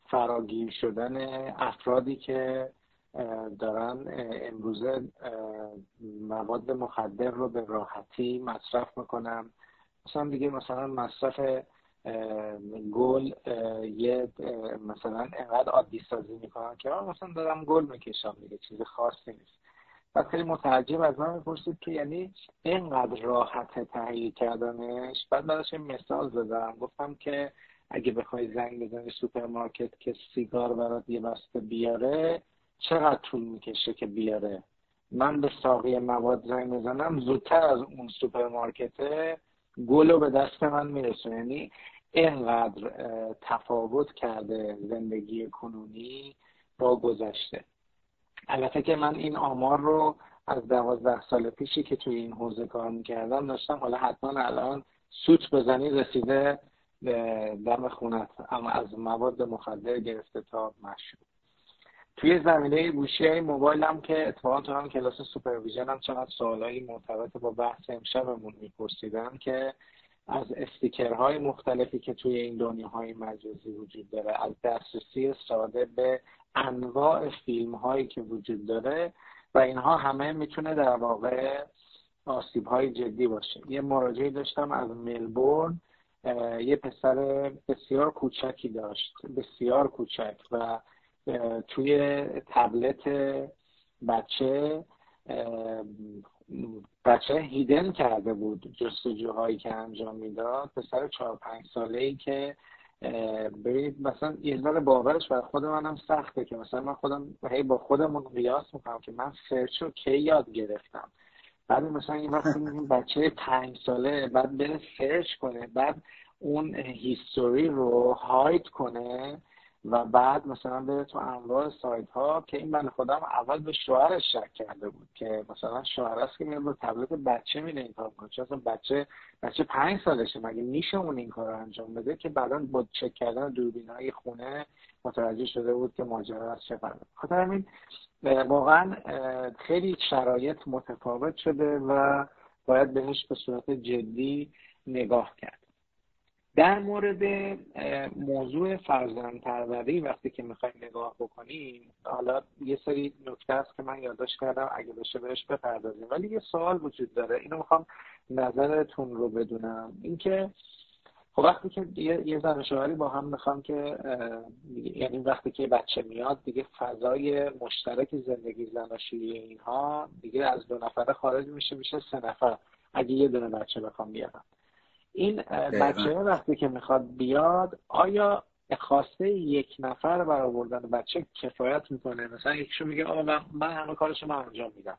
فراگیر شدن افرادی که دارن امروزه مواد مخدر رو به راحتی مصرف می‌کنن. مثلا دیگه مثلا مصرف گل یه مثلا انقدر عادی سازی می‌کنن که مثلا دارم گل می‌کشم دیگه چیز خاصی نیست. و خیلی متعجب از من می‌پرسید که یعنی اینقدر راحت تهیه کردنش؟ بعد براش مثال زدم. گفتم که اگه بخوای زنگ بزنی سوپرمارکت که سیگار برات یه بسته بیاره چقدر طول می‌کشه که بیاره؟ من به ساقی مواد زنگ بزنم زودتر از اون سوپرمارکت گل رو به دست من میرسونه. یعنی اینقدر تفاوت کرده زندگی کنونی با گذشته. البته که من این آمار رو از دوازده سال پیشی که توی این حوزه کار می‌کردم داشتم. حالا حتما الان سوت بزنی رسیده دم خونت. اما از مواد مخدر گرفته تا مشروب. توی زمینه گوشی های موبایل هم که اتفاقا تو هم کلاس supervision هم چقدر سوالایی مرتبط با بحث امشبمون میپرسیدن که از استیکرهای مختلفی که توی این دنیاهای مجازی وجود داره از دسترسی ساده به انواع فیلم هایی که وجود داره و اینها همه می‌تونه در واقع آسیب های جدی باشه. یه مراجعه داشتم از ملبورن یه پسر بسیار کوچکی داشت بسیار کوچک و توی تبلت بچه بچه هیدن کرده بود جستجوهایی که انجام می‌داد. پسر چهار پنج ساله ای که ببینید مثلا یه ذره باورش بر خود منم سخته که مثلا من خودم هی با خودمون قیاس می‌کنم که من سرچ رو کی یاد گرفتم. بعد مثلا این وقت بچه پنج ساله بعد بره سرچ کنه بعد اون هیستوری رو هاید کنه و بعد مثلا بره تو انواع سایت ها که این من خودم اول به شوهرش شک کرده بود که مثلا شوهر است که میاد تبلت بچه میره این کار کنه چون بچه بچه پنج سالشه مگه میشه اون این کار رو انجام بده که بعدا با چک کردن دوربین های خونه متوجه شده بود که ماجرا از چه قراره خاطر همین واقعا خیلی شرایط متفاوت شده و باید بهش به صورت جدی نگاه کرد. در مورد موضوع فرزند پروری وقتی که می‌خوایم نگاه بکنیم حالا یه سری نکته است که من یادداشت کردم اگه بشه بهش بپردازیم. ولی یه سوال وجود داره. اینو می‌خوام نظرتون رو بدونم. اینکه خب وقتی که یه زن شوهری با هم می‌خوام که یعنی وقتی که بچه میاد دیگه فضای مشترک زندگی زناشویی اینها دیگه از دو نفره خارج میشه میشه سه نفر. اگه یه دونه بچه بخوام بیارم. این بچه وقتی که می‌خواد بیاد آیا خواسته یک نفر برای آوردن بچه کفایت می‌کنه. مثلا یکیشو میگه آقا من, من همه کارشو من انجام میدم.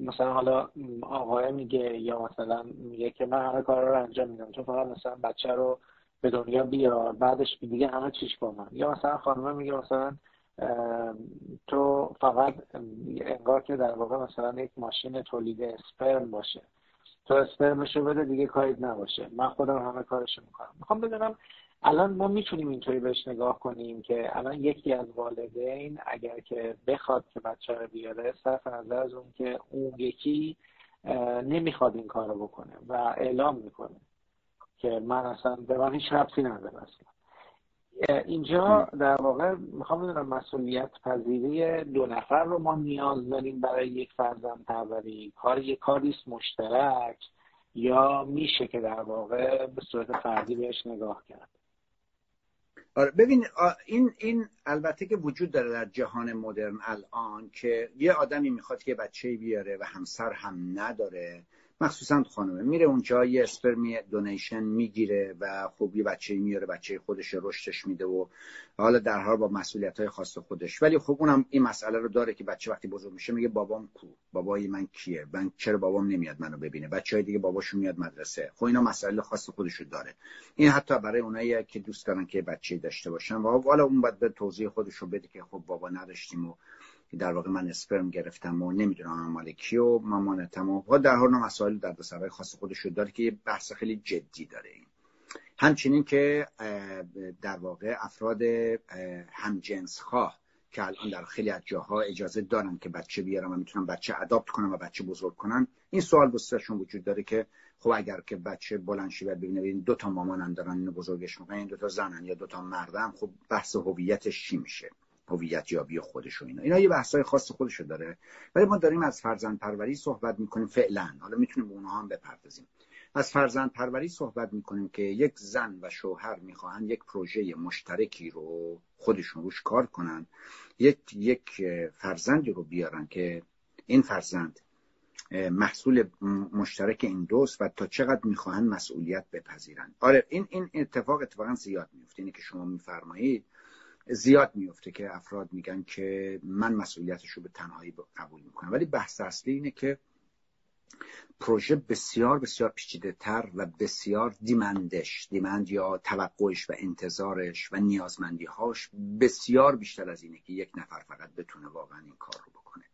مثلا حالا آقای میگه یا مثلا میگه که من همه کار رو انجام میدم. تو فقط مثلا بچه رو به دنیا بیار. بعدش دیگه همه چیش با من. یا مثلا خانمه میگه مثلا تو فقط انگار که در واقع مثلا یک ماشین تولید اسپرم باشه. تو اسپرمشو بده دیگه کاری نباشه. من خودم همه کارشو می‌کنم. می‌خوام بدونم الان ما می‌تونیم اینطوری بهش نگاه کنیم که الان یکی از والدین اگر که بخواد که بچه رو بیاره صرف نظر از اون که اون یکی نمی‌خواد این کار رو بکنه و اعلام می‌کنه که من اصلا به من هیچ ربطی نداره اصلا. اینجا در واقع می‌خوام بدونم مسئولیت پذیری دو نفر رو ما نیاز داریم برای یک فرزند پروری. کار یک کاریست مشترک یا میشه که در واقع به صورت فردی بهش نگاه کرد؟
آره ببین این این البته که وجود داره در جهان مدرن الان که یه آدمی می‌خواد که بچه بیاره و همسر هم نداره. مخصوصا خانمه. میره اونجا یه اسپرمی دونیشن می‌گیره و خوب یه بچه میاره بچه خودش رشدش میده و حالا در حال با مسئولیت های خاص خودش. ولی خب اونم این مسئله رو داره که بچه وقتی بزرگ میشه میگه بابام کو؟ بابای من کیه؟ من چرا بابام نمیاد منو ببینه؟ بچه های دیگه باباشون میاد مدرسه. خب اینا مسئله خاص خودش رو داره. این حتی برای اونایی که دوست دارن که بچه داشته باشن و حالا اون باید به توضیح خودش رو بده که خب بابا نداشتیم و در واقع من اسپرم گرفتم و نمی‌دونم مال کی و مامانتم و در حال مسائل در سرای خاص خودش داره که یه بحث خیلی جدی داره این. همچنین که در واقع افراد همجنس خواه که الان در خیلی از جاها اجازه دارن که بچه بیارن و می‌تونن بچه اداپت کنن و بچه بزرگ کنن این سوال بسیارشون وجود داره که خب اگر که بچه بلند شه و ببینه این دو تا مامانن دارن اینو بزرگش می‌کنن این دو تا زنن یا دو تا مردن خب بحث هویتش چی میشه؟ هویت یابی خودش و اینا. اینا یه بحثای خاص خودشو داره. ولی ما داریم از فرزند پروری صحبت می‌کنیم فعلا. حالا می‌تونیم به اونها هم بپردازیم. از فرزند پروری صحبت می‌کنیم که یک زن و شوهر می‌خواهند یک پروژه مشترکی رو خودشون روش کار کنن. یک یک فرزندی رو بیارن که این فرزند محصول مشترک این دوست و تا چقدر می‌خواهند مسئولیت بپذیرن آره این این اتفاق اتفاقا زیاد میفته اینه که شما میفرمایید. زیاد میفته که افراد میگن که من مسئولیتش رو به تنهایی قبول می‌کنم. ولی بحث اصلی اینه که پروژه بسیار بسیار پیچیده تر و بسیار دیمندش دیمند یا توقعش و انتظارش و نیازمندیهاش بسیار بیشتر از اینه که یک نفر فقط بتونه واقعا این کار رو بکنه.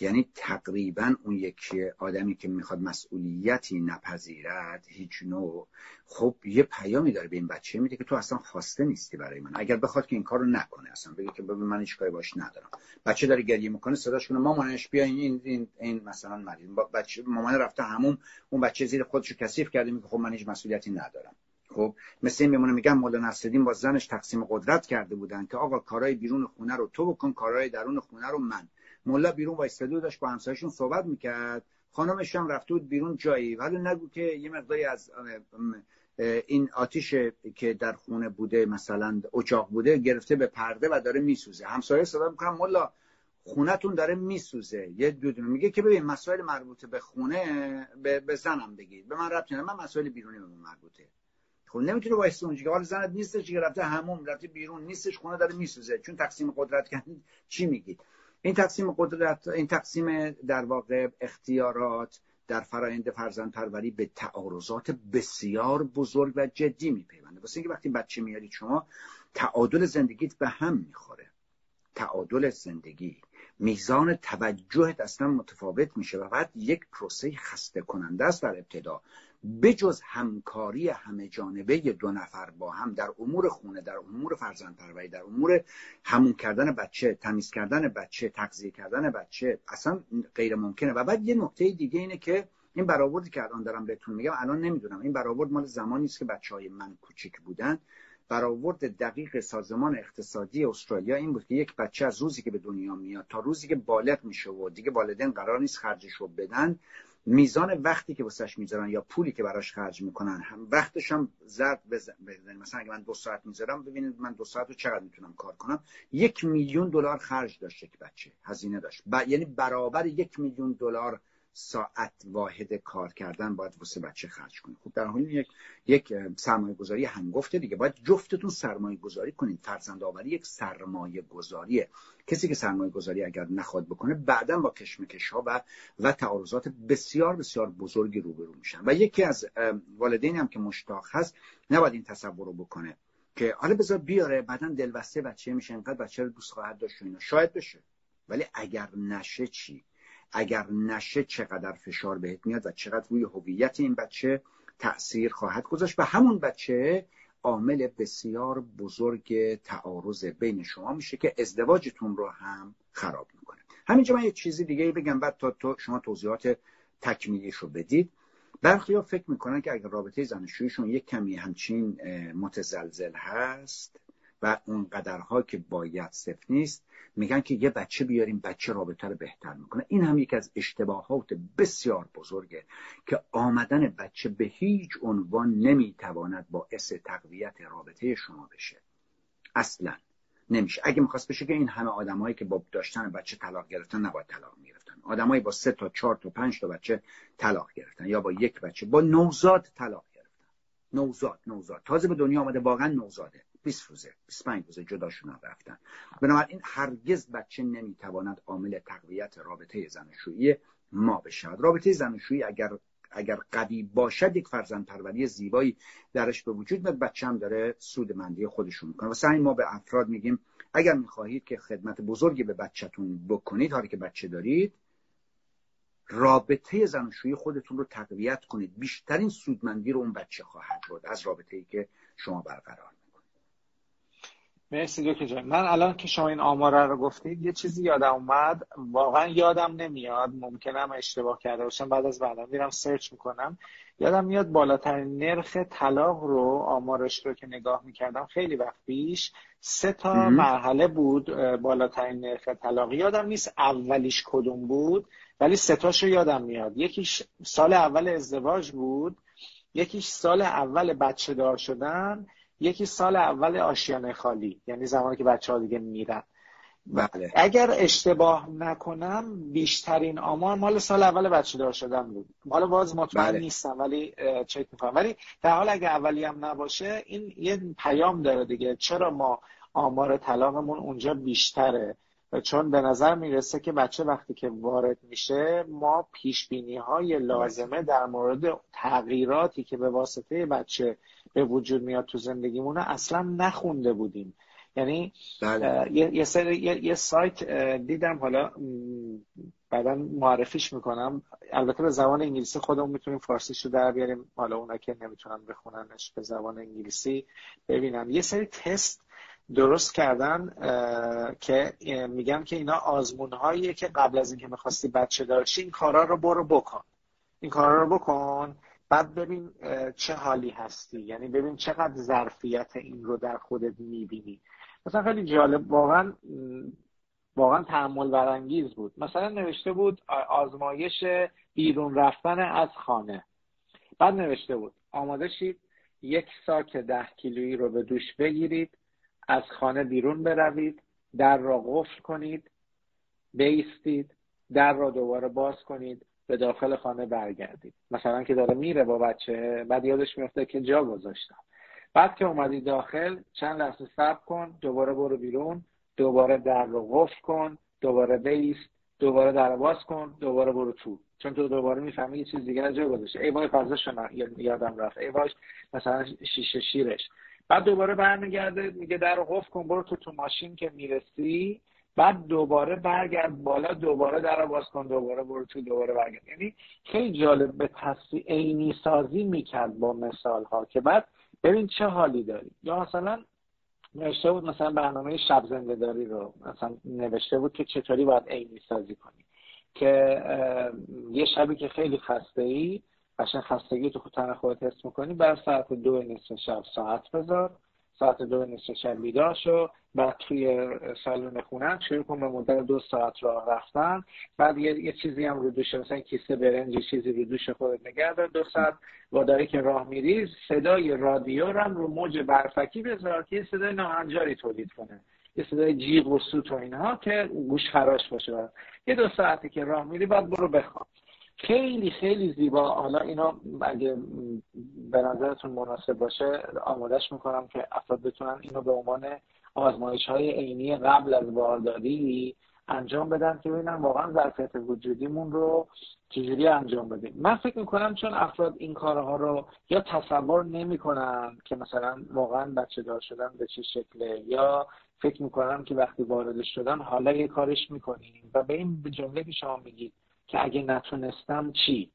یعنی تقریبا اون یکی آدمی که می‌خواد مسئولیتی نپذیرد هیچ نوع خب یه پیامی داره به این بچه میده که تو اصلا خواسته نیستی برای من. اگر بخواد که این کارو نکنه اصلا بگه که من هیچ کاری باش ندارم. بچه داره گریه می‌کنه صداش کنه مامانش بیا این این این مثلا مریض بچه مامان رفته همون اون بچه زیر خودشو کثیف کرده میگه خب من هیچ مسئولیتی ندارم. خب مثل این میمونه میگم مولا نصرالدین با زنش تقسیم قدرت کرده بودن که آقا کارهای بیرون خونه رو تو بکن کارهای درون خونه رو من. ملا بیرون وایستاده داشت با همسایشون صحبت می‌کرد. خانمش هم رفته بود بیرون جایی. ولی نگو که یه مقداری از این آتیش که در خونه بوده مثلا اچاق بوده گرفته به پرده و داره میسوزه. همسایه صدا می‌کنن ملا خونتون داره میسوزه. یه دودونه میگه که ببین مسائل مربوطه به خونه به, زنم بگید. به من ربطی من مسائل بیرونی به مربوطه. خب نمی‌تونه وایس اونجا. که حالا زنت نیستش که رفته همون رفته بیرون نیستش خونه داره میسوزه. چون تقسیم قدرت کردن چی میگید این تقسیم قدرت این تقسیم در واقع اختیارات در فرایند فرزند پروری به تعارضات بسیار بزرگ و جدی میپیونده. واسه اینکه وقتی بچه میارید شما تعادل زندگیت به هم می‌خوره. تعادل زندگی. میزان توجهت اصلا متفاوت میشه و بعد یک پروسه خسته کننده است در ابتدا. بجز همکاری همه جانبه دو نفر با هم در امور خونه در امور فرزند پروری در امور همون کردن بچه تمیز کردن بچه تغذیه کردن بچه اصلا غیر ممکنه. و بعد یه نکته دیگه اینه که این برآوردی که الان دارم بهتون میگم الان نمی‌دونم. این برآورد مال زمانی است که بچه های من کوچیک بودن. برآورد دقیق سازمان اقتصادی استرالیا این بود که یک بچه از روزی که به دنیا میاد تا روزی که بالغ میشه و دیگه والدین قرار نیست خرجش رو بدن میزان وقتی که واسش می‌ذارن یا پولی که براش خرج می‌کنن هم وقتش هم زرد بزنید مثلا اگه من دو ساعت می‌ذارم ببینید من دو ساعت رو چقدر می‌تونم کار کنم؟ یک میلیون دلار خرج داشت یک بچه هزینه داشت. ب... یعنی برابر یک میلیون دلار ساعت واحد کار کردن باید واسه بچه خرج کنید خب در حال یک یک سرمایه گذاری هنگفته دیگه. باید جفتتون سرمایه گذاری کنید فرزند آوری یک سرمایه گذاریه کسی که سرمایه گذاری اگر نخواد بکنه بعدا با کشمکش ها و و تعارضات بسیار بسیار بزرگی روبرو میشن. و یکی از والدینی هم که مشتاق هست نباید این تصور رو بکنه که حالا بذار بیاره بعدا دلبسته بچه میشه انقدر بچه رو دوست خواهد داشت اینا. شاید بشه. ولی اگر نشه چی؟ اگر نشه چقدر فشار بهت میاد و چقدر روی هویت این بچه تاثیر خواهد گذاشت. و همون بچه عامل بسیار بزرگ تعارض بین شما میشه که ازدواجتون رو هم خراب می‌کنه. همینجا من یه چیزی دیگه بگم بعد تا تو شما توضیحات تکمیلیش رو بدید. برخی فکر می‌کنن که اگر رابطه زناشویشون یک کمی همچین متزلزل هست و اون قدرها که باید صفر نیست میگن که یه بچه بیاریم بچه رابطه رو بهتر می‌کنه. این هم یکی از اشتباهات بسیار بزرگه که آمدن بچه به هیچ عنوان نمی‌تواند باعث تقویت رابطه شما بشه. اصلا نمیشه. اگه می‌خواست بشه که این همه آدمایی که با داشتن بچه طلاق گرفتن نباید طلاق می‌گرفتن. آدمایی با سه تا چهار تا پنج تا بچه طلاق گرفتن یا با یک بچه. با نوزاد طلاق گرفتن. نوزاد نوزاد. تازه به دنیا آمده واقعا نوزاده. 20 روزه 25 روزه جداشون رفتن. بنابراین هرگز بچه نمی‌تواند عامل تقویت رابطه زناشویی ما بشود. رابطه زناشویی اگر اگر قوی باشد یک فرزند پروری زیبایی درش به وجود میاد. بچه هم داره سود مندی خودشون می‌کنه. و سعی ما به افراد میگیم اگر می‌خواهید که خدمت بزرگی به بچهتون بکنید حالی که بچه دارید رابطه زناشویی خودتون رو تقویت کنید. بیشترین سودمندی رو اون بچه خواهد بود از رابطه ای که شما برقرار
مرسی دکتر جان. من الان که شما این آماره رو گفتید یه چیزی یادم اومد. واقعا یادم نمیاد. ممکنم اشتباه کرده باشم. بعد از بعدم میرم سرچ می‌کنم. یادم میاد بالاترین نرخ طلاق رو آمارش رو که نگاه می‌کردم خیلی وقت پیش سه تا مرحله بود بالاترین نرخ طلاق. یادم نیست اولیش کدوم بود ولی سه رو یادم میاد. یکیش سال اول ازدواج بود. یکیش سال اول بچه دار شدن. یکی سال اول آشیانه خالی یعنی زمانی که بچه ها دیگه میرن. بله. اگر اشتباه نکنم بیشترین آمار مال سال اول بچه دار شدن بود. حالا باز مطمئن بله. نیستم ولی چک می‌کنم. ولی در حال اگه اولی هم نباشه این یه پیام داره دیگه. چرا ما آمار طلاقمون اونجا بیشتره؟ چون به نظر می‌رسه که بچه وقتی که وارد میشه ما پیش بینی های لازمه در مورد تغییراتی که به واسطه بچه به وجود میاد تو زندگیمون اصلا نخونده بودیم. یعنی بله. یه, یه, یه سایت دیدم حالا بعدا معرفیش می‌کنم. البته به زبان انگلیسی خودمون می‌تونیم فارسیشو در بیاریم. حالا اونا که نمی‌تونن بخوننش به زبان انگلیسی ببینم. یه سری تست درست کردن که میگم که اینا آزمون هاییه که قبل از اینکه می‌خواستی بچه دارشی این کارا رو برو بکن. این کارا رو بکن. بعد ببین چه حالی هستی. یعنی ببین چقدر ظرفیت این رو در خودت می‌بینی. مثلا خیلی جالب واقعا واقعا تحمل برانگیز بود. مثلا نوشته بود آزمایش بیرون رفتن از خانه. بعد نوشته بود آماده شید یک ساک ده کیلویی رو به دوش بگیرید از خانه بیرون بروید در را قفل کنید بیستید در را دوباره باز کنید. به داخل خانه برگردید مثلا که داره میره با بچه بعد یادش میفته که جا گذاشتم. بعد که اومدی داخل چند لحظه صبر کن دوباره برو بیرون دوباره در رو قفل کن دوباره بیست دوباره در باز کن دوباره برو تو. چون تو دوباره می‌فهمی یه چیز دیگه جا گذاشته. ای وای فضا یادم رفت. ای وای مثلا شیشه شیرش. بعد دوباره برمیگرده میگه در رو قفل کن برو تو تو ماشین که می‌رسی. بعد دوباره برگرد بالا دوباره در باز کن دوباره برو تو دوباره برگرد. یعنی خیلی جالب به تصویر عینی سازی می‌کرد با مثال ها که بعد ببین چه حالی داری. یا مثلا نوشته بود مثلا برنامه شب زنده داری رو مثلا نوشته بود که چطوری باید عینی سازی کنی. که یه شبی که خیلی خسته ای قشن خستگی تو تن خودت حس می‌کنی بر ساعت دو نصف شب ساعت بذار ساعت دو نصف شب بیدار شو بعد توی سالن خونه شروع کن به مدت دو ساعت راه رفتن. بعد یه, یه چیزی هم رو دوش مثلا کیسه برنج چیزی رو دوش خودت نگه دو ساعت. واداری که راه میری صدای رادیو هم رو موج برفکی بذار که یه صدای ناهنجاری تولید کنه. یه صدای جیغ و سوت و اینها که گوش خراش باشه. یه دو ساعتی که راه میری بعد برو بخواب. خیلی خیلی زیبا. حالا اینا اگه به نظرتون مناسب باشه آمادش می‌کنم که افراد بتونن اینو به عنوان آزمایش های عینی قبل از بارداری انجام بدن که ببینن واقعا ظرفیت وجودیمون رو چجوری انجام بدیم. من فکر می‌کنم چون افراد این کارها رو یا تصور نمی‌کنن که مثلا واقعا بچه دار شدن به چه شکله یا فکر می‌کنم که وقتی وارد شدن حالا یه کارش می‌کنیم و به این جمله که شما میگید که اگه نتونستم چی؟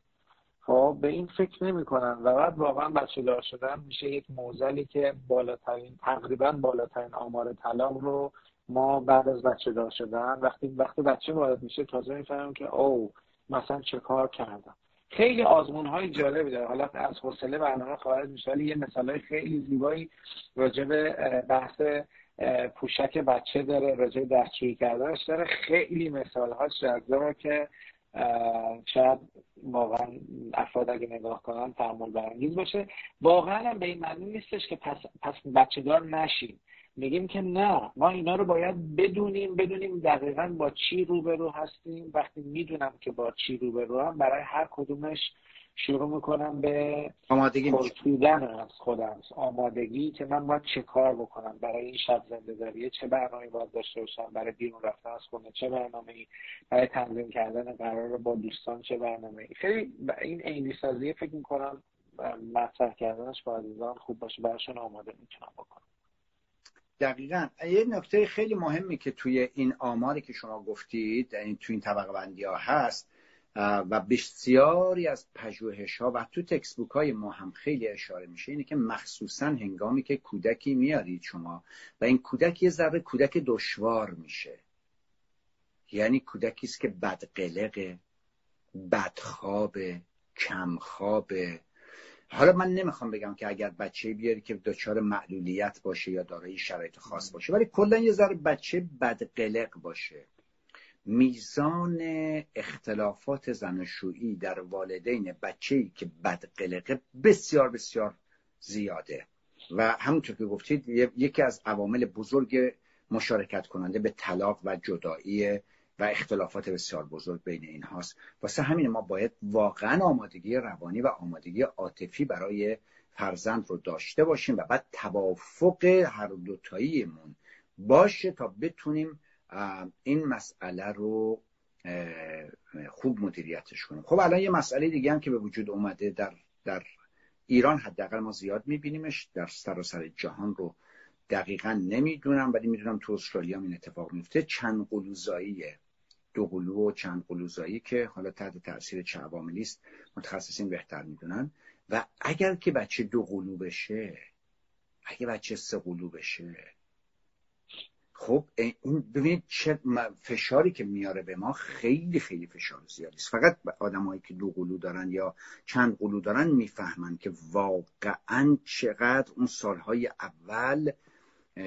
خب به این فکر نمی‌کنن و بعد واقعا بچه دار شدن میشه یک موزلی که بالاترین تقریبا بالاترین آمار طلاق رو ما بعد از بچه دار شدن وقتی وقتی بچه وارد میشه تازه می‌فهمم که او مثلا چه کار کردم. خیلی آزمون های جالبی داره. حالا از حوصله برنامه خارج میشه ولی یه مثال های خیلی زیبایی راجع به بحث پوشک بچه داره راجع دستشویی کردنش داره. خیلی مثال ها که شاید واقعا افراد اگه نگاه کنن تحمل برانگیز باشه. واقعا هم به این معنی نیستش که پس, پس بچه دار نشیم. میگیم که نه ما اینا رو باید بدونیم بدونیم دقیقا با چی روبرو هستیم. وقتی می‌دونم که با چی روبرو هم برای هر کدومش شروع می‌کنم به
آمادگی
از خودم. آمادگی که من باید چه کار بکنم؟ برای این شب زنده داریه چه برنامه باید داشته باشم؟ برای بیرون رفتن از خونه چه برنامه برای تنظیم کردن قرار با دوستان چه برنامه خیلی این عینی سازی فکر می‌کنم مطرح کردنش با عزیزان خوب باشه. براشون آماده می‌تونم بکنم.
دقیقا. یه نکته خیلی مهمی که توی این آماری که شما گفتید این توی این طبقه بندی ها هست و بسیاری از پژوهش ها و تو تکسبوک های ما هم خیلی اشاره میشه اینه که مخصوصا هنگامی که کودکی میارید شما و این کودک یه ذره کودک دشوار میشه. یعنی کودکی است که بدقلقه بدخوابه کمخوابه. حالا من نمی‌خوام بگم که اگر بچه بیاری که دچار معلولیت باشه یا دارای شرایط خاص باشه ولی کلا یه ذره بچه بدقلق باشه. میزان اختلافات زناشویی در والدین بچه‌ای که بدقلقه بسیار بسیار زیاده. و همونطور که گفتید یکی از عوامل بزرگ مشارکت کننده به طلاق و جدایی و اختلافات بسیار بزرگ بین این هاست واسه همین ما باید واقعا آمادگی روانی و آمادگی عاطفی برای فرزند رو داشته باشیم و بعد توافق هر دوتاییمون باشه تا بتونیم این مسئله رو خوب مدیریتش کنیم. خب الان یه مسئله دیگه هم که به وجود اومده در در ایران حداقل ما زیاد میبینیمش در سراسر جهان رو دقیقا نمی‌دونم ولی می‌دونم تو استرالیا این اتفاق میفته چند قلوزاییه دو قلو و چند قلوزایی که حالا تحت تاثیر چه عواملی است متخصصین بهتر می‌دونن. و اگر که بچه دو قلو بشه اگه بچه سه قلو بشه خب این ببینید چه فشاری که میاره به ما خیلی خیلی فشار زیادی است. فقط آدمایی که دو قلو دارن یا چند قلو دارن می‌فهمن که واقعا چقدر اون سالهای اول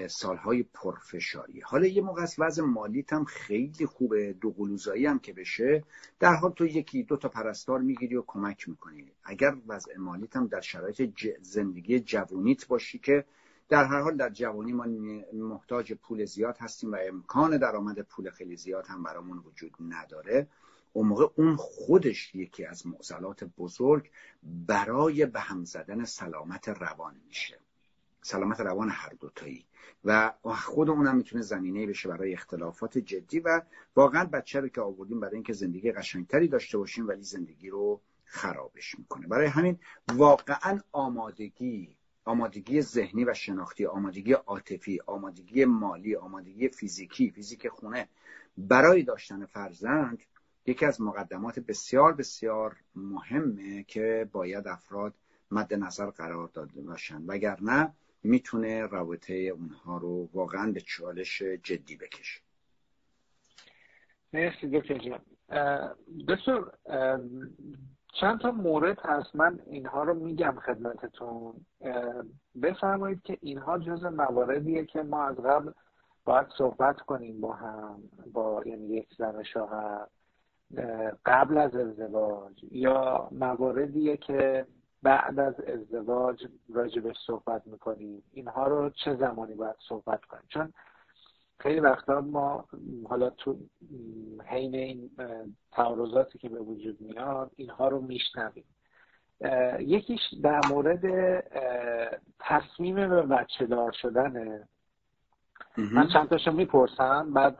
سالهای پرفشاری. حالا یه موقع از وضع مالیت هم خیلی خوبه دو قلوزایی هم که بشه در حال تو یکی دو تا پرستار می‌گیری و کمک می‌کنی. اگر وضع مالیت هم در شرایط زندگی جوونیت باشی که در هر حال در جوانی ما محتاج پول زیاد هستیم و امکان درآمد پول خیلی زیاد هم برامون وجود نداره. اون موقع اون خودش یکی از معضلات بزرگ برای به هم زدن سلامت روان میشه. سلامت روان هر دوتایی. و خود اونم می‌تونه زمینه بشه برای اختلافات جدی و واقعا بچه رو که آوردیم برای اینکه زندگی قشنگتری داشته باشیم ولی زندگی رو خرابش می‌کنه. برای همین واقعا آمادگی آمادگی ذهنی و شناختی آمادگی عاطفی آمادگی مالی آمادگی فیزیکی فیزیک خونه برای داشتن فرزند یکی از مقدمات بسیار بسیار مهمه که باید افراد مد نظر قرار داده باشن. وگرنه می‌تونه رابطه اونها رو واقعا به چالش جدی بکشه.
مرسی دکتر جان. دکتر چند تا مورد هست من اینها رو میگم خدمتتون. بفرمایید که اینها جز مواردیه که ما از قبل باید صحبت کنیم با هم با یعنی یک زن شوهر قبل از ازدواج یا مواردیه که بعد از ازدواج راجبش صحبت می‌کنیم. اینها رو چه زمانی باید صحبت کنیم؟ چون خیلی وقتا ما حالا تو حین این تعارضاتی که به وجود میاد اینها رو میشنویم. یکیش در مورد تصمیم به بچه دار شدنه. من چند تاشو می‌پرسم بعد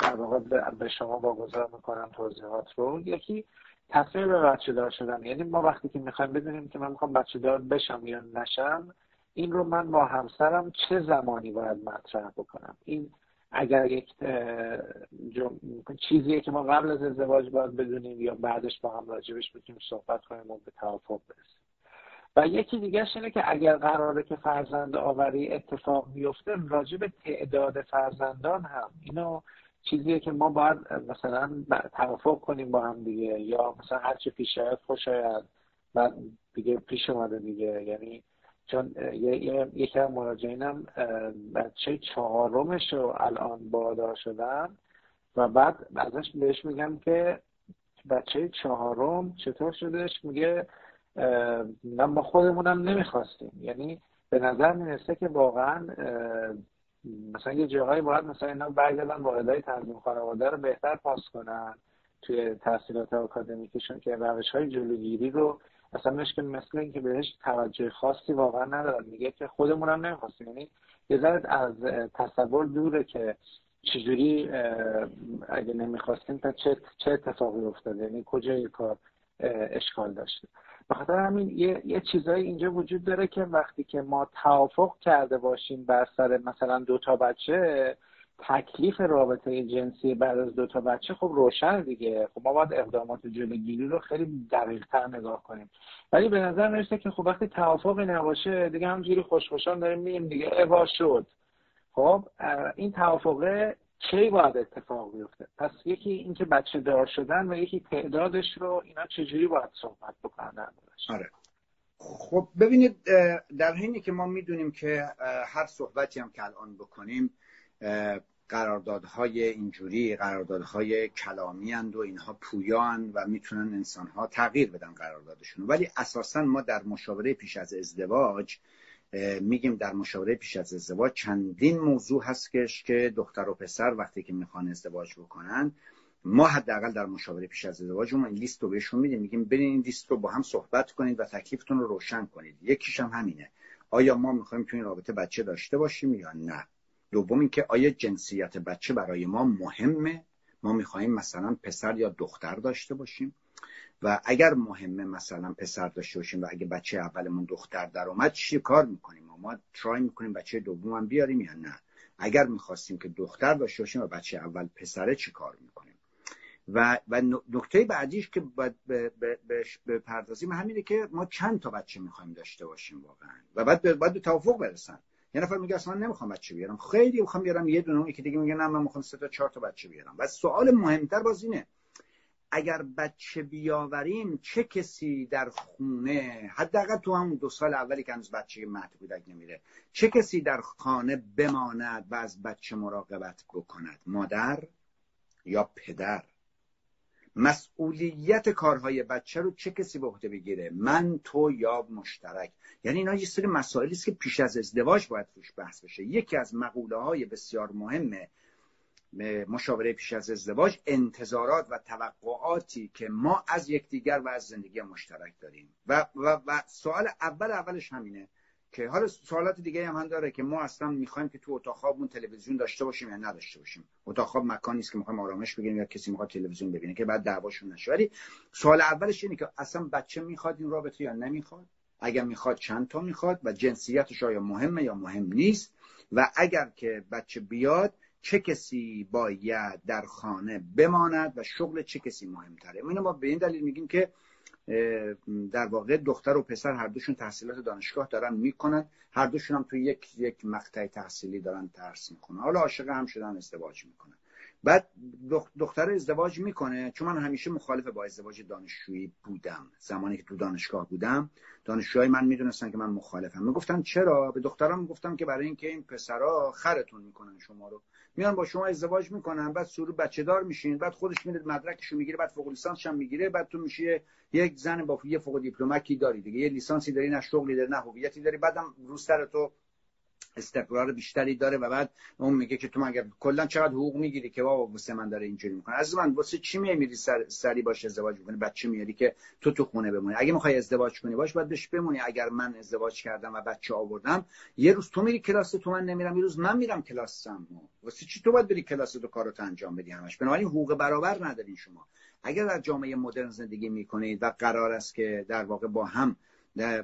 در واقع به شما واگذار می‌کنم توضیحات رو. یکی تصمیم به بچه دار شدن. یعنی ما وقتی که می‌خوایم بدونیم که من می‌خوام بچه دار بشم یا نشم این رو من با همسرم چه زمانی باید مطرح بکنم؟ این اگر یک چیزیه که ما قبل از ازدواج باید بدونیم یا بعدش با هم راجبش بتونیم صحبت کنیم و به توافق برسیم. و یکی دیگه اینه که اگر قراره که فرزند آوری اتفاق بیفته راجب تعداد فرزندان هم. اینو چیزیه که ما باید مثلا توافق کنیم با هم دیگه یا مثلا هر چه پیش آید خوش آید بعد دیگه پیش اومده دیگه. یعنی چون یکی از مراجعینم بچه چهارمش رو الان بادار شدن و بعد ازش بهش میگم که بچه چهارم چطور شدش؟ میگه من با خودمونم نمی‌خواستیم. یعنی به نظر می‌رسه که واقعا مثلا یه جاهایی باید مثلا اینا برگردن واحدهای تنظیم خانواده رو بهتر پاس کنن توی تحصیلات آکادمیکشون که روش های جلوگیری رو اصلا مشکل مثل اینکه بهش توجه خاصی واقعا ندارن. میگه که خودمون هم نمی‌خواستیم. یعنی یه ذره از تصور دوره که چجوری اگه نمی‌خواستیم تا چه, چه اتفاقی افتاده؟ یعنی کجای کار اشکال داشته؟ بخاطر همین یه, یه چیزایی اینجا وجود داره که وقتی که ما توافق کرده باشیم بر سر مثلا دو تا بچه تکلیف رابطه جنسی بعد از دو تا بچه خب روشن دیگه. خب ما باید اقدامات جلوگیری رو خیلی دقیق تر نگاه کنیم. ولی به نظر می‌رسه که خب وقتی توافقی نباشه دیگه همجوری خوشخوشان داریم میگیم دیگه اوا شد. خب این توافقه کی باید اتفاق بیفته؟ پس یکی اینکه بچه دار شدن و یکی تعدادش رو اینا چجوری باید صحبت بکنن؟
آره. خب ببینید در حینی که ما می‌دونیم که هر صحبتی هم که الان بکنیم قراردادهای اینجوری قراردادهای کلامی و اینها پویان و می‌تونن انسانها تغییر بدن قراردادشون ولی اساسا ما در مشاوره پیش از ازدواج میگیم در مشاوره پیش از ازدواج چندین موضوع هست که دختر و پسر وقتی که می‌خوان ازدواج بکنن ما حداقل در مشاوره پیش از ازدواج این لیست رو بهشون میدیم. میگیم برین این لیست رو با هم صحبت کنید و تکلیفتون رو روشن کنید. یکیش هم همینه. آیا ما می‌خوایم تو این رابطه بچه داشته باشیم یا نه؟ دوم اینکه آیا جنسیت بچه برای ما مهمه؟ ما می‌خواهیم مثلا پسر یا دختر داشته باشیم. و اگر مهمه مثلا پسر داشته باشیم و اگه بچه اولمون دختر در اومد چی کار می‌کنیم؟ ما ترای می‌کنیم بچه دوم هم بیاریم یا نه؟ اگر می‌خواستیم که دختر داشته باشیم و بچه اول پسره چی کار می‌کنیم؟ و و نکته بعدیش که باید بپردازیم همینه که ما چند تا بچه می‌خوایم داشته باشیم واقعا. و بعد باید به توافق برسن. یه نفر میگه اصلا نمی‌خوام بچه بیارم. خیلی می‌خوام بیارم. یه دونه که دیگه میگه نه من می‌خوام سه تا چهار تا بچه بیارم. و سوال مهمتر باز اینه اگر بچه بیاوریم چه کسی در خونه حداقل تو همون دو سال اولی که هنوز بچه مهد کودک نمیره چه کسی در خانه بماند و از بچه مراقبت بکند؟ مادر یا پدر؟ مسئولیت کارهای بچه رو چه کسی به عهده بگیره؟ من تو یا مشترک. یعنی اینا یه سری مسائلی است که پیش از ازدواج باید روش بحث بشه. یکی از مقوله های بسیار مهمه مشاوره پیش از ازدواج انتظارات و توقعاتی که ما از یکدیگر و از زندگی مشترک داریم. و, و, و سوال اول اولش همینه. که حالا سوالات دیگه هم, هم داره که ما اصلا می‌خوایم که تو اتاق خوابمون تلویزیون داشته باشیم یا نداشته باشیم. اتاق خواب مکانی است که می‌خوایم آرامش بگیریم یا کسی می‌خواد تلویزیون ببینه که بعد دعواشون نشه. ولی سوال اولش اینه که اصلا بچه می‌خواد این رابطه یا نمی‌خواد؟ اگر می‌خواد چند تا می‌خواد و جنسیتش آیا مهمه یا مهم نیست؟ و اگر که بچه بیاد چه کسی باید در خانه بماند و شغل چه کسی مهمتره؟ اینو ما به این دلیل میگیم که در واقع دختر و پسر هر دوشون تحصیلات دانشگاه دارن می‌کنن. هر دوشون هم توی یک یک مقطع تحصیلی دارن درس می‌کنن حالا عاشق هم شدن ازدواج می‌کنن. بعد دختر ازدواج می‌کنه. چون من همیشه مخالف با ازدواج دانشجویی بودم. زمانی که تو دانشگاه بودم دانشجوهای من می‌دونستن که من مخالفم. می‌گفتن چرا؟ به دخترام می‌گفتم که برای اینکه این پسرا خرتون می‌کنن شما رو. میان با شما ازدواج می‌کنن بعد سورو بچه دار میشین بعد خودش میره مدرکشو می‌گیره بعد فوق لیسانس هم می‌گیره بعد تو میشه یک زن با یه فوق دیپلمکی داری دیگه یه لیسانسی داری نه شغلی داری نه هویتی داری بعدم روستر تو استقرار بیشتری داره و بعد اون میگه که تو مگه کلا چقدر حقوق می‌گیری که بابا واسه من داره اینجوری می‌کنه؟ از من واسه چی میمیری سر سری باش ازدواج می‌کنی؟ بچه میاری که تو تو خونه بمونی؟ اگه می‌خوای ازدواج کنی باش باید بهش بمونی. اگر من ازدواج کردم و بچه آوردم یه روز تو میری کلاس تو من نمیرم. یه روز من میرم کلاسم واسه چی تو باید بری کلاس تو کارو انجام بدی همش؟ بنابراین حقوق برابر ندارین شما. اگر در جامعه مدرن زندگی می‌کنید و قرار است که در واقع با هم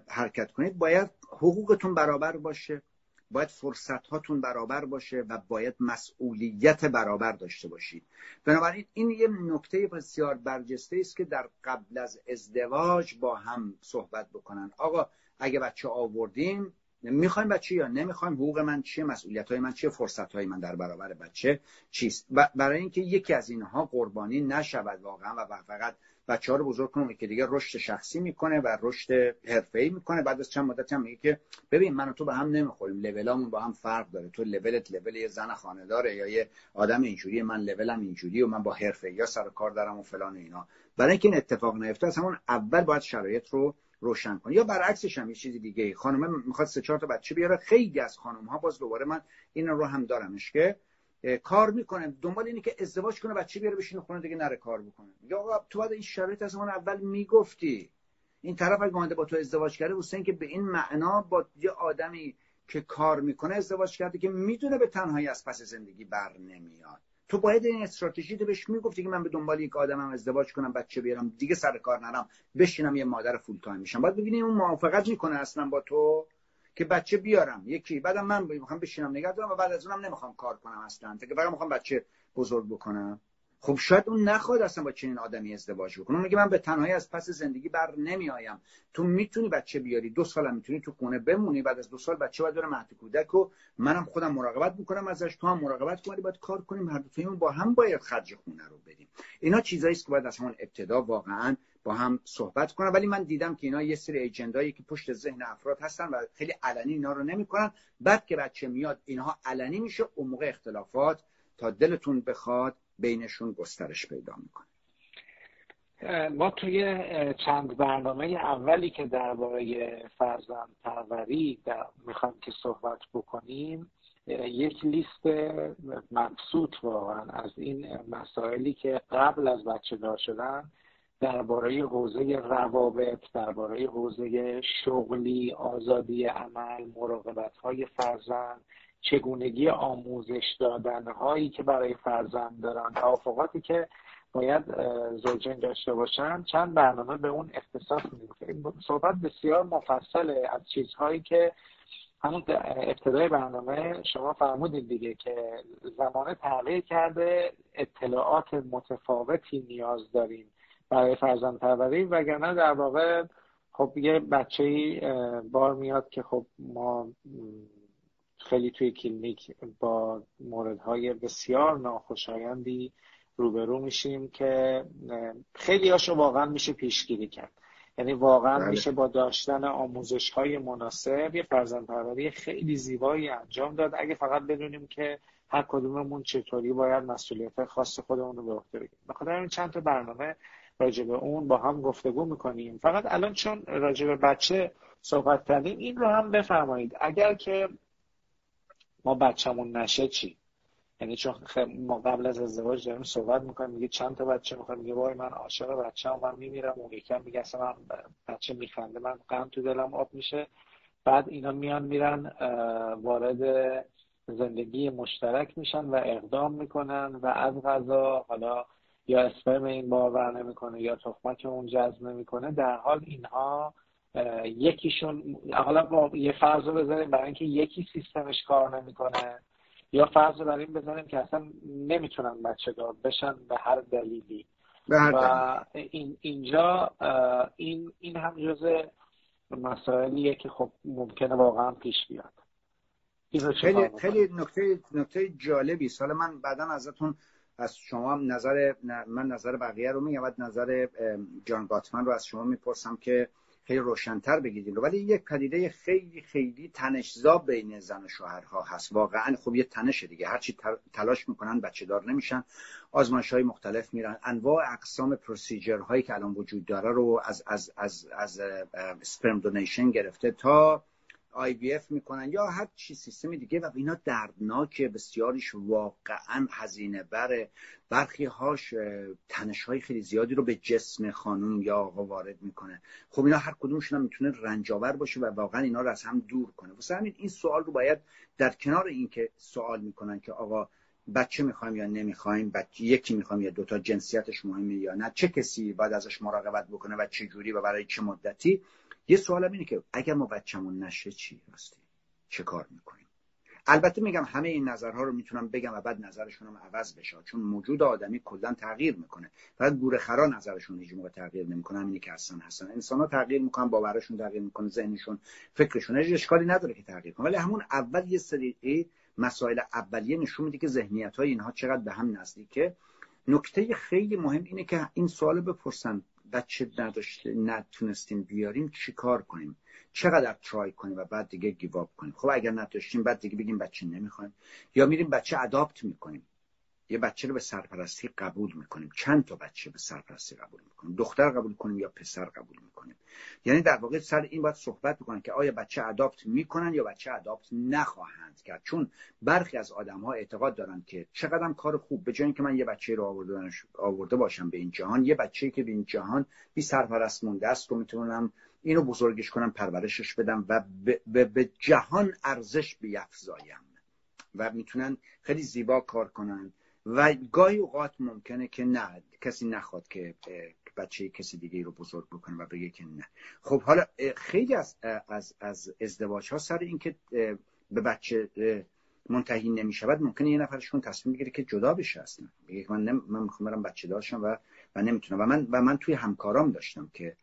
حرکت کنید باید حقوقتون برابر باشه. باید فرصت هاتون برابر باشه و باید مسئولیت برابر داشته باشید. بنابراین این یه نکته بسیار برجسته است که در قبل از ازدواج با هم صحبت بکنن. آقا اگه بچه آوردیم می‌خوایم بچه یا نمی‌خوایم حقوق من چیه مسئولیت های من چیه فرصت های من در برابر بچه چیست؟ برای اینکه یکی از اینها قربانی نشود واقعا و فقط بچه ها رو بزرگ کنه که دیگه رشد شخصی می‌کنه و رشد حرفه‌ای می‌کنه. بعد از چند مدت هم میگه که ببین من و تو به هم نمی‌خوریم لولامون با هم فرق داره. تو لولت لول یه زن خانه داره یا یه آدم اینجوری من لولم اینجوری و من با حرفه یا سر کار دارم و فلان و اینا. برای اینکه این اتفاق نیفته از همون اول باید شرایط رو روشن کنی. یا برعکسش هم یه چیزی دیگه. خانم می‌خواد سه چهار تا بچه بیاره. خیلی از خانم ها باز دوباره من این رو هم دارمش که کار می‌کنه. دنبال اینه که ازدواج کنه بچه بیاره بشینه خونه دیگه نره کار بکنه. یا تو باید این شرایط از اون اول می‌گفتی. این طرف اگه با تو ازدواج کرده حسین که به این معنا با یه آدمی که کار می‌کنه ازدواج کرده که می‌دونه به تنهایی از پس زندگی بر نمیاد. تو باید این استراتژی رو بهش می‌گفتی که من به دنبال یک آدمم ازدواج کنم بچه بیارم دیگه سر کار نرم بشینم یه مادر فول تایم میشم باید ببینیم اون موافقت می‌کنه اصلا با تو که بچه بیارم. یکی بعدم من می‌خوام بشینم نگه دارم و بعد از اونم نمی‌خوام کار کنم اصلا. که فقط می‌خوام بچه بزرگ بکنم. خب شاید اون نخواد اصلا با چنین آدمی ازدواج بکنه. میگه من به تنهایی از پس زندگی بر نمیآیم. تو می‌تونی بچه بیاری. دو سال می‌تونی تو خونه بمونی. بعد از دو سال بچه باید بره مهد کودک و منم خودم مراقبت می‌کنم ازش. تو هم مراقبت کنی باید کار کنیم. هر دو با هم باید خرج خونه رو بدیم. اینا چیزایی است که باید از همون ابتدا واقعا با هم صحبت کنن ولی من دیدم که اینا یه سری ایجندایی که پشت ذهن افراد هستن و خیلی علنی اینا رو نمی‌کنن. بعد که بچه میاد اینها علنی میشه. اون موقع اختلافات تا دلتون بخواد بینشون گسترش پیدا می‌کنه.
ما توی چند برنامه اولی که درباره فرزند پروری می‌خوایم که صحبت بکنیم یک لیست مبسوط واقعا از این مسائلی که قبل از بچه دار شدن درباره حوزه روابط درباره حوزه شغلی آزادی عمل مراقبت های فرزند چگونگی آموزش دادن هایی که برای فرزند دارن توافقاتی که باید زوجین داشته باشن چند برنامه به اون اختصاص میدیم. صحبت بسیار مفصله از چیزهایی که همون ابتدای برنامه شما فرمودید دیگه که زمانه تغییر کرده اطلاعات متفاوتی نیاز داریم برای فرزند پروری. وگرنه در واقع خب یه بچه بار میاد که خب ما خیلی توی کلینیک با موردهای بسیار ناخوشایندی روبرو میشیم که خیلی هاشو واقعا میشه پیشگیری کرد. یعنی واقعا بله. میشه با داشتن آموزش های مناسب یه فرزند پروری خیلی زیبایی انجام داد. اگه فقط بدونیم که هر کدوممون چطوری باید مسئولیت خاص خودمون رو به عهده بگیریم. بخاطر این چند تا برنامه راجع به اون با هم گفتگو می‌کنیم. فقط الان چون راجع به بچه صحبت کردیم این رو هم بفرمایید. اگر که ما بچه‌مون نشه چی؟ یعنی چون ما قبل از ازدواج داریم صحبت می‌کنیم میگه چند تا بچه می‌خوام؟ میگه وای من عاشق بچه هم من میمیرم. اون یکم میگه اصلا من بچه میخنده. من غم تو دلم آب میشه. بعد اینا میان میرن وارد زندگی مشترک میشن و اقدام می‌کنن و از غذا حالا یا اسپرم این باور نمی‌کنه یا تخمک اون جذب نمی‌کنه. در حال اینها یکیشون حالا با یه فرض رو بذاریم برای اینکه یکی سیستمش کار نمی‌کنه یا فرض رو برای این بذاریم که اصلا نمی‌تونن بچه دار بشن به هر دلیلی. و این اینجا این این هم جز مسائلیه که خب ممکنه واقعا پیش بیاد.
خیلی خیلی نکته نکته جالبی سال من بعدا ازتون از شما نظر من نظر بقیه رو میگم نظر جان گاتمن رو از شما می‌پرسم که خیلی روشنتر بگیریم ولی یک پدیده خیلی خیلی تنشزا بین زن و شوهرها هست. واقعا خب یه تنش دیگه. هرچی تلاش می‌کنن بچه دار نمیشن. آزمایش های مختلف میرن. انواع اقسام پروسیجر هایی که الان وجود داره رو از از از از سپرم دونیشن گرفته تا IVF می‌کنن یا هر چی سیستم دیگه و اینا دردناکه بسیاریش واقعا هزینه بره برخی هاش تنش های خیلی زیادی رو به جسم خانم یا آقا وارد می‌کنه. خب اینا هر کدومشون هم می‌تونه رنجاور باشه و واقعا اینا رو از هم دور کنه. واسه همین این سوال رو باید در کنار اینکه سوال می‌کنن که آقا بچه می‌خوایم یا نمی‌خوایم بچه یکی می‌خوایم یا دوتا جنسیتش مهمه یا نه چه کسی باید ازش مراقبت بکنه و چه جوری و برای چه مدتی؟ یه سوالم اینه که اگر ما بچه‌مون نشه چی راستی چه کار می‌کنیم؟ البته میگم همه این نظرها رو می‌تونم بگم و بعد نظرشون هم عوض بشه چون موجود آدمی کلا تغییر می‌کنه. فقط گوره خرا نظرشون هیچ موقع تغییر نمی‌کنه همینی که هستن هستن. انسان ها تغییر می‌کنن باورشون تغییر می‌کنه ذهنشون فکرشون. هیچ اشکالی نداره که تغییر کنه. ولی همون اول یه سری مسائل اولیه نشون میده که ذهنیت های اینها چقدر به هم نزدیکه. نکته خیلی مهم اینه که این سوال بپرسن. بچه نداشته نتونستیم بیاریم چیکار کنیم؟ چقدر ترای کنیم و بعد دیگه گیواب کنیم؟ خب اگر نداشتیم بعد دیگه بگیم بچه نمی‌خوایم. یا میریم بچه اداپت می‌کنیم. یه بچه رو به سرپرستی قبول می‌کنیم. چند تا بچه به سرپرستی قبول می‌کنیم؟ دختر قبول کنیم یا پسر قبول می‌کنیم؟ یعنی در واقع سر این باید صحبت بکنن که آیا بچه اداپت می‌کنن یا بچه اداپت نخواهند کرد. چون برخی از آدم ها اعتقاد دارن که چقدر کار خوب به جای اینکه من یه بچه رو آورده, آورده باشم به این جهان یه بچه که به این جهان بی سرپرست مونده است رو می‌تونم اینو بزرگش کنم پرورشش بدم و به, به جهان ارزش بیافزایم و می‌تونن خیلی زیبا کار کنن. و گاهی اوقات ممکنه که نه کسی نخواد که بچه کسی دیگه رو بزرگ بکنه و بگه که نه. خب حالا خیلی از از از ازدواج ها سر اینکه به بچه منتهی نمی شود ممکنه یه نفرشون تصمیم بگیره که جدا بشه اصلا. بگه من نم... من می‌خوام برم بچه داشتم و و نمی‌تونم. و من و من توی همکارام داشتم که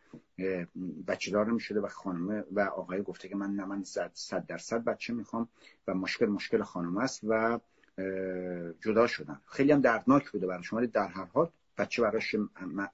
بچه دار نمی‌شده و خانمه و آقای گفته که من نه من صد درصد بچه می‌خوام و مشکل مشکل خانم است و جدا شدن. خیلی هم دردناک بوده برای شما در هر حال بچه براش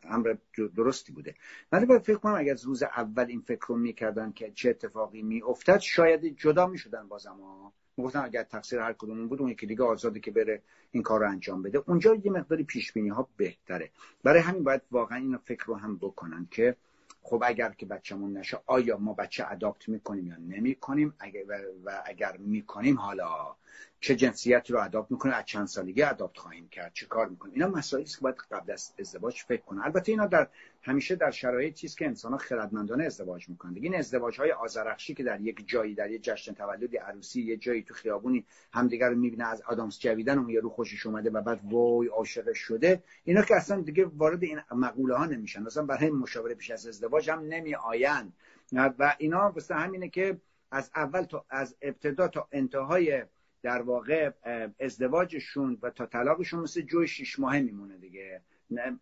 امر درستی بوده. ولی باید فکر کنم اگر روز اول این فکر رو می‌کردن که چه اتفاقی میافتد شاید جدا می‌شدن بازم ها. می‌گفتن اگر تقصیر هر کدومون بود اون یکی دیگه آزاده که بره این کار رو انجام بده. اونجا یه مقداری پیش بینی ها بهتره. برای همین باید واقعا این فکر رو هم بکنن که خب اگر که بچهمون نشه آیا ما بچه اداپت می‌کنیم یا نمی‌کنیم؟ اگر و اگر می‌کنیم حالا چه جنسیتی رو اداپت می‌کنیم؟ از چند سالگی اداپت خواهیم کرد. چه کار می‌کنیم؟ اینا مسائلی است که باید قبل از ازدواج فکر کنن البته اینا در همیشه در شرایطی چیز که انسان ها خردمندانه ازدواج می‌کنن این ازدواج های آزرخشی که در یک جایی در یک جشن تولدی عروسی یه جایی تو خیابونی همدیگر رو می‌بینه از آدامس جویدن اون رو خوشش اومده و بعد وای عاشق شده اینا که اصلا دیگه وارد این مقوله ها نمیشن. اصلا برای مشاوره پیش از ازدواج هم نمی آیند و اینا واسه همینه که از اول تا از ابتدا تا انتهای در واقع ازدواجشون و تا طلاقشون مثل جوی شیش ماهه میمونه دیگه.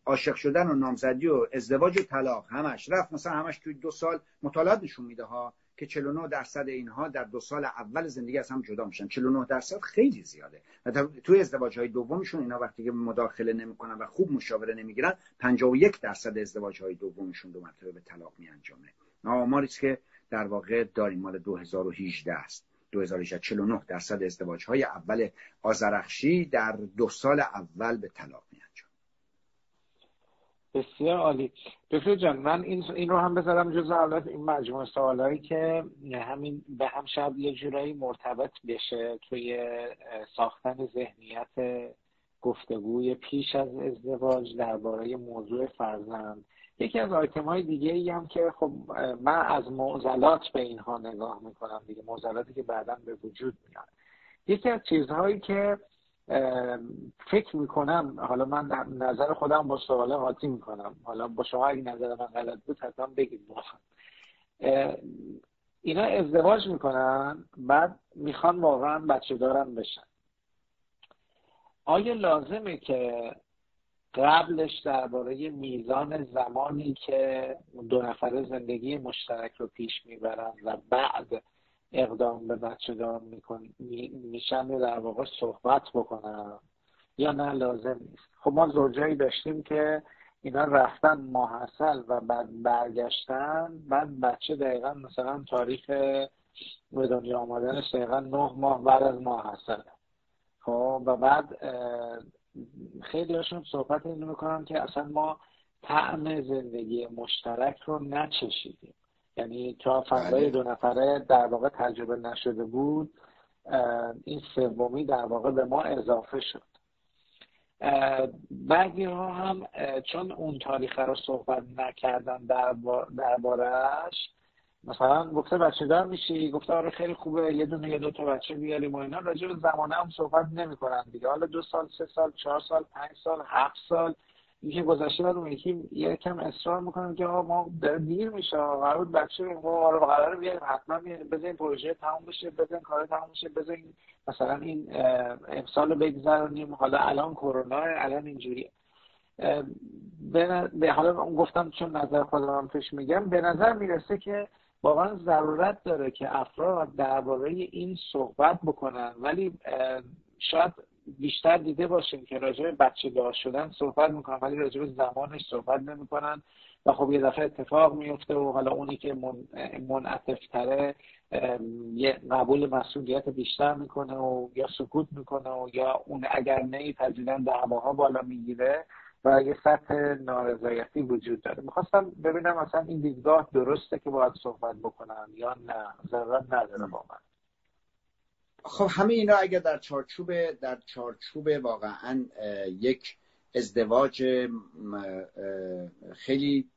عاشق شدن و نامزدی و ازدواج و طلاق همش رفت مثلا همش توی دو سال مطالعات نشون میده ها که 49 درصد اینها در دو سال اول زندگی از هم جدا میشن. 49 درصد خیلی زیاده. و توی ازدواج های دومشون اینا وقتی که مداخله نمی‌کنن و خوب مشاوره نمی‌گیرن 51 درصد ازدواج های دومشون دو مرتبه به طلاق میانجامه. آماری که در واقع داریم مال 2018 است. 2018 49 درصد ازدواج های اول آزرخشی در دو سال اول به طلاق.
بسیار عالی. دکتر جان من این, این رو هم بذارم جز حالات این مجموعه سوالایی که همین به هم شاید یه جورایی مرتبط بشه توی ساختن ذهنیت گفتگوی پیش از ازدواج درباره موضوع فرزند. یکی از آیتم های دیگه ای هم که خب من از معضلات به اینها نگاه می‌کنم دیگه معضلاتی که بعدا به وجود میاد. یکی از چیزهایی که فکر می‌کنم حالا من نظر خودم با سواله قاطی می‌کنم. حالا با شما اگه نظر من غلط بود حتما بگید اینا ازدواج می‌کنن بعد می‌خوان واقعا بچه دارن بشن. آیا لازمه که قبلش درباره میزان زمانی که دو نفره زندگی مشترک رو پیش می‌برن و بعد اقدام به بچه دار میشن رو در واقع صحبت بکنن یا نه لازم نیست. خب ما زوجایی داشتیم که اینا رفتن ماحصل و بعد برگشتن. بعد بچه دقیقا مثلا تاریخ به دنیا آمدنش دقیقا نه ماه بعد از ماحصل خب و بعد خیلی هاشون صحبت اینو می‌کنن که اصلا ما طعم زندگی مشترک رو نچشیدیم. یعنی تا فضای بله. دو نفره در واقع تجربه نشده بود این سومی در واقع به ما اضافه شد. بعضی ها هم چون اون تاریخ رو صحبت نکردن دربارهش مثلا گفته بچه دار میشی؟ گفته آره خیلی خوبه یه دونه یه دو تا بچه بیاریم و اینا. راجع به زمانه هم صحبت نمی‌کنن دیگه. حالا دو سال سه سال چهار سال پنج سال هفت سال اینکه گذشته بعد اون یه کم اصرار می‌کنن که ما دیر میشه قرار بچه رو آره قرار بیاریم حتما بزنین پروژه تموم بشه بزنین کار تموم بشه بزنین مثلا این امسال رو بگذرونیم حالا الان کرونا الان اینجوریه. به حالا گفتم چون نظر خودم پیش میگم به نظر می‌رسه که واقعا ضرورت داره که افراد درباره این صحبت بکنن ولی شاید بیشتر دیده باشیم که راجع به بچه دار شدن صحبت می‌کنن ولی راجع به زمانش صحبت نمی‌کنن. و خب یه دفعه اتفاق میفته و حالا اونی که منعطف تره یه قبول مسئولیت بیشتر می‌کنه و یا سکوت می‌کنه و یا اون اگر نیپذیرن دعواها بالا می‌گیره و یه سطح نارضایتی وجود داره. می‌خواستم ببینم اصلا این دیدگاه درسته که باید صحبت بکنم یا نه؟ ضرورت نداره با من
خب همه اینا اگر در چارچوب در چارچوب واقعا یک ازدواج خیلی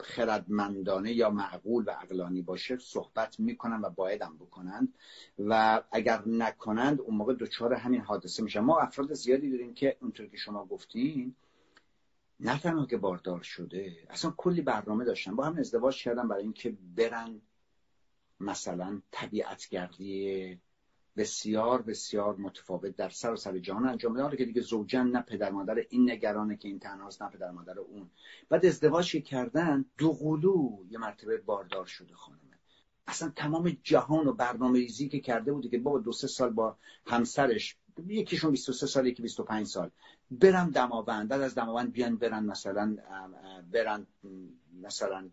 خردمندانه یا معقول و عقلانی باشه صحبت می‌کنن و بایدم بکنند و اگر نکنند اون موقع دچار همین حادثه میشن. ما افراد زیادی داریم که اونطور که شما گفتین نه تنها که باردار شده اصلا کلی برنامه داشتن. با هم ازدواج کردن برای اینکه برن مثلا طبیعتگردی بسیار بسیار متفاوت در سر و سر جهان. انجام بدن که دیگه زوجن نه پدر مادر این نگرانه که این تنهاست نه پدر مادر اون. بعد ازدواج کردن دو قلو یه مرتبه باردار شده خانمه. اصلا تمام جهان و برنامه ریزی که کرده بوده که بابا دو سه سال با همسرش یکیشون 23 سال یکی 25 سال. برم دماوند بعد از دماوند بیان برن مثلا برن مثلا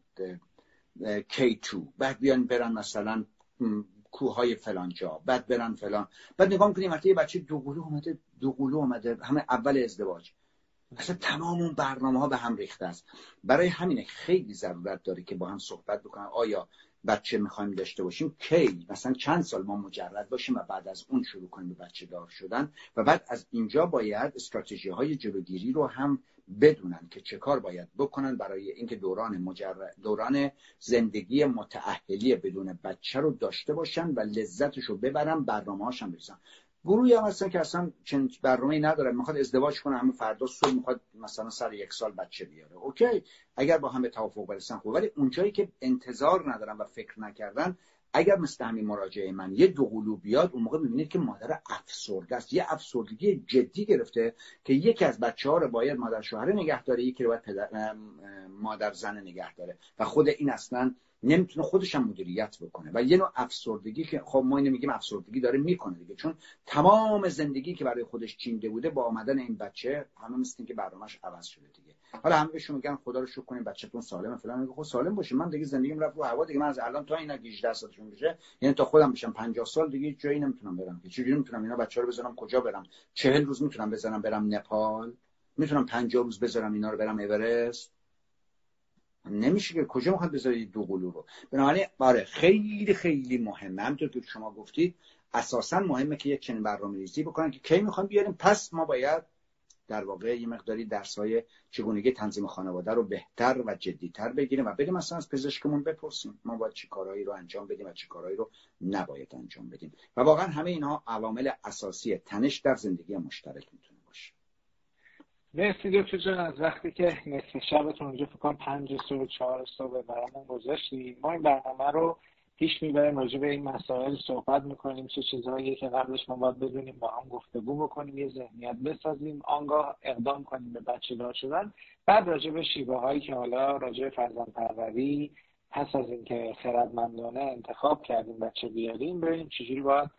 K2 بعد بیان برن مثلا کوههای فلان جا بعد برن فلان. بعد نگاه می‌کنیم وقتی یه بچه دوقلو اومده دوقلو اومده همه اول ازدواج. مثلا تمام اون برنامه ها به هم ریخته است. برای همینه خیلی ضرورت داره که با هم صحبت بکنن. آیا بچه می‌خوایم داشته باشیم؟ کی؟ مثلا چند سال ما مجرد باشیم و بعد از اون شروع کنیم به بچه دار شدن و بعد از اینجا باید استراتژی های جلوگیری رو هم بدونن که چه کار باید بکنن برای اینکه دوران مجرد دوران زندگی متأهلی بدون بچه رو داشته باشن و لذتش رو ببرن برنامه هاشم برسن گروهی هم هستن که اصلا چنین برنامه نداره می‌خواد ازدواج کنه همون فردا صبح می‌خواد مثلا سر یک سال بچه بیاره. اوکی اگر با هم به توافق برسن خوب ولی اونجایی که انتظار ندارن و فکر نکردن اگر مثل همین مراجعه من یه دو بیاد اون موقع می‌بینید که مادر افسرده است. یه افسردگی جدی گرفته که یکی از بچه ها رو باید مادر شوهر نگه داره یکی رو باید پدر مادر زن نگه داره. و خود این اصلا نمی‌تونه خودش هم مدیریت بکنه. و یه نوع افسردگی که خب ما اینو میگیم افسردگی داره می‌کنه دیگه. چون تمام زندگی که برای خودش چینده بوده با آمدن این بچه همه مثل که برنامهش عوض شده دیگه. حالا همه بهشون میگن خدا رو شکر کنین بچه‌تون سالمه فلان میگه. خب سالم باشه من دیگه زندگیم رفت رو هوا دیگه. من از الان تا اینا 18 سالشون بشه یعنی تا خودم بشم 50 سال دیگه جایی نمی‌تونم برم. که چجوری می‌تونم اینا بچه‌ها رو بذارم کجا برم. 40 روز می‌تونم بذارم برم نپال. می‌تونم 50 روز بذارم اینا رو برم اورست. نمیشه که کجا می‌خواد بذارید دو قلو رو. بنابراین آره خیلی خیلی مهمه. همونطور که شما گفتید اساسا مهمه که یک چنین برنامه ریزی بکنن که کی می‌خوان بیاریم. پس ما باید در واقع یه مقداری درس های چگونگی تنظیم خانواده رو بهتر و جدیتر بگیریم و بریم مثلا از پزشکمون بپرسیم ما باید چی کارهایی رو انجام بدیم و چی کارهایی رو نباید انجام بدیم. و واقعا همه اینها عوامل اساسی تنش در زندگی مشترک می‌تونه
مرسی دکتر جان. از وقتی که نصف شبتون اونجا فکر کنم پنج صبح چهار صبح برامون گذاشتیم ما این برنامه رو پیش می‌بریم راجع به این مسائل صحبت می‌کنیم چه چیزهایی که قبلش ما باید بدونیم با هم گفتگو بکنیم یه ذهنیت بسازیم آنگاه اقدام کنیم به بچه دار شدن. بعد راجع به شیوه هایی که حالا راجع به فرزند پروری پس از اینکه خردمندانه انتخاب کردیم بچه بیاریم ببینیم چجوری باید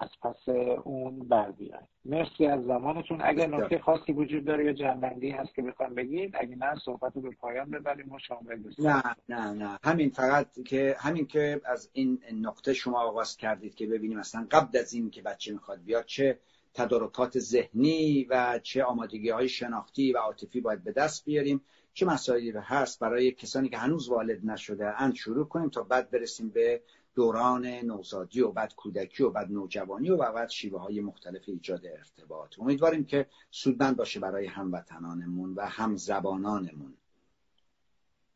از پس اون بر بیاین مرسی از زمانتون. اگر نکته خاصی وجود داره یا جنبندی هست که بخوام بگید اگه نه صحبت رو به پایان ببریم و شما
نه نه نه. همین فقط که همین که از این نقطه شما آغاز کردید که ببینیم اصلا قبل از این که بچه می‌خواد بیاد چه تدارکات ذهنی و چه آمادگی های شناختی و عاطفی باید به دست بیاریم چه مسائلی هست برای کسانی که هنوز والد نشده اند شروع کنیم تا بعد برسیم به دوران نوزادی و بعد کودکی و بعد نوجوانی و بعد شیوه های مختلف ایجاد ارتباط. امیدواریم که سودمند باشه برای هموطنانمون و هم زبانانمون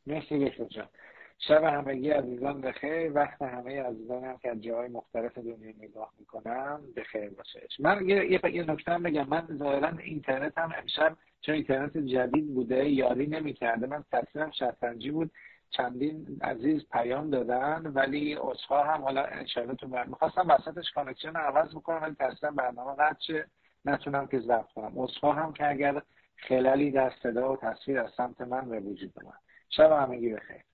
مرسی دکتر شب همگی عزیزان بخیر وقت همه عزیزان هم که از جاهای مختلف دنیا نگاه می‌کنم بخیر باشه. من یه, یه نکته بگم. من ظاهرا اینترنت هم امشب چون اینترنت جدید بوده یاری نمی‌کرده من تصویرم شطرنجی بود. چندین عزیز پیام دادن ولی عذرخواهم حالا انشاءالله تو برنامه می‌خواستم وسطش connection عوض بکنم ولی تصویر برنامه قد نتونم که ضبط کنم. عذرخواهم که اگر اختلالی در صدا و تصویر از سمت من به وجود اومد شب همگی بخیر.